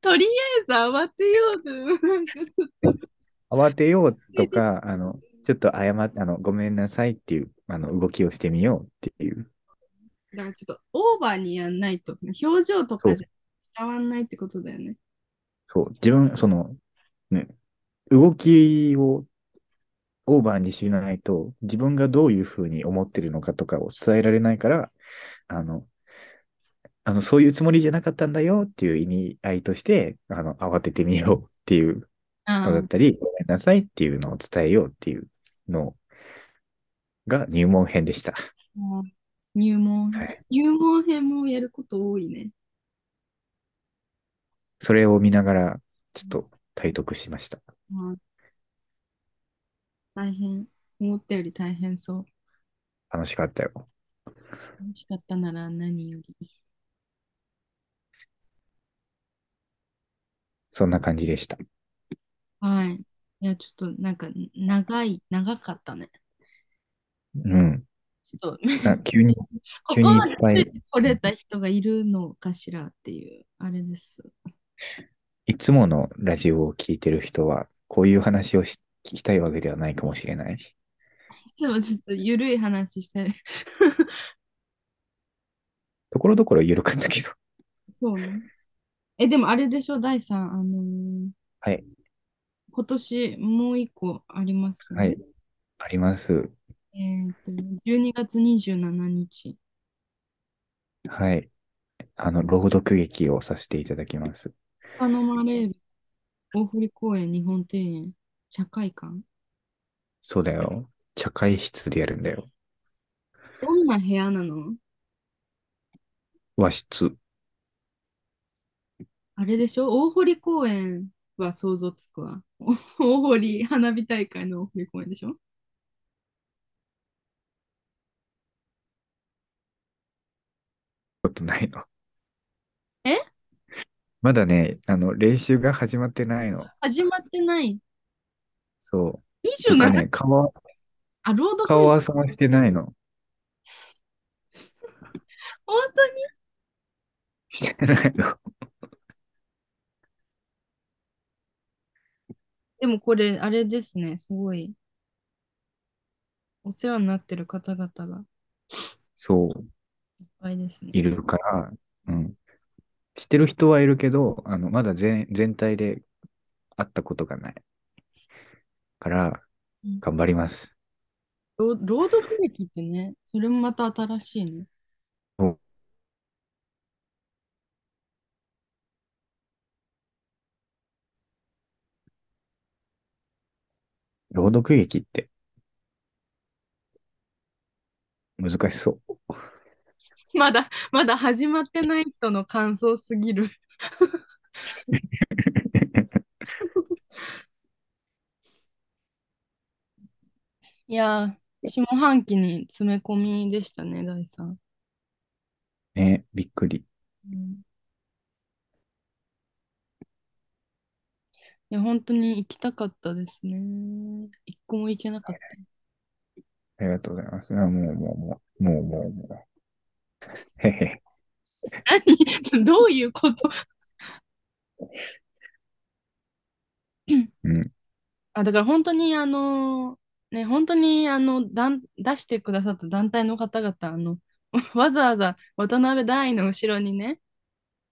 とりあえず慌てようと、なんかちょっと。慌てようとか、あの、ちょっと謝って、あの、ごめんなさいっていう、あの、動きをしてみようっていう。だからちょっとオーバーにやんないと、表情とかじゃ伝わんないってことだよね。そう、自分、その、ね、動きをオーバーにしないと、自分がどういうふうに思ってるのかとかを伝えられないから、あの、あの、そういうつもりじゃなかったんだよっていう意味合いとして、あの、慌ててみようっていうのだったり、ごめんなさいっていうのを伝えようっていうのが入門編でした。入門、はい、入門編もやること多いね。それを見ながら、ちょっと体得しました。大変。思ったより大変そう。楽しかったよ。楽しかったなら何より。そんな感じでした。はい。いや、ちょっとなんか長い、長かったね。うん。ちょっと、な急に、*laughs* こ急こまでにいっぱいついてこれた人がいるのかしらっていう、あれです。いつものラジオを聞いてる人は、こういう話をし聞きたいわけではないかもしれない。いつもちょっとゆるい話してる。*laughs* ところどころ緩かったけど。そうね。え、でもあれでしょ、第3、あのーはい。今年もう一個ありますね。はい。あります。えっと、12月27日。はい。あの、朗読劇をさせていただきます。スカノマレーベ大堀公園日本庭園社会館そうだよ。茶会室でやるんだよ。どんな部屋なの？和室。あれでしょ？大堀公園は想像つくわ。*laughs* 大堀花火大会の大堀公園でしょ？ことないの。え？まだね、あの、練習が始まってないの。始まってない。そう。な？んか27ね、顔は、あ、朗読顔合わせもしてないの。*laughs* 本当に？*laughs* してないの。でもこれ、あれですね、すごい。お世話になってる方々がそう。いっぱいですね。いるから、うん。知ってる人はいるけど、あの、まだ全、全体で会ったことがない。からうん、頑張ります。朗朗読劇ってね、それもまた新しいね。朗読劇って難しそう。まだ、まだ始まってない人の感想すぎる。*laughs* いやー、下半期に詰め込みでしたね、大さん。ね、びっくり。うんいや、本当に行きたかったですね。一個も行けなかった。ありがとうございます。あもう、もう、もう、もう、もう、もう。へへ。何？*laughs* どういうこと？うん。あ、だから本当にあの、ね、本当にあの、だん出してくださった団体の方々、あの、*laughs* わざわざ渡辺大の後ろにね、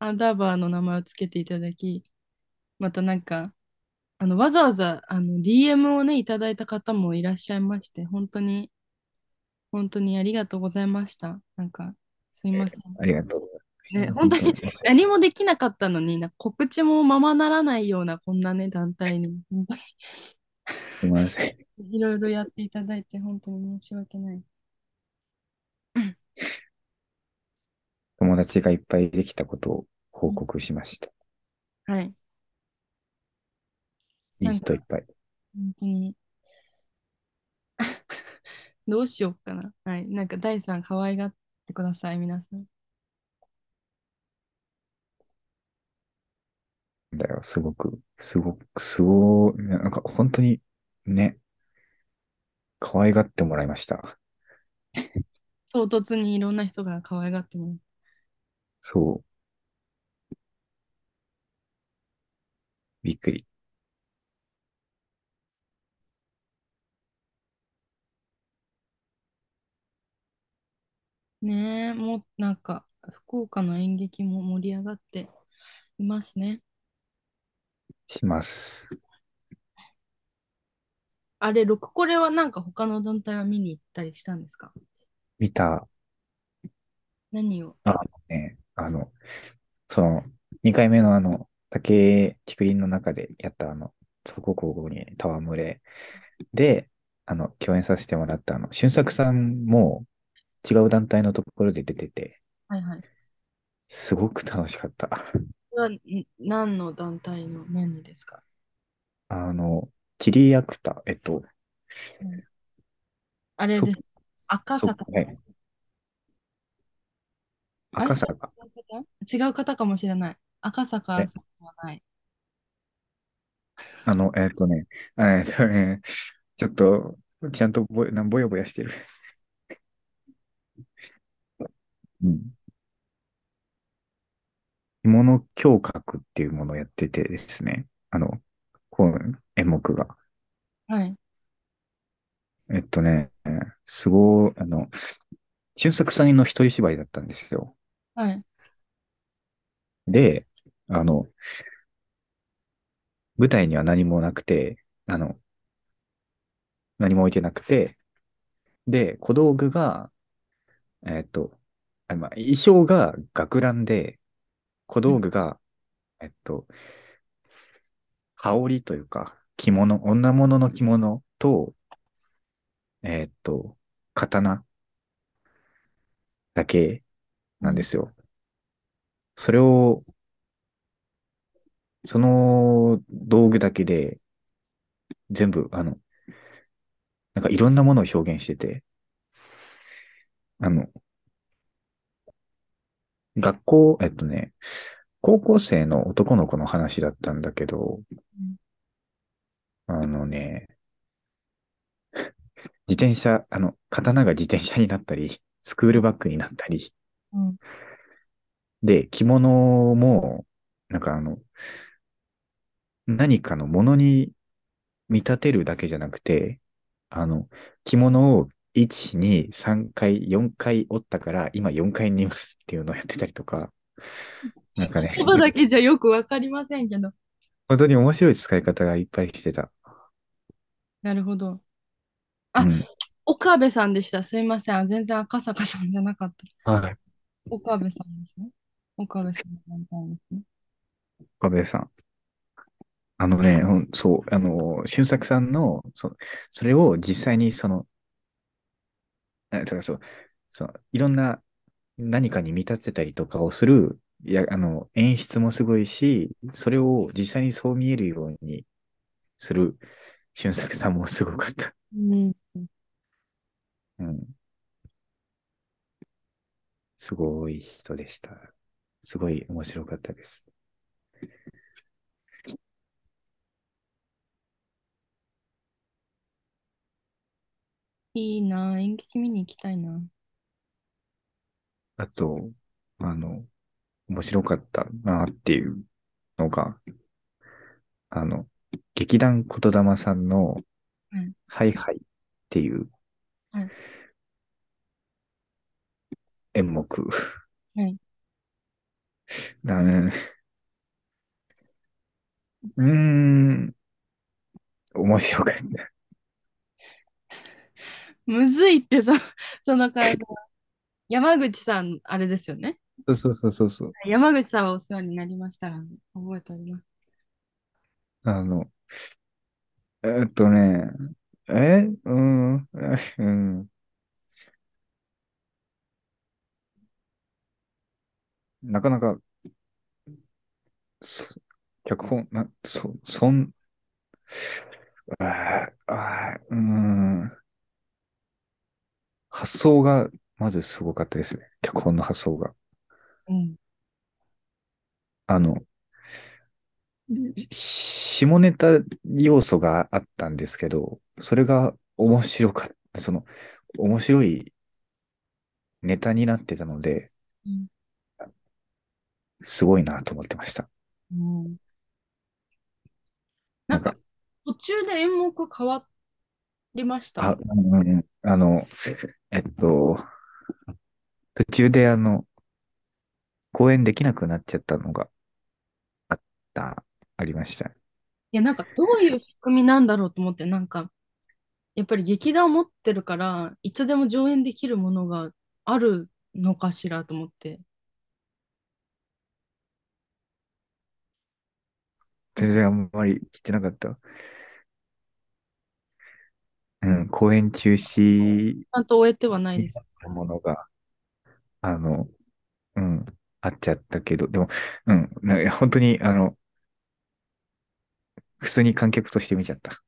アンダーバーの名前をつけていただき、またなんか、あの、わざわざあの DM をね、いただいた方もいらっしゃいまして、本当に、本当にありがとうございました。なんか、すいません。ありがとうございます。ね、本当に何もできなかったのに、告知もままならないようなこんなね、団体に、本当にすみません。いろいろやっていただいて、本当に申し訳ない。*laughs* 友達がいっぱいできたことを報告しました。はい。いい人いっぱい。本当に。*laughs* どうしようかな。はい。なんか、第3可愛がってください、皆さん。だよ。すごく、すごく、すごい、なんか本当にね、可愛がってもらいました。唐突にいろんな人が可愛がってもらう。そう。びっくり。ねえ、もうなんか、福岡の演劇も盛り上がっていますね。します。あれ、ロクコレはなんか他の団体は見に行ったりしたんですか？見た、何を？あ、ね、あの、その、2回目のあの、竹竹林の中でやったあの、そこ交互に戯れで、あの、共演させてもらったあの、俊作さんも違う団体のところで出てて、はいはい。すごく楽しかった。はん何の団体の何ですか？あの、チリアクタ、えっと、うんあれそ、です。赤そ、坂。はい。あれ？違赤坂。違う方？かもしれない。赤坂え、さんではない。あの、えっとね、えっとね、ちょっと、ちゃんとぼ、なぼやぼやしてる。うん。着物胸郭っていうものをやっててですね。あの、こう、演目が。はい。えっとね、すごい、あの、俊作さんの一人芝居だったんですよ。はい。で、あの、舞台には何もなくて、あの、何も置いてなくて、で、小道具が、えっと、あまあ、衣装が学ランで、小はい。道具が、えっと、羽織というか、着物、女物の着物と、えっと、刀だけうん。なんですよ。それを、その道具だけで全部、あの、なんかいろんなものを表現してて、あの、学校、えっとね、高校生の男の子の話だったんだけど、あのね、*laughs* 自転車、あの、刀が自転車になったり、スクールバッグになったり、うん。で、着物も、なんかあの、何かのものに見立てるだけじゃなくて、あの、着物を1、2、3回、4回折ったから、今4回にいますっていうのをやってたりとか、なんかね、言葉だけじゃよくわかりませんけど。本当に面白い使い方がいっぱいしてた。なるほど。あ、うん。岡部さんでした。すいません。全然赤坂さんじゃなかった。はい。岡部さんですね。岡部さんですね。岡部さん。あのね、うんそう、あの、俊作さんの、そ、それを実際にその、あそうそう、そう、いろんな何かに見立てたりとかをする、いや、あの、演出もすごいし、それを実際にそう見えるようにする俊作さんもすごかった。うん。うん。すごい人でした。すごい面白かったです。いいな。演劇見に行きたいな。あと、あの、面白かったなっていうのが、あの、劇団言霊さんのはい。ハイハイっていうはい。演目。はい。だね。うーん、面白かった。むずいってさ、*laughs* その感じ。山口さん、あれですよね？そうそうそうそうそう。山口さんはお世話になりましたが、覚えております。あの、えーっとね、え？うん、えうん、なかなか、す脚本、な、そ、そん、あーあー、うん、発想が、まずすごかったですね。脚本の発想が。うん。あの、下ネタ要素があったんですけど、それが面白かった、その、面白いネタになってたので、うんすごいなと思ってました。うんなんか、途中で演目変わりましあ、たうんうんあの、えっと、途中であの、公演できなくなっちゃったのがあった、ありました。いや、なんか、どういう仕組みなんだろうと思って、なんか、やっぱり劇団を持ってるから、いつでも上演できるものがあるのかしらと思って。全然あんまり聞いてなかった。うん、公演中止ちゃんと終えてはないです。ものが、あの、うん、あっちゃったけど、でも、うん、な本当に、あの、普通に観客として見ちゃった。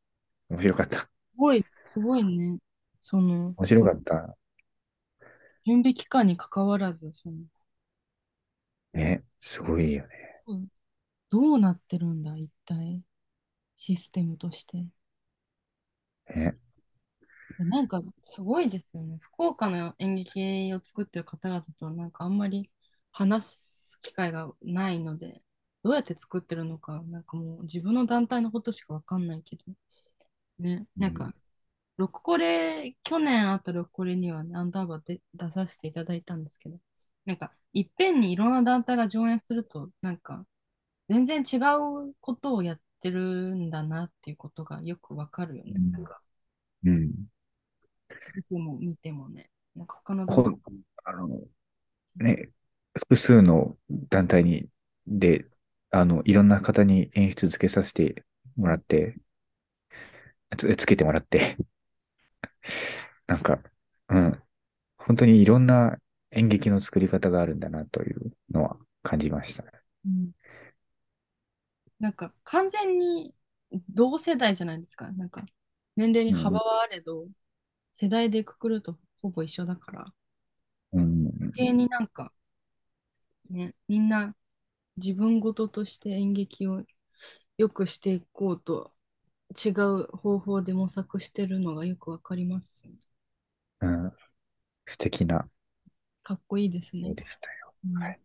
面白かった。すごい。すごいね。その、面白かった。準備期間に関わらず、その、ね。すごいよね。うんどうなってるんだ、一体、システムとして。ね。なんか、すごいですよね。福岡の演劇を作ってる方々とは、なんかあんまり話す機会がないので、どうやって作ってるのか、なんかもう自分の団体のことしかわかんないけど、ね、なんか、ロココレ、去年あったロココレにはね、アンダーバーで出させていただいたんですけど、なんか、いっぺんにいろんな団体が上演すると、なんか、全然違うことをやってるんだなっていうことがよくわかるよね。うん。なんか、うん。見ても見てもね、なんか他のあの、ね、複数の団体に、で、あの、いろんな方に演出つけさせてもらって、つ、つけてもらって。*laughs* なんか、うん、本当にいろんな演劇の作り方があるんだなというのは感じました。ね。うん。なんか完全に同世代じゃないですか。なんか年齢にうん、幅はあれど、世代でくくるとほぼ一緒だから、うん、余計になんかね、みんな自分事として演劇を良くしていこうと違う方法で模索してるのがよくわかります。うん、素敵なかっこいいですね。絵でしたよ。うん、はい。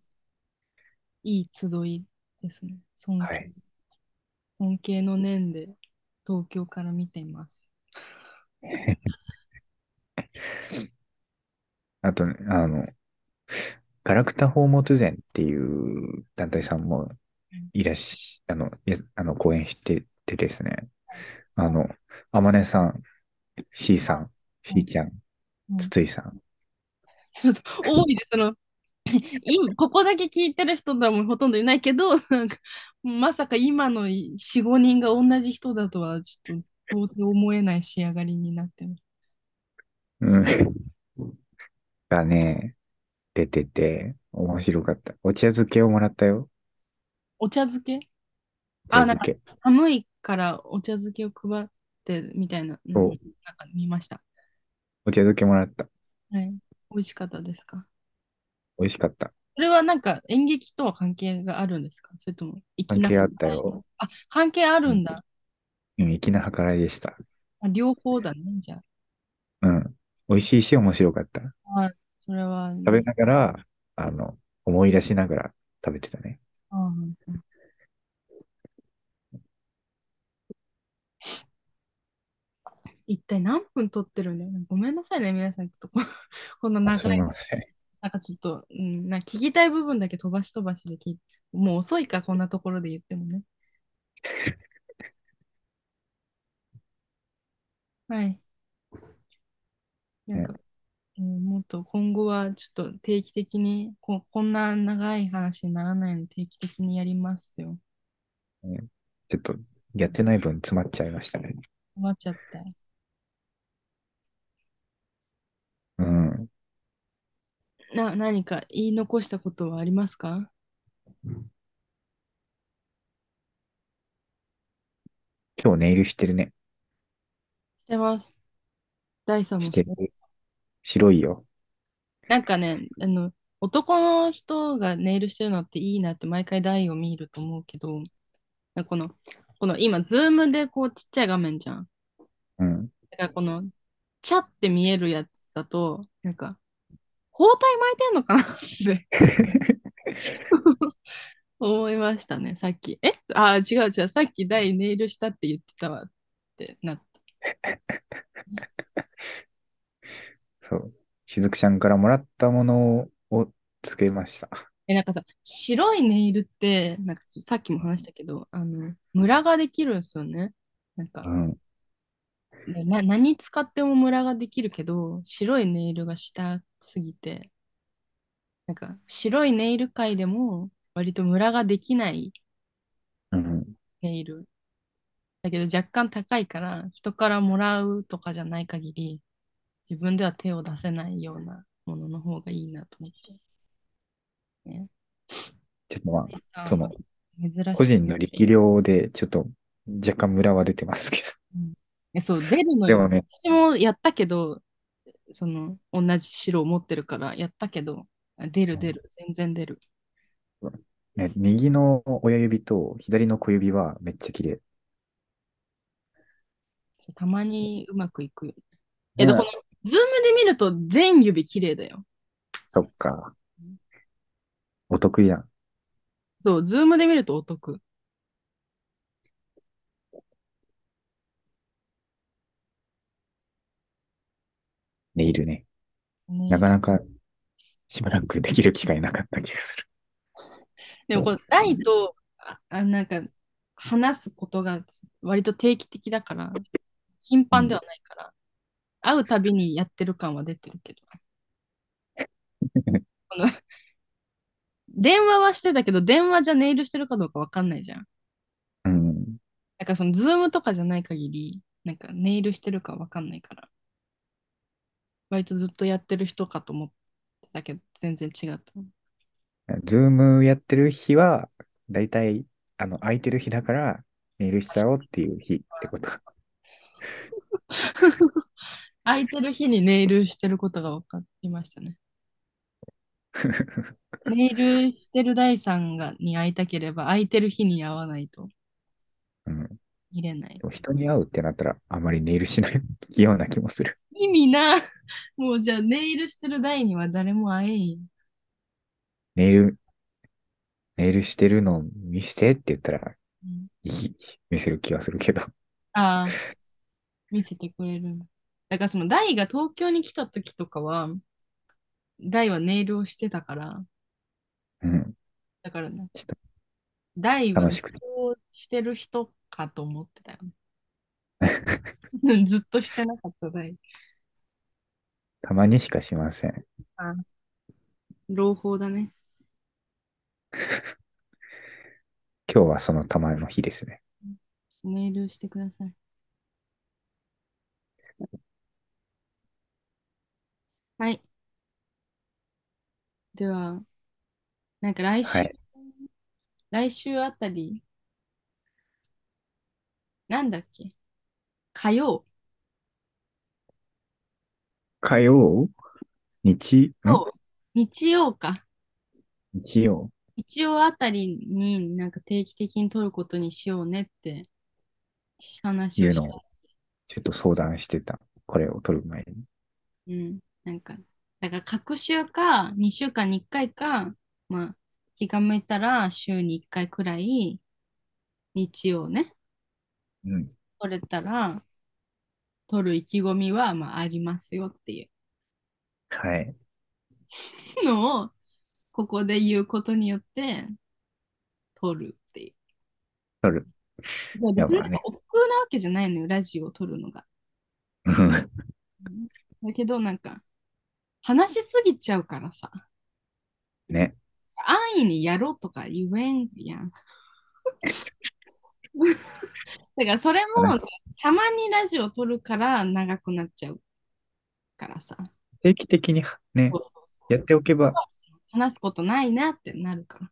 いい集いですね。尊敬、はい。尊敬の念で東京から見ています。*laughs* あとね、あの、ガラクタ宝物膳っていう団体さんもいらっし、あの、やあの、講演しててですね、あの、あまねさん、C さん、うん C ちゃん、うん筒井さん。そうそう、多いです。その、今、ここだけ聞いてる人だもんほとんどいないけど、なんか、まさか今の4、5人が同じ人だとは、ちょっと、到底思えない仕上がりになってます。うん。がね、出てて、面白かった。お茶漬けをもらったよ。お茶漬け？あ、なんか。寒いからお茶漬けを配ってみたいななんか見ました。お茶漬けもらった。はい。美味しかったですか？美味しかった。それはなんか演劇とは関係があるんですか？それとも、関係あったよ。あ、関係あうん。るんだ。うん粋な計らいでした。あ両方だね、じゃうん。美味しいし、面白かった。あ。あ、それは食べね。ながら、あの、思い出しながら食べてたね。一体何分撮ってるんだよ。ごめんなさいね、皆さん。ちょっとこ *laughs* このあ、すみ長い。なんかちょっと、うん、な聞きたい部分だけ飛ばし飛ばしで聞もう遅いか、こんなところで言ってもね。*laughs* はい。なんねか、うん、もっと今後はちょっと定期的にこ、こんな長い話にならないように定期的にやりますよ。ねちょっと、やってない分詰まっちゃいましたね。困っちゃった。うん。な、何か言い残したことはありますか？今日ネイルしてるね。してます。大さんもしてる。白いよ。なんかね、あの、男の人がネイルしてるのっていいなって毎回台を見ると思うけど、この、この今、ズームでこうちっちゃい画面じゃん。うん。だからこの、チャって見えるやつだと、なんか、包帯巻いてんのかなって *laughs* 思いましたね、さっき。え？あ、違う違う、さっき台ネイルしたって言ってたわってなって。*laughs* そう。しずくちゃんからもらったものをつけました。え、なんかさ、白いネイルって、なんかさっきも話したけど、あの、ムラができるんですよね。なんか、うん。でな、何使ってもムラができるけど、白いネイルがしたすぎて、なんか、白いネイル界でも、割とムラができないうん。ネイル。だけど若干高いから、人からもらうとかじゃない限り、自分では手を出せないようなものの方がいいなと思って。ね。ちょっとまあ、その。個人の力量でちょっと若干ムラは出てますけど。うんえ、そう、出るのよ。でもね、私もやったけど、その、同じ白を持ってるからやったけど、出る出る、全然出る。ね、右の親指と左の小指はめっちゃ綺麗。たまにうまくいくよ。え、うんこの、ズームで見ると全指綺麗だよ。そっか。お得意やん。そう、ズームで見るとお得。ネイルね。ねなかなかしばらくできる機会なかった気がする。でもこのライと、あ、あなんか、話すことが割と定期的だから、頻繁ではないから、会うたびにやってる感は出てるけど。*laughs* この電話はしてたけど、電話じゃネイルしてるかどうかわかんないじゃん。うん。だからそのズームとかじゃない限り、なんかネイルしてるかわかんないから。割とずっとやってる人かと思ってたけど、全然違った。ズームやってる日は、だいたい、あの、空いてる日だから、ネイルしちゃおうっていう日ってこと。*laughs* 空いてる日にネイルしてることが分かりましたね。*laughs* ネイルしてる第三がに会いたければ、空いてる日に会わないとうん。見れない人に会うってなったら、あまりネイルしないような気もする。意味な。もうじゃあネイルしてる第には誰も会えんよ。ネイル、ネイルしてるの見せてって言ったら、うんいい見せる気はするけど。ああ、見せてくれる。だからその大が東京に来た時とかは、大はネイルをしてたから、うん。だからね、ちょっと大はネイ楽ししてる人かと思ってたよね。*laughs* ずっとしてなかった大。たまにしかしません。あ朗報だね。*laughs* 今日はそのたまの日ですね。ネイルしてください。はい。では、なんか来週、はい。来週あたり、なんだっけ？火曜、火曜？日、ん？そう日曜か。日曜日曜あたりになんか定期的に撮ることにしようねって話をした。いうのをちょっと相談してた。これを取る前に。うん。なんか、だから、各週か、2週間に1回か、まあ、気が向いたら週に1回くらい、日曜ね、うん。撮れたら、撮る意気込みは、まあ、ありますよっていはい。う *laughs* のを、ここで言うことによって、撮るっていう。取る。別になんか億劫なわけじゃないのよ、ラジオを撮るのが。*laughs* うんだけど、なんか、話しすぎちゃうからさ、ね。安易にやろうとか言えんやん。*laughs* だからそれも話たまにラジオ撮るから長くなっちゃうからさ。定期的にねそう、そうそうやっておけば、話すことないなってなるから。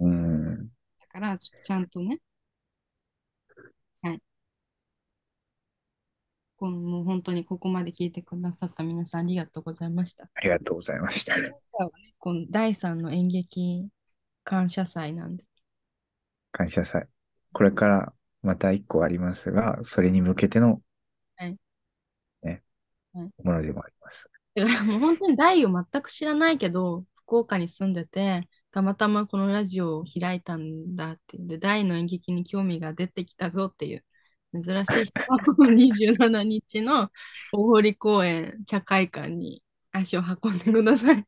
うん。だからちょちゃんとね。はい。このもう本当にここまで聞いてくださった皆さんありがとうございました。ありがとうございました。この第3の演劇感謝祭なんで。感謝祭。これからまた一個ありますが、それに向けての、はいね、はいものでもあります。だからもう本当に大を全く知らないけど、福岡に住んでて、たまたまこのラジオを開いたんだっていうんで、大の演劇に興味が出てきたぞっていう、珍しい人はこの27日の大堀公園茶会館に足を運んでください。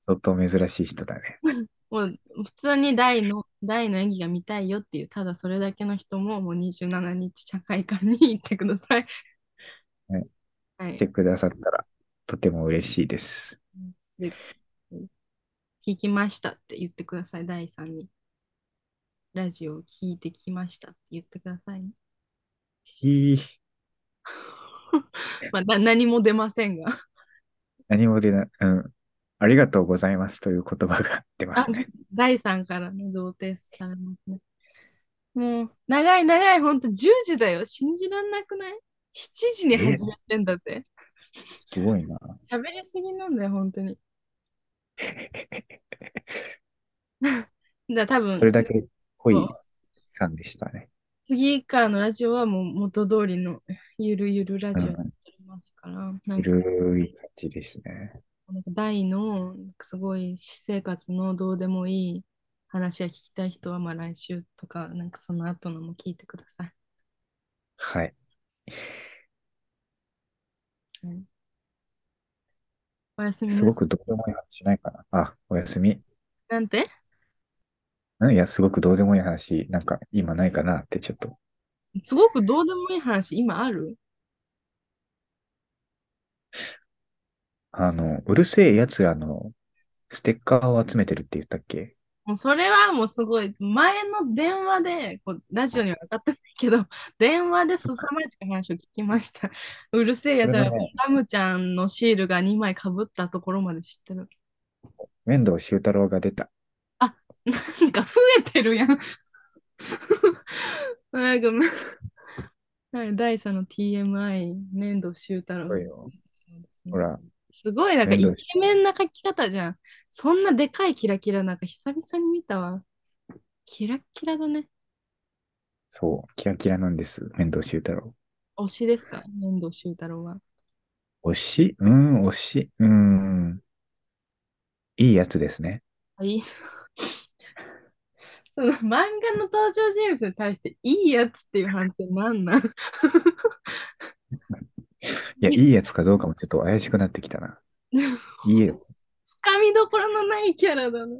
相当珍しい人だね。*laughs* もう普通に大の、大の演技が見たいよっていう、ただそれだけの人ももう27日茶会館に行ってください。はい。はい。来てくださったらとても嬉しいです。で聞きましたって言ってください、第3に。ラジオを聞いてきましたって言ってくださいね。ひー、*laughs* まあ、な何も出ませんが。何も出ない、うん。ありがとうございますという言葉が出ますね。第3からね、同定されますね。もう、長い長い、ほんと10時だよ。信じらんなくない ?7 時に始え、めてんだぜ。すごいな。喋りすぎなんだよ、本当に。*laughs* *laughs* だ多分、それだけ濃いそう期間でしたね。次からのラジオはもう元通りのゆるゆるラジオになうん。りますから、ゆか、るい感じですね。大のすごい私生活のどうでもいい話が聞きたい人は、まあ来週とか、なんかその後のも聞いてください。はい。はいおやすみすな。ごくどうでもいい話しないかな。あ、おやすみ。なんて？うんいや、すごくどうでもいい話、なんか今ないかなってちょっと。すごくどうでもいい話、今ある？あの、うるせえ奴らのステッカーを集めてるって言ったっけ？もうそれはもうすごい、前の電話で、こうラジオには上がってないけど、*laughs* 電話で凄まじい話を聞きました。うるせえやつは、これがね、ラムちゃんのシールが2枚かぶったところまで知ってる。面倒修太郎が出た。あ、なんか増えてるやん。*laughs* なんか、はい、第3の TMI、粘土修太郎。ほら、すごいなんかイ面倒ケメンな書き方じゃん。そんなでかいキラキラなんか久々に見たわ。キラッキラだね。そう、キラキラなんです。面倒修太郎。推しですか？粘土修太郎は。推し？うーん、推しうーん。いいやつですね。はい。その漫画の登場人物に対していいやつっていう判定なんなん？*laughs* いや、いいやつかどうかもちょっと怪しくなってきたな。*laughs* いいやつ。つかみどころのないキャラだな。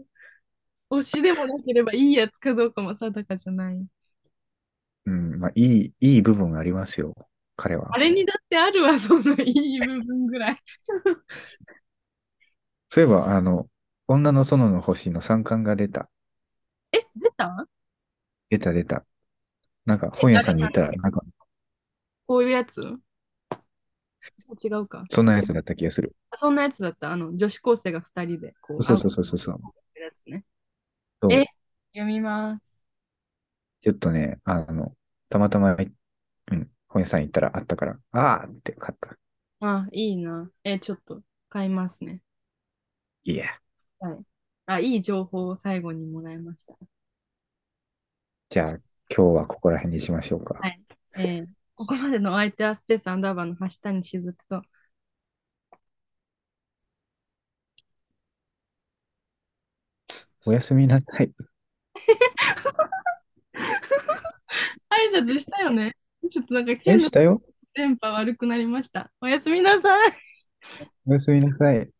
推しでもなければいいやつかどうかも定かじゃない。うん、まあ、いい、いい部分ありますよ。彼はあ。れにだってあるわ、そんないい部分ぐらい。*laughs* そういえば、あの、女の園の星の3巻が出た。え、出た？出た出た。なんか本屋さんに行ったら、なんかこういうやつ？違うか。そんなやつだった気がする。そんなやつだった？あの、女子高生が2人で、こう、そうそうそうそうそう。ね。そうえ読みます。ちょっとね、あの、たまたま、うん、本屋さん行ったらあったから、あーって買った。あ、いいな。え、ちょっと買いますね。いや。はい。あ、いい情報を最後にもらいました。じゃあ、今日はここら辺にしましょうか。はい。えーここまでのお相手はスペースアンダーバーの橋谷しずくと、おやすみなさい。*laughs* 挨拶したよね。ちょっとなんかえ、変なしたよ電波悪くなりました。おやすみなさい。おやすみなさい。